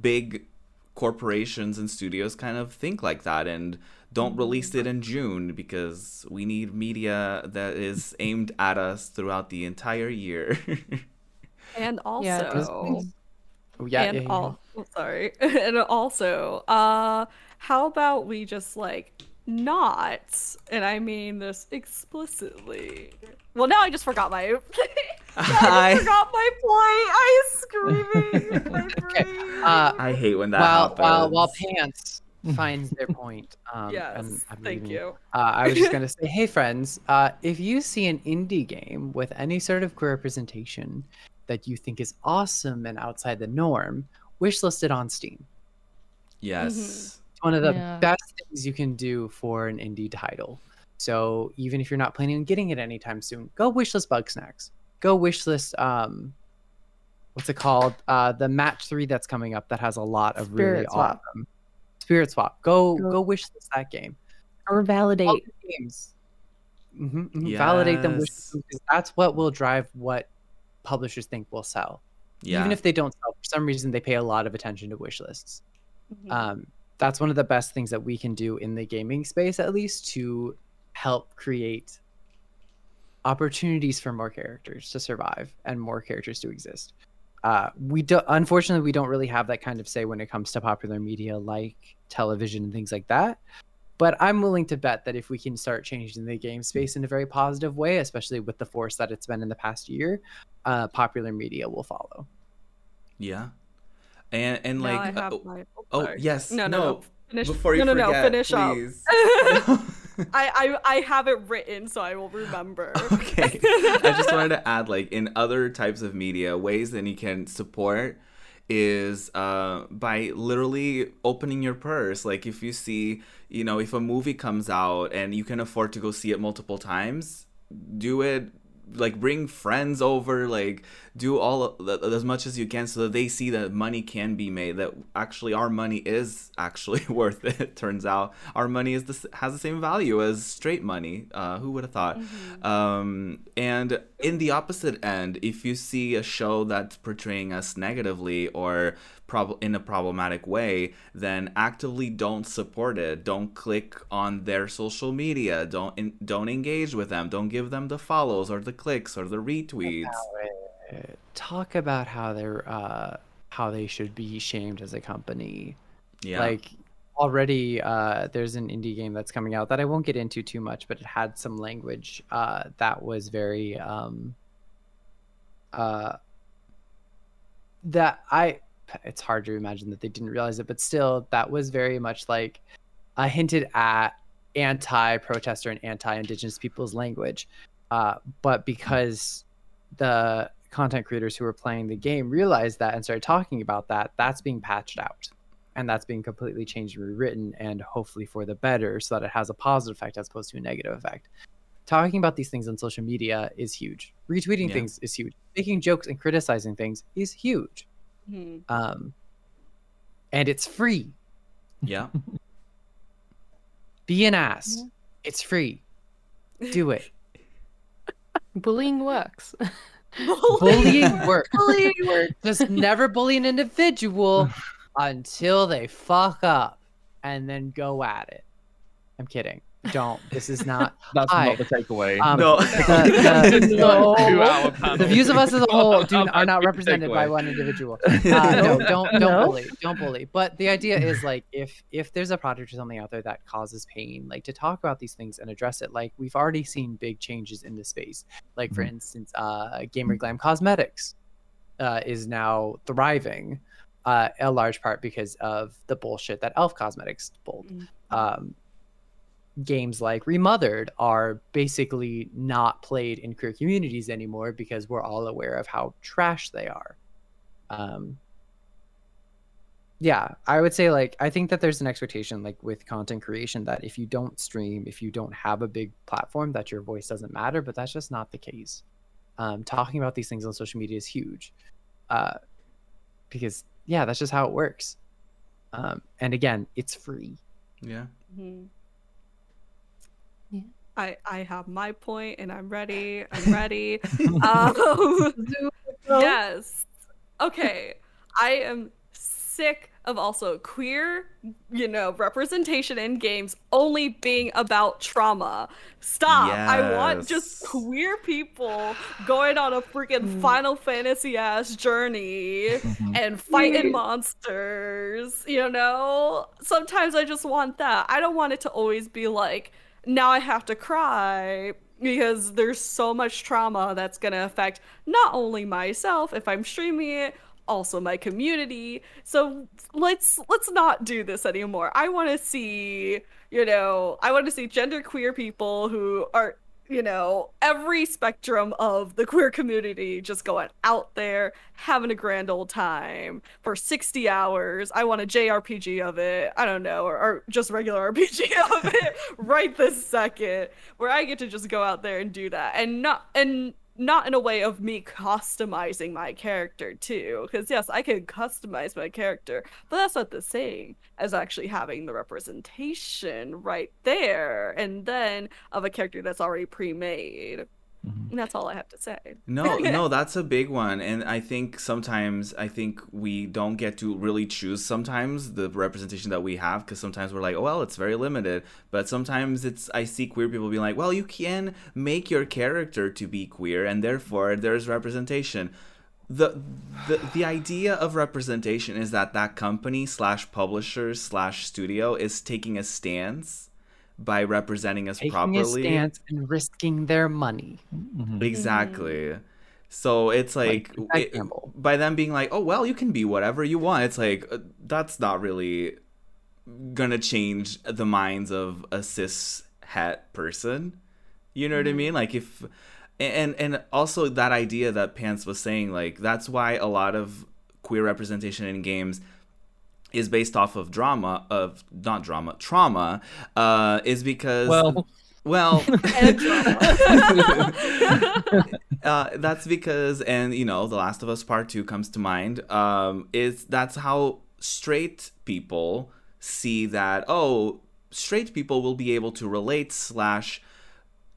big corporations and studios kind of think like that and don't release it in June because we need media that is aimed at us throughout the entire year. And also, Yeah, 'cause- Oh, yeah, and yeah, yeah, all sorry, and also, uh, how about we just like not, and I mean this explicitly. Well, now I just forgot my. I I, forgot my point. I was screaming. my Okay, uh, I hate when that while, happens. while while pants finds their point um yes, and I'm thank leaving, you. uh, i was just going to say hey friends uh if you see an indie game with any sort of queer representation that you think is awesome and outside the norm wishlist it on steam yes. it's one of the Yeah. best things you can do for an indie title so even if you're not planning on getting it anytime soon go wishlist Bugsnax go wishlist um what's it called uh the match three that's coming up that has a lot of really Swap. awesome spirit swap go Go- go wishlist that game Or validate. all the games Mhm, mhm, validate them wish Yes. that's what will drive what publishers think will sell Yeah. even if they don't sell for some reason they pay a lot of attention to wish lists Mhm. um, that's one of the best things that we can do in the gaming space at least to help create opportunities for more characters to survive and more characters to exist uh, we do unfortunately we don't really have that kind of say when it comes to popular media like television and things like that but i'm willing to bet that if we can start changing the game space in a very positive way especially with the force that it's been in the past year uh, popular media will follow yeah. And and Now like uh, have oh, my- oh, sorry. yes No, no, no, no. Finish. before you no, no, forget, no. Finish please. up. I, I I have it written, so I will remember. okay. I just wanted to add, like, in other types of media, ways that you can support is uh, by literally opening your purse. Like, if you see, you know, if a movie comes out and you can afford to go see it multiple times, do it like bring friends over like do all as much as you can so that they see that money can be made that actually our money is actually worth it turns out our money is the, has the same value as straight money uh, who would have thought mm-hmm. um, and in the opposite end if you see a show that's portraying us negatively or prob- in a problematic way, then actively don't support it. Don't click on their social media. Don't in- don't engage with them. Don't give them the follows or the clicks or the retweets. Talk about how they're uh, how they should be shamed as a company. Yeah. Like already uh, there's an indie game that's coming out that I won't get into too much, but it had some language uh, that was very um, uh, that I it's hard to imagine that they didn't realize it, but still, that was very much like uh, hinted at anti-protester and anti-indigenous people's language. Uh, but because the content creators who were playing the game realized that and started talking about that, that's being patched out, and that's being completely changed and rewritten, and hopefully for the better, so that it has a positive effect as opposed to a negative effect. Talking about these things on social media is huge. Retweeting yeah. things is huge. Making jokes and criticizing things is huge Mm-hmm. Um, and it's free. Yeah. Be an ass. Yeah. It's free. Do it. Bullying works. Bullying works. Bullying works. Just never bully an individual until they fuck up and then go at it. I'm kidding don't. This is not. That's hi. not the takeaway. Um, no. The, the, no. the, views of us as a whole do, are not represented by one individual. Uh, no, don't don't no? bully, don't bully. But the idea is like if if there's a project or something out there that causes pain, like to talk about these things and address it. Like we've already seen big changes in the space. Like for mm-hmm. instance, uh, Gamer Glam Cosmetics uh, is now thriving. Uh, a large part because of the bullshit that Elf Cosmetics pulled. Mm. Um, games like Remothered are basically not played in queer communities anymore because we're all aware of how trash they are. Um, yeah, I would say like I think that there's an expectation like with content creation that if you don't stream, if you don't have a big platform, that your voice doesn't matter. But that's just not the case. Um, talking about these things on social media is huge, uh, because yeah, that's just how it works. Um, and again, it's free. Yeah. Mm-hmm. I I have my point and I'm ready. I'm ready. um, yes. Okay. I am sick of also queer, you know, representation in games only being about trauma. Stop. Yes. I want just queer people going on a freaking mm. Final Fantasy ass journey mm-hmm. and fighting monsters, you know? Sometimes I just want that. I don't want it to always be like now I have to cry because there's so much trauma that's going to affect not only myself if I'm streaming it, also my community. So let's let's not do this anymore. I want to see, you know, I want to see genderqueer people who are you know, every spectrum of the queer community just going out there, having a grand old time for 60 hours. I want a JRPG of it. I don't know, or, or just regular RPG of it right this second, where I get to just go out there and do that. And not, and not in a way of me customizing my character too because yes i can customize my character but that's not the same as actually having the representation right there and then of a character that's already pre-made Mm-hmm. That's all I have to say. no, no, that's a big one. And I think sometimes I think we don't get to really choose sometimes the representation that we have because sometimes we're like, oh, well, it's very limited. But sometimes it's I see queer people being like, well, you can make your character to be queer and therefore there's representation. The, the the idea of representation is that that company slash publisher slash studio is taking a stance by representing us Taking properly. A stance and risking their money. Mm-hmm. Exactly. Mm-hmm. So it's like, like it, by them being like, "Oh well, you can be whatever you want." It's like uh, that's not really gonna change the minds of a cis het person. You know what I mean? Like if and and also that idea that Pants was saying, like that's why a lot of queer representation in games is based off of drama of not drama trauma uh is because Well, well. Uh, that's because and you know the last of us part 2 comes to mind um is that's how straight people see that oh straight people will be able to relate slash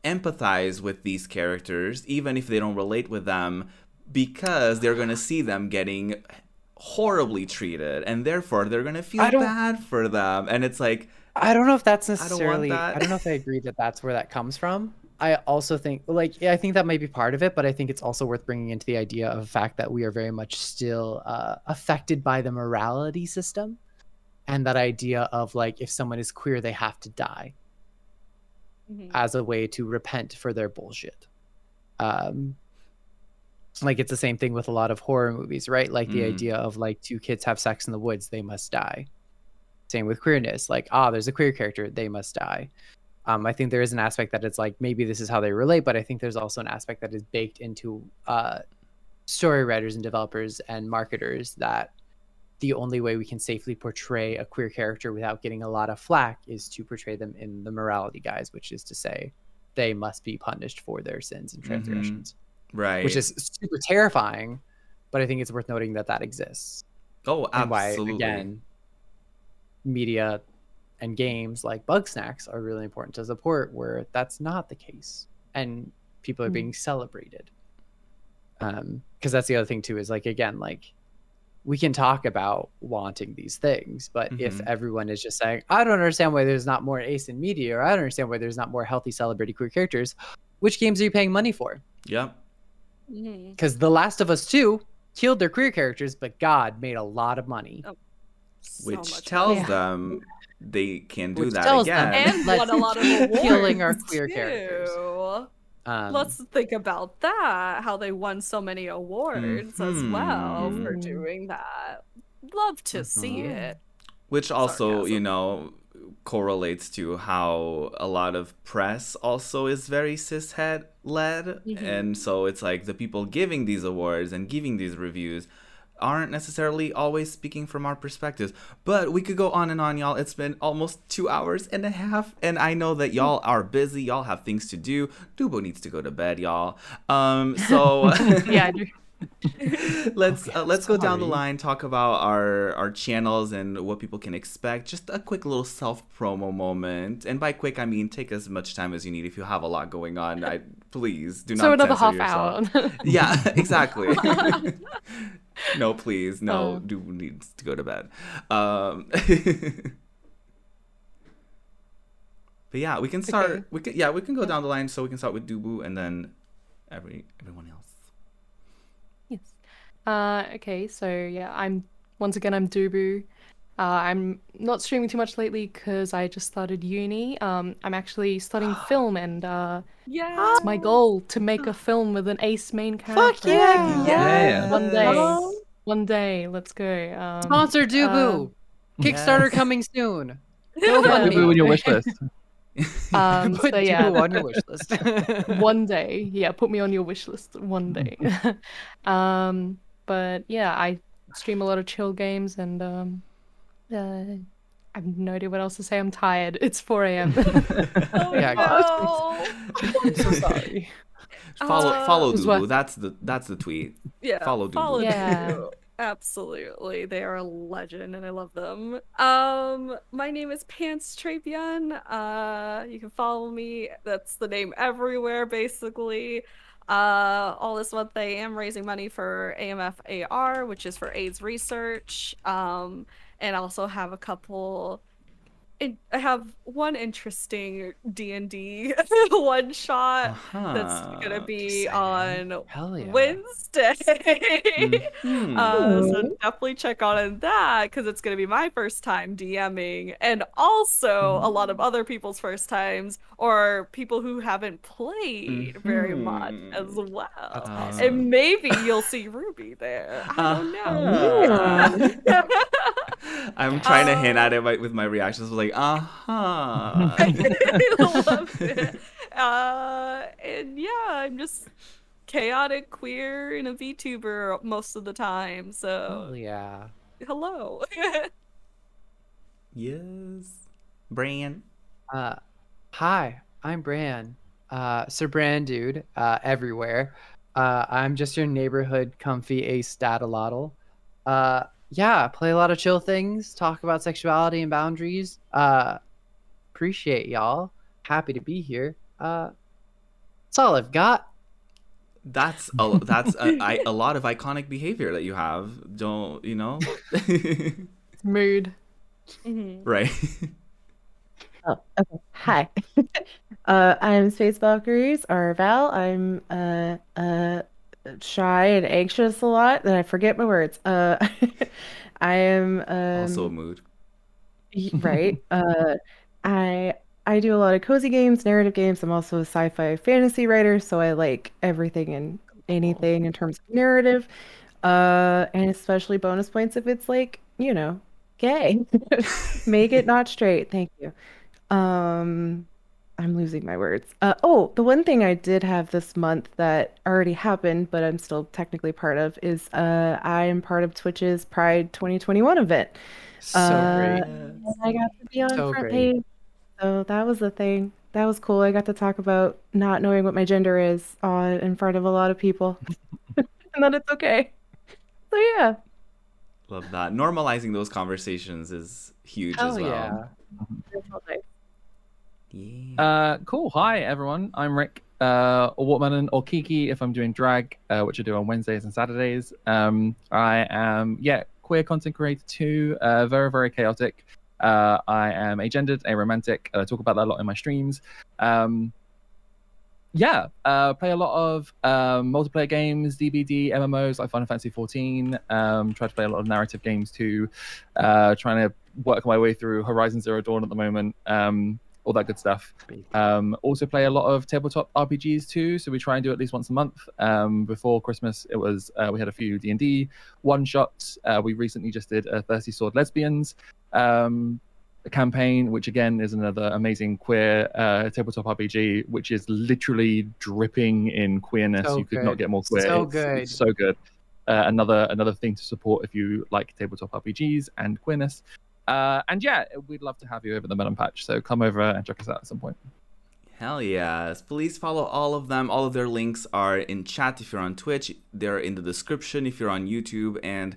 empathize with these characters even if they don't relate with them because they're going to see them getting horribly treated and therefore they're going to feel bad for them and it's like I don't know if that's don't necessarily. that. I don't know if I agree that that's where that comes from. I also think, like, I think that might be part of it, but I think it's also worth bringing into the idea of the fact that we are very much still uh, affected by the morality system, and that idea of like, if someone is queer, they have to die Mhm. as a way to repent for their bullshit. Um, like it's the same thing with a lot of horror movies, right? Like the Mhm. idea of like two kids have sex in the woods, they must die. Same with queerness, like ah, there's a queer character, they must die. Um, I think there is an aspect that it's like maybe this is how they relate, but I think there's also an aspect that is baked into uh, story writers and developers and marketers that the only way we can safely portray a queer character without getting a lot of flack is to portray them in the morality guise, which is to say they must be punished for their sins and transgressions, right. which is super terrifying. But I think it's worth noting that that exists. Oh and why again media and games like Bugsnax are really important to support where that's not the case and people are Mm. being celebrated. Um because that's the other thing too is like again like we can talk about wanting these things but if Mhm. everyone is just saying i don't understand why there's not more ace in media or i don't understand why there's not more healthy celebrated queer characters. Which games are you paying money for? Yep Mhm. because the last of us 2 killed their queer characters but god made a lot of money So which tells Yeah. them they can do Which that tells them- again. and Let's won a lot of awards. killing our queer too. characters. um Let's think about that. How they won so many awards as well for Mhm. doing that. Love to see Mhm. it. which also you know correlates to how a lot of press also is very cishet led Mhm. and so it's like the people giving these awards and giving these reviews aren't necessarily always speaking from our perspectives. But we could go on and on y'all. It's been almost two hours and a half and i know that y'all are busy. Y'all have things to do. Dubu needs to go to bed y'all. Um so yeah. let's Okay, uh, let's go down the line talk about our our channels and what people can expect just a quick little self promo moment and by quick i mean take as much time as you need if you have a lot going on i please do not So another censor half yourself. hour. yeah exactly no please no Oh. do needs to go to bed um but yeah we can start Okay. we can yeah we can go down the line so we can start with dubu and then every everyone else Yes. Uh, okay, so yeah, I'm once again I'm Dubu. Uh, I'm not streaming too much lately because I just started uni. Um, I'm actually studying film, and uh, Yeah. it's my goal to make a film with an ace main character. Fuck yeah! Yeah. One day, Oh. one day, let's go. Um, Sponsor Dubu. Kickstarter Yes. coming soon. Yeah. GoFundMe. Dubu in your wish list. um, Put so yeah, Dubu on your wish list. one day yeah put me on your wish list one day um but yeah i stream a lot of chill games and um uh, i have no idea what else to say i'm tired it's 4 a.m Oh, Yeah, no. I'm so sorry. follow Uh, follow It was dubu what- that's the that's the tweet Yeah. Follow Dubu. Follow Yeah. Dubu. Absolutely. They are a legend and I love them. Um my name is Pants Trapian. Uh you can follow me. That's the name everywhere basically. Uh all this month I am raising money for amfAR, which is for AIDS research. Um and also have a couple in- I have one interesting D&D one shot that's gonna Uh-huh. be on yeah. Wednesday. Mhm. uh, so definitely check on that because it's going to be my first time DMing and also a lot of other people's first times or people who haven't played very much as well. Uh, awesome. And maybe you'll see Ruby there. I don't Uh-huh. know. I'm trying to hint at it by- with my reactions. Like, uh huh. I love it. Uh, and yeah, I'm just chaotic, queer, and a VTuber most of the time. Oh So yeah. hello. yes. Bran. Uh, hi, I'm Bran. Uh, Sir Bran, dude. Uh, everywhere. Uh, I'm just your neighborhood comfy ace datalotl. Uh, yeah, play a lot of chill things. Talk about sexuality and boundaries. Uh, appreciate y'all. Happy to be here. Uh, that's all I've got. That's a, that's a, I, a lot of iconic behavior that you have. Don't you know? Mood. Mhm. right. Oh, okay. Hi. uh, I'm Space Valkyries, or Val. I'm uh, uh, shy and anxious a lot, and I forget my words. Uh, I am um, also a mood. right. uh, I I do a lot of cozy games, narrative games. I'm also a sci-fi fantasy writer, so I like everything and anything in terms of narrative, uh, and especially bonus points if it's like you know gay. Make it not straight. Thank you. Um, I'm losing my words. Uh, oh, the one thing I did have this month that already happened, but I'm still technically part of, is uh, I am part of Twitch's Pride 2021 event. So Uh, great. And I got to be on So front great. page. So that was the thing. That was cool. I got to talk about not knowing what my gender is on in front of a lot of people. and that it's okay. So yeah. Love that. Normalizing those conversations is huge Hell as well. yeah. Yeah. Uh, cool. Hi, everyone. I'm Rick, uh, or Watermelon, or Kiki if I'm doing drag, uh, which I do on Wednesdays and Saturdays. Um, I am, yeah, queer content creator too, uh, very, very chaotic. Uh, I am agendered, aromantic. I talk about that a lot in my streams. Um, yeah, uh, play a lot of um, multiplayer games, DBD, MMOs like Final Fantasy 14. Um, try to play a lot of narrative games too. Uh, trying to work my way through Horizon Zero Dawn at the moment. Um, all that good stuff. Um, also play a lot of tabletop RPGs too, so we try and do at least once a month. Um, before Christmas, it was uh, we had a few D and D one shots. Uh, we recently just did a Thirsty Sword Lesbians um, campaign, which again is another amazing queer uh, tabletop RPG, which is literally dripping in queerness. So you could not get more queer. So It's- good. it's so good. Uh, another another thing to support if you like tabletop RPGs and queerness. Uh, and yeah, we'd love to have you over the Melon Patch. So come over and check us out at some point. Hell yes. Please follow all of them. All of their links are in chat if you're on Twitch. They're in the description if you're on YouTube and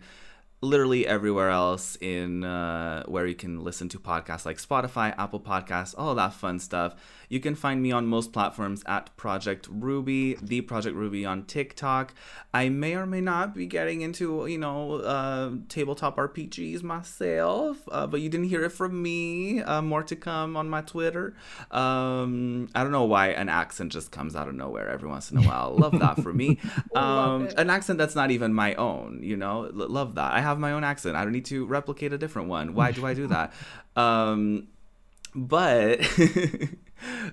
literally everywhere else in uh, where you can listen to podcasts like Spotify, Apple Podcasts, all that fun stuff. You can find me on most platforms at Project Ruby, the Project Ruby on TikTok. I may or may not be getting into, you know, uh, tabletop RPGs myself, uh, but you didn't hear it from me. Uh, more to come on my Twitter. Um, I don't know why an accent just comes out of nowhere every once in a while. Love that for me. Um, an accent that's not even my own, you know? L- love that. I have my own accent. I don't need to replicate a different one. Why do I do that? Um, but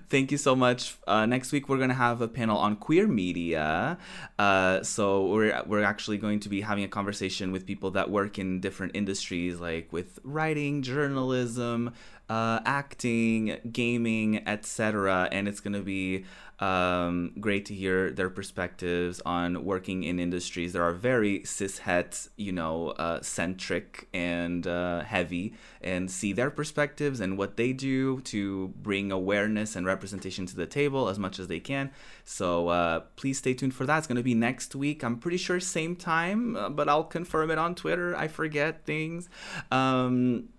thank you so much. Uh, next week we're gonna have a panel on queer media. Uh, so we're we're actually going to be having a conversation with people that work in different industries, like with writing, journalism, uh, acting, gaming, etc. And it's gonna be um, great to hear their perspectives on working in industries that are very cishet, you know, uh, centric and uh, heavy, and see their perspectives and what they do to bring awareness and representation to the table as much as they can. So uh, please stay tuned for that. It's going to be next week. I'm pretty sure same time, uh, but I'll confirm it on Twitter. I forget things. Um,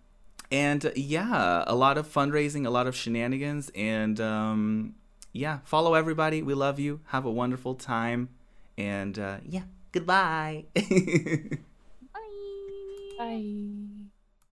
and yeah, a lot of fundraising, a lot of shenanigans, and um, yeah, follow everybody. We love you. Have a wonderful time, and uh, yeah, goodbye. Bye. Bye.